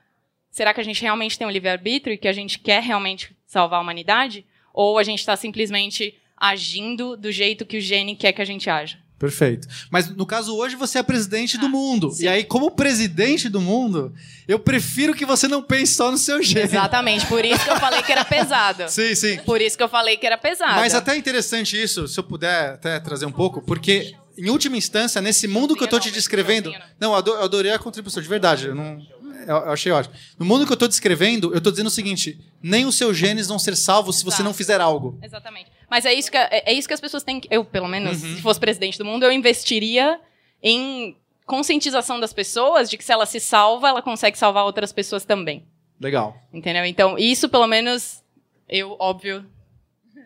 será que a gente realmente tem um livre-arbítrio e que a gente quer realmente salvar a humanidade? Ou a gente está simplesmente agindo do jeito que o gene quer que a gente haja? Perfeito. Mas no caso hoje você é presidente do mundo. Sim. E aí, como presidente do mundo, eu prefiro que você não pense só no seu jeito. Exatamente. Por isso que eu falei que era pesado. <laughs> sim, sim. Por isso que eu falei que era pesado. Mas até interessante isso, se eu puder até trazer um pouco, porque em última instância, nesse mundo que eu tô te descravendo. Não, eu adorei a contribuição, de verdade. Eu não, eu, eu achei ótimo. No mundo que eu tô descrevendo, eu tô dizendo o seguinte: nem os seus genes vão ser salvos se você não fizer algo. Exatamente. Mas é isso que, é, é isso que as pessoas têm que. Eu, pelo menos, Uhum. se fosse presidente do mundo, eu investiria em conscientização das pessoas de que se ela se salva, ela consegue salvar outras pessoas também. Legal. Entendeu? Então, isso, pelo menos, eu, óbvio,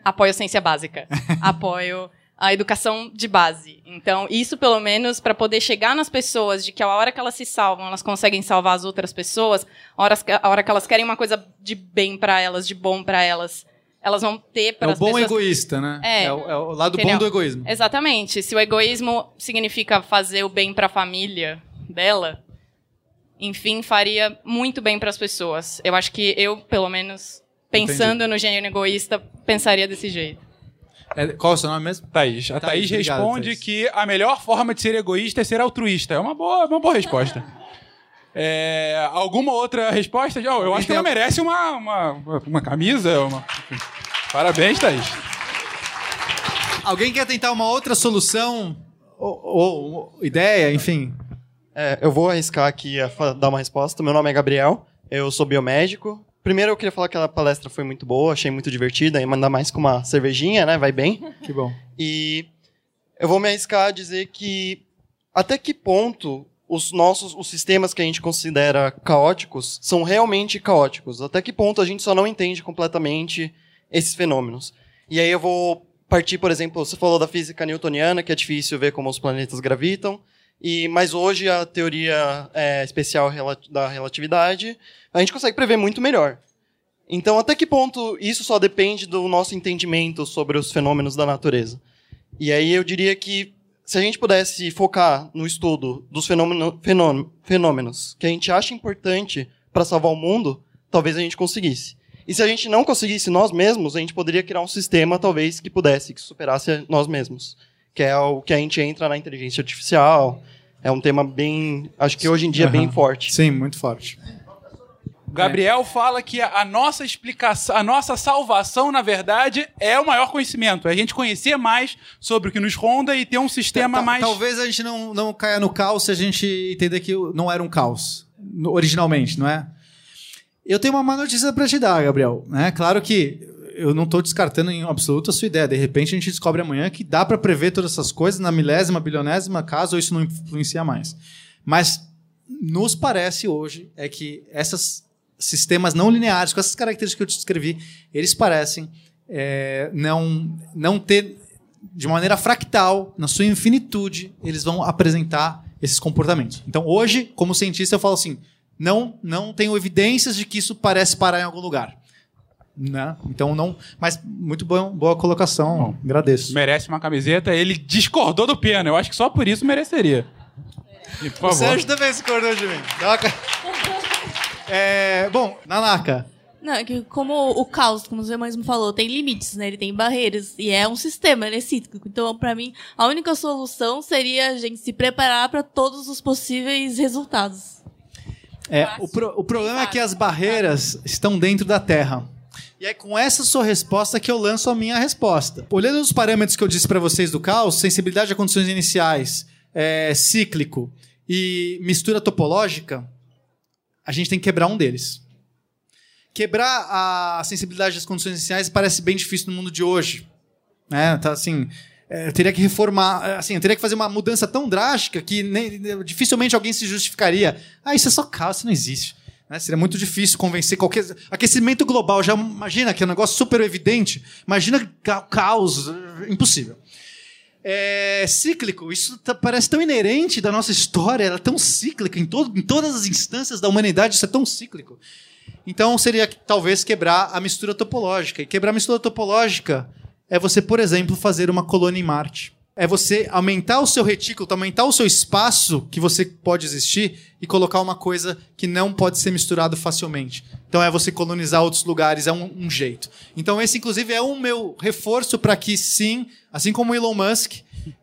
apoio a ciência básica. <laughs> apoio a educação de base. Então, isso, pelo menos, para poder chegar nas pessoas de que a hora que elas se salvam, elas conseguem salvar as outras pessoas, a hora, que- a hora que elas querem uma coisa de bem para elas, de bom para elas, elas vão ter É para o as bom egoísta, né? É. o, é o lado Entendeu? bom do egoísmo. Exatamente. Se o egoísmo significa fazer o bem para a família dela, enfim, faria muito bem para as pessoas. Eu acho que eu, pelo menos, pensando no gênero egoísta, pensaria desse jeito. É, qual é o seu nome mesmo? Thaís. A Thaís, Thaís, obrigado, responde Thaís. que a melhor forma de ser egoísta é ser altruísta. É uma boa, uma boa resposta. <laughs> É, alguma outra resposta? Oh, eu acho que ela merece uma, uma, uma camisa. Uma... Parabéns, Thaís. Alguém quer tentar uma outra solução? Ou, ou- ou ideia, enfim? É, eu vou arriscar aqui a dar uma resposta. Meu nome é Gabriel, eu sou biomédico. Primeiro eu queria falar que a palestra foi muito boa, achei muito divertida, e mandar mais com uma cervejinha, né? Vai bem. Que bom. E eu vou me arriscar a dizer que até que ponto os nossos os sistemas que a gente considera caóticos são realmente caóticos? Até que ponto a gente só não entende completamente esses fenômenos? E aí eu vou partir, por exemplo, você falou da física newtoniana, que é difícil ver como os planetas gravitam. E mas hoje a teoria é, especial da relatividade a gente consegue prever muito melhor. Então, até que ponto isso só depende do nosso entendimento sobre os fenômenos da natureza? E aí eu diria que se a gente pudesse focar no estudo dos fenômeno- fenômeno- fenômenos que a gente acha importante para salvar o mundo, talvez a gente conseguisse. E se a gente não conseguisse nós mesmos, a gente poderia criar um sistema, talvez, que pudesse, que superasse nós mesmos. Que é o que a gente entra na inteligência artificial. É um tema bem. Acho que hoje em dia é bem forte. Sim, muito forte. O Gabriel fala que a nossa explicação, a nossa salvação, na verdade, é o maior conhecimento. É a gente conhecer mais sobre o que nos ronda e ter um sistema Ta- mais. Talvez a gente não, não caia no caos se a gente entender que não era um caos, originalmente, não é? Eu tenho uma má notícia para te dar, Gabriel. Né? Claro que eu não estou descartando em absoluto a sua ideia. De repente a gente descobre amanhã que dá para prever todas essas coisas na milésima, bilionésima caso ou isso não influencia mais. Mas nos parece hoje é que esses sistemas não lineares, com essas características que eu te descrevi, eles parecem é, não, não ter, de maneira fractal, na sua infinitude, eles vão apresentar esses comportamentos. Então, hoje, como cientista, eu falo assim: não, não tenho evidências de que isso parece parar em algum lugar. Né? Então, não. Mas muito bom, boa colocação. Agradeço. Merece uma camiseta. Ele discordou do Pena. Eu acho que só por isso mereceria. E, por O favor. Sérgio também discordou de mim. Uma <laughs> É, bom, Nanaka. Não, é que como o caos, como você mesmo falou, tem limites, né? Ele tem barreiras. E é um sistema, ele é cíclico. Então, pra mim, a única solução seria a gente se preparar para todos os possíveis resultados. É, o, pro- o problema é que as barreiras estão dentro da Terra. E é com essa sua resposta que eu lanço a minha resposta. Olhando os parâmetros que eu disse para vocês do caos, sensibilidade a condições iniciais, é, cíclico e mistura topológica, a gente tem que quebrar um deles. Quebrar a sensibilidade das condições iniciais parece bem difícil no mundo de hoje. Né? Tá assim, é, eu teria que reformar, é, assim, eu teria que fazer uma mudança tão drástica que nem- dificilmente alguém se justificaria. Ah, isso é só caos, isso não existe. Né? Seria muito difícil convencer qualquer. Aquecimento global, já imagina que é um negócio super evidente. Imagina ca- caos, impossível. É, cíclico, isso tá- parece tão inerente da nossa história, ela é tão cíclica, em, em todas as instâncias da humanidade, isso é tão cíclico. Então seria talvez quebrar a mistura topológica. E quebrar a mistura topológica é você, por exemplo, fazer uma colônia em Marte. É você aumentar o seu retículo, aumentar o seu espaço que você pode existir e colocar uma coisa que não pode ser misturado facilmente. Então é você colonizar outros lugares, é um, um jeito. Então esse, inclusive, é o meu reforço para que sim, assim como Elon Musk,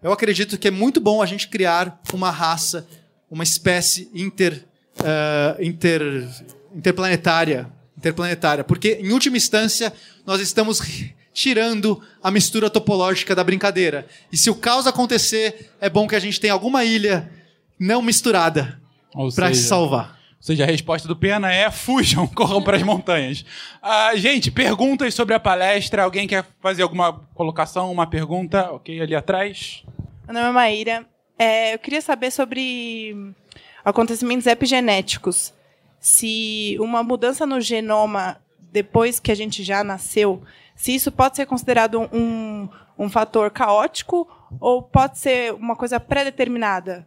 eu acredito que é muito bom a gente criar uma raça, uma espécie inter, ah, inter, interplanetária, interplanetária, porque em última instância nós estamos tirando a mistura topológica da brincadeira. E se o caos acontecer, é bom que a gente tenha alguma ilha não misturada para se salvar. Ou seja, a resposta do Pena é fujam, <laughs> corram para as montanhas. Ah, gente, perguntas sobre a palestra. Alguém quer fazer alguma colocação, uma pergunta? Ok, ali atrás. Meu nome é Maíra. É, eu queria saber sobre acontecimentos epigenéticos. Se uma mudança no genoma depois que a gente já nasceu, se isso pode ser considerado um, um fator caótico ou pode ser uma coisa pré-determinada?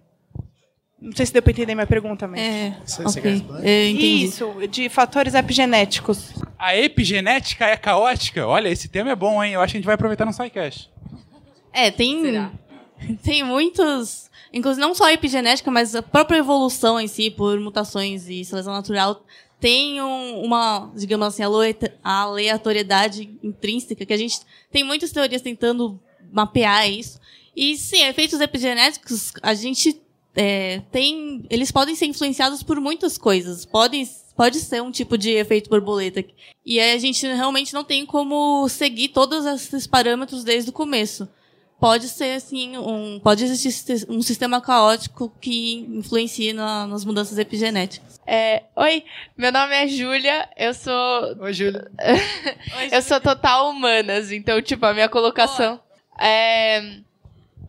Não sei se deu para entender minha pergunta, mas. É, Você- ok. você quer responder? Eu entendi. Isso, de fatores epigenéticos. A epigenética é caótica? Olha, esse tema é bom, hein? Eu acho que a gente vai aproveitar no SciCast. É, tem, <laughs> tem muitos. Inclusive, não só a epigenética, mas a própria evolução em si, por mutações e seleção natural, tem um- uma, digamos assim, aleatoriedade intrínseca, que a gente tem muitas teorias tentando mapear isso. E sim, efeitos epigenéticos, a gente é, tem. Eles podem ser influenciados por muitas coisas. Podem, pode ser um tipo de efeito borboleta. E a gente realmente não tem como seguir todos esses parâmetros desde o começo pode ser assim um pode existir um sistema caótico que influencie na- nas mudanças epigenéticas. É, oi, meu nome é Júlia, eu sou. Oi, Júlia. <laughs> eu sou total humanas, então, tipo, a minha colocação. É,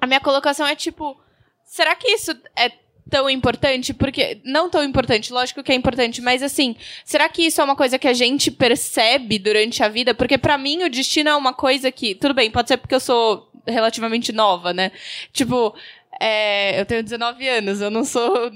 a minha colocação é tipo: será que isso é tão importante? Porque. Não tão importante, lógico que é importante, mas assim, será que isso é uma coisa que a gente percebe durante a vida? Porque pra mim o destino é uma coisa que. Tudo bem, pode ser porque eu sou relativamente nova, né? Tipo. é, eu tenho 19 anos, eu não sou,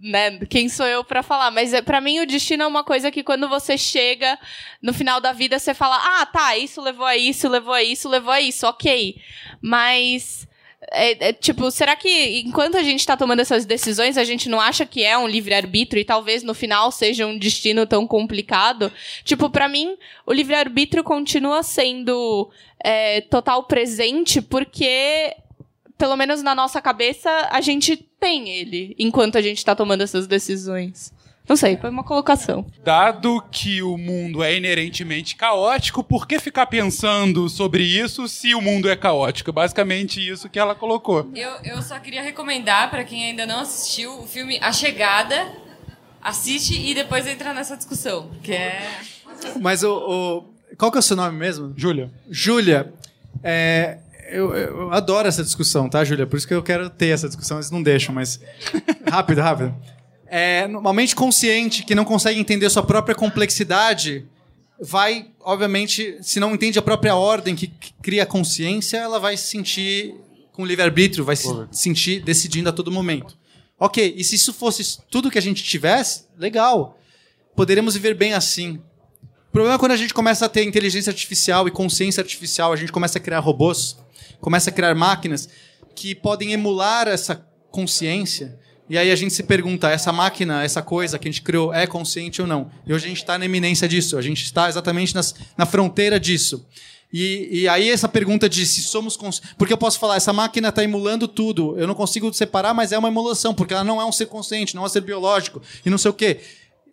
né, quem sou eu pra falar, mas é, para mim o destino é uma coisa que quando você chega no final da vida você fala: "Ah, tá, isso levou a isso, levou a isso, levou a isso". OK. Mas é, é, tipo, será que enquanto a gente tá tomando essas decisões, a gente não acha que é um livre-arbítrio e talvez no final seja um destino tão complicado? Tipo, pra mim, o livre-arbítrio continua sendo é, total presente porque pelo menos na nossa cabeça, a gente tem ele enquanto a gente tá tomando essas decisões. Não sei, foi uma colocação. Dado que o mundo é inerentemente caótico, por que ficar pensando sobre isso se o mundo é caótico? É Basicamente isso que ela colocou. Eu, eu só queria recomendar pra quem ainda não assistiu o filme A Chegada. Assiste e depois entra nessa discussão, que é Mas o, o- Qual que é o seu nome mesmo? Júlia. Júlia, é, eu, eu adoro essa discussão, tá, Júlia? Por isso que eu quero ter essa discussão, eles não deixam, mas. <laughs> rápido, rápido. É, uma mente consciente que não consegue entender sua própria complexidade vai, obviamente, se não entende a própria ordem que que cria a consciência, ela vai se sentir com livre-arbítrio, vai se sentir decidindo a todo momento. Ok, e se isso fosse tudo que a gente tivesse, legal. Poderíamos viver bem assim. O problema é quando a gente começa a ter inteligência artificial e consciência artificial, a gente começa a criar robôs, começa a criar máquinas que podem emular essa consciência. E aí a gente se pergunta, essa máquina, essa coisa que a gente criou, é consciente ou não? E hoje a gente está na eminência disso, a gente está exatamente nas, na fronteira disso. E, e aí essa pergunta de se somos conscientes... Porque eu posso falar, essa máquina está emulando tudo, eu não consigo separar, mas é uma emulação, porque ela não é um ser consciente, não é um ser biológico, e não sei o quê.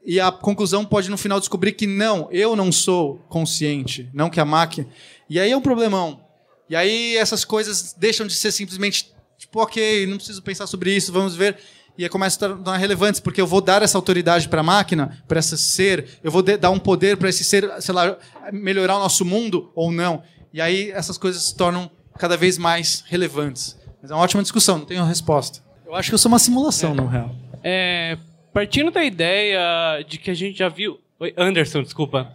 E a conclusão pode no final descobrir que não, eu não sou consciente, não que a máquina. E aí é um problemão. E aí essas coisas deixam de ser simplesmente tipo, ok, não preciso pensar sobre isso, vamos ver. E aí começa a tornar relevantes, porque eu vou dar essa autoridade para a máquina, para esse ser, eu vou dar um poder para esse ser, sei lá, melhorar o nosso mundo ou não. E aí essas coisas se tornam cada vez mais relevantes. Mas é uma ótima discussão, não tenho resposta. Eu acho que eu sou uma simulação, no real. É, partindo da ideia de que a gente já viu. Oi, Anderson, desculpa.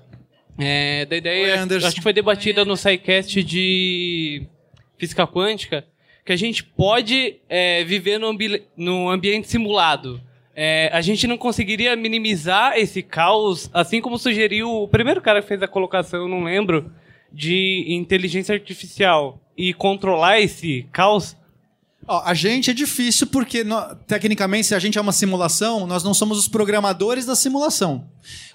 É, da ideia. Acho que foi debatida no SciCast de física quântica que a gente pode é, viver no, ambi no ambiente simulado. É, a gente não conseguiria minimizar esse caos, assim como sugeriu o primeiro cara que fez a colocação, eu não lembro, de inteligência artificial e controlar esse caos. Ó, a gente é difícil porque, nó- tecnicamente, se a gente é uma simulação, nós não somos os programadores da simulação.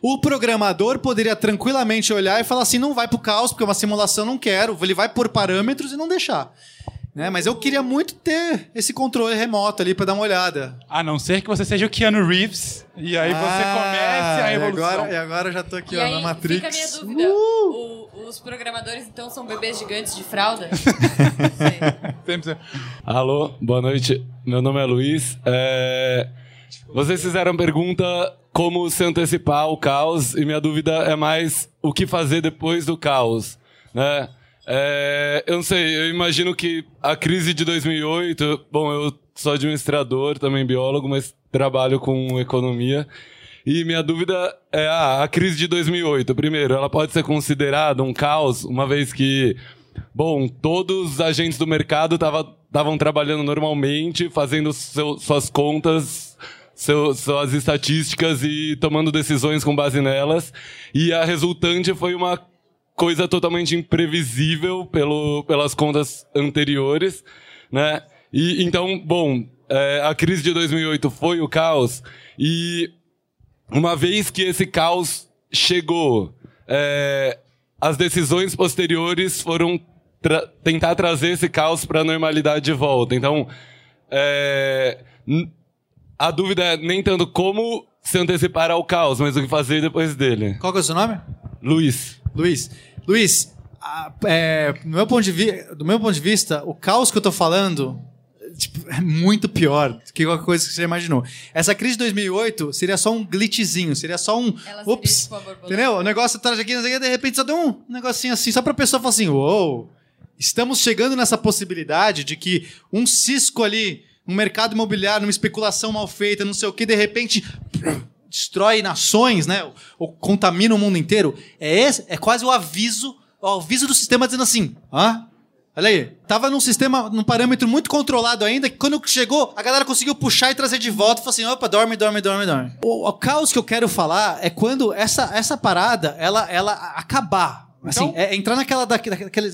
O programador poderia tranquilamente olhar e falar assim: não vai pro caos, porque é uma simulação, não quero. Ele vai por parâmetros e não deixar. Né? Mas eu queria muito ter esse controle remoto ali para dar uma olhada. A não ser que você seja o Keanu Reeves e aí você comece a Ah, e evolução. agora, e agora eu já tô aqui E ó, aí, na Matrix. fica a minha dúvida. O- os programadores, então, são bebês gigantes de fralda? <laughs> Alô, boa noite. Meu nome é Luiz. É, Vocês fizeram pergunta como se antecipar ao caos e minha dúvida é mais o que fazer depois do caos, né? É, eu não sei, eu imagino que a crise de 2008, bom, eu sou administrador, também biólogo, mas trabalho com economia. E minha dúvida é ah, a crise de 2008. Primeiro, ela pode ser considerada um caos, uma vez que, bom, todos os agentes do mercado estavam trabalhando normalmente, fazendo seu, suas contas, seu, suas estatísticas e tomando decisões com base nelas. E a resultante foi uma coisa totalmente imprevisível pelo, pelas contas anteriores, né? E então, bom, é, a crise de 2008 foi o caos e uma vez que esse caos chegou, é, as decisões posteriores foram tra tentar trazer esse caos para a normalidade de volta. Então, é, a dúvida é nem tanto como se antecipar ao caos, mas o que fazer depois dele. Qual que é o seu nome? Luiz. Luiz. Luiz, a, é, do, meu ponto de vi, do meu ponto de vista, o caos que eu tô falando tipo, é muito pior do que qualquer coisa que você imaginou. Essa crise de 2008 seria só um glitchzinho, seria só um. Ups! Tipo entendeu? O negócio atrás aqui, de repente só deu um negocinho assim, só pra pessoa falar assim: uou! Estamos chegando nessa possibilidade de que um cisco ali, um mercado imobiliário, uma especulação mal feita, não sei o que, de repente destrói nações, né? Ou contamina o mundo inteiro. É, esse, é quase o aviso, o aviso do sistema dizendo assim: ah, olha aí, tava num sistema, num parâmetro muito controlado ainda, que quando chegou, a galera conseguiu puxar e trazer de volta e falou assim: opa, dorme, dorme, dorme, dorme. O, o caos que eu quero falar é quando essa, essa parada ela, ela acabar. Assim, então, é entrar naquela daquele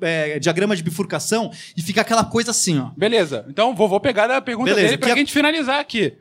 é, diagrama de bifurcação e ficar aquela coisa assim, ó. Beleza. Então vou, vou pegar a pergunta Beleza, dele pra a... gente finalizar aqui.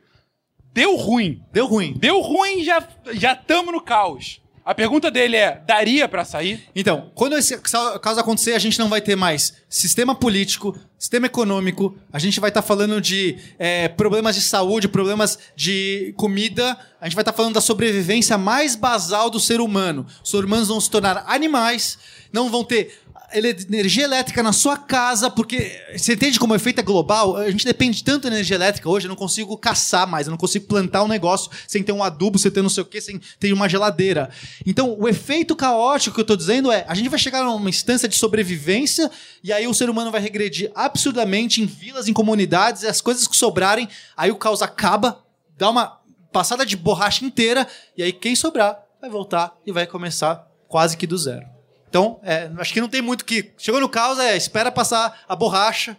Deu ruim. Deu ruim. Deu ruim, já já estamos no caos. A pergunta dele é: daria para sair? Então, quando esse caso acontecer, a gente não vai ter mais sistema político, sistema econômico, a gente vai estar tá falando de é, problemas de saúde, problemas de comida, a gente vai estar tá falando da sobrevivência mais basal do ser humano. Os seres humanos vão se tornar animais, não vão ter energia elétrica na sua casa, porque você entende como o efeito é global? A gente depende tanto da energia elétrica hoje, eu não consigo caçar mais, eu não consigo plantar um negócio sem ter um adubo, sem ter não sei o que, sem ter uma geladeira. Então, o efeito caótico que eu estou dizendo é, a gente vai chegar numa instância de sobrevivência e aí o ser humano vai regredir absurdamente em vilas, em comunidades, e as coisas que sobrarem, aí o caos acaba, dá uma passada de borracha inteira, e aí quem sobrar vai voltar e vai começar quase que do zero. Então, é, acho que não tem muito que. Chegou no caos, é espera passar a borracha.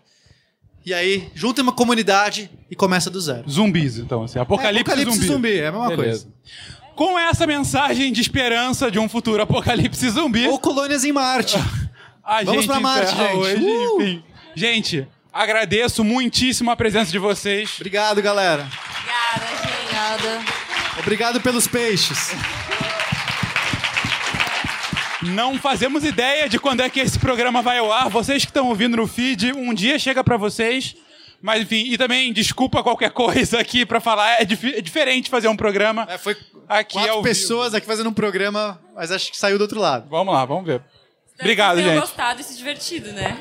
E aí, junta uma comunidade e começa do zero. Zumbis, então, assim. Apocalipse, é, apocalipse zumbi. zumbi. É a mesma Beleza. coisa. Com essa mensagem de esperança de um futuro apocalipse zumbi. Ou colônias em Marte. <laughs> a Vamos pra Marte, gente. Hoje, uh! enfim. Gente, agradeço muitíssimo a presença de vocês. Obrigado, galera. Obrigada, gente. Obrigada. Obrigado pelos peixes. Não fazemos ideia de quando é que esse programa vai ao ar. Vocês que estão ouvindo no feed, um dia chega para vocês. Mas enfim, e também desculpa qualquer coisa aqui para falar. É, dif é, diferente fazer um programa. É, foi aqui quatro pessoas vivo. aqui fazendo um programa, mas acho que saiu do outro lado. Vamos lá, vamos ver. Espero Obrigado, gente. gostado e se divertido, né?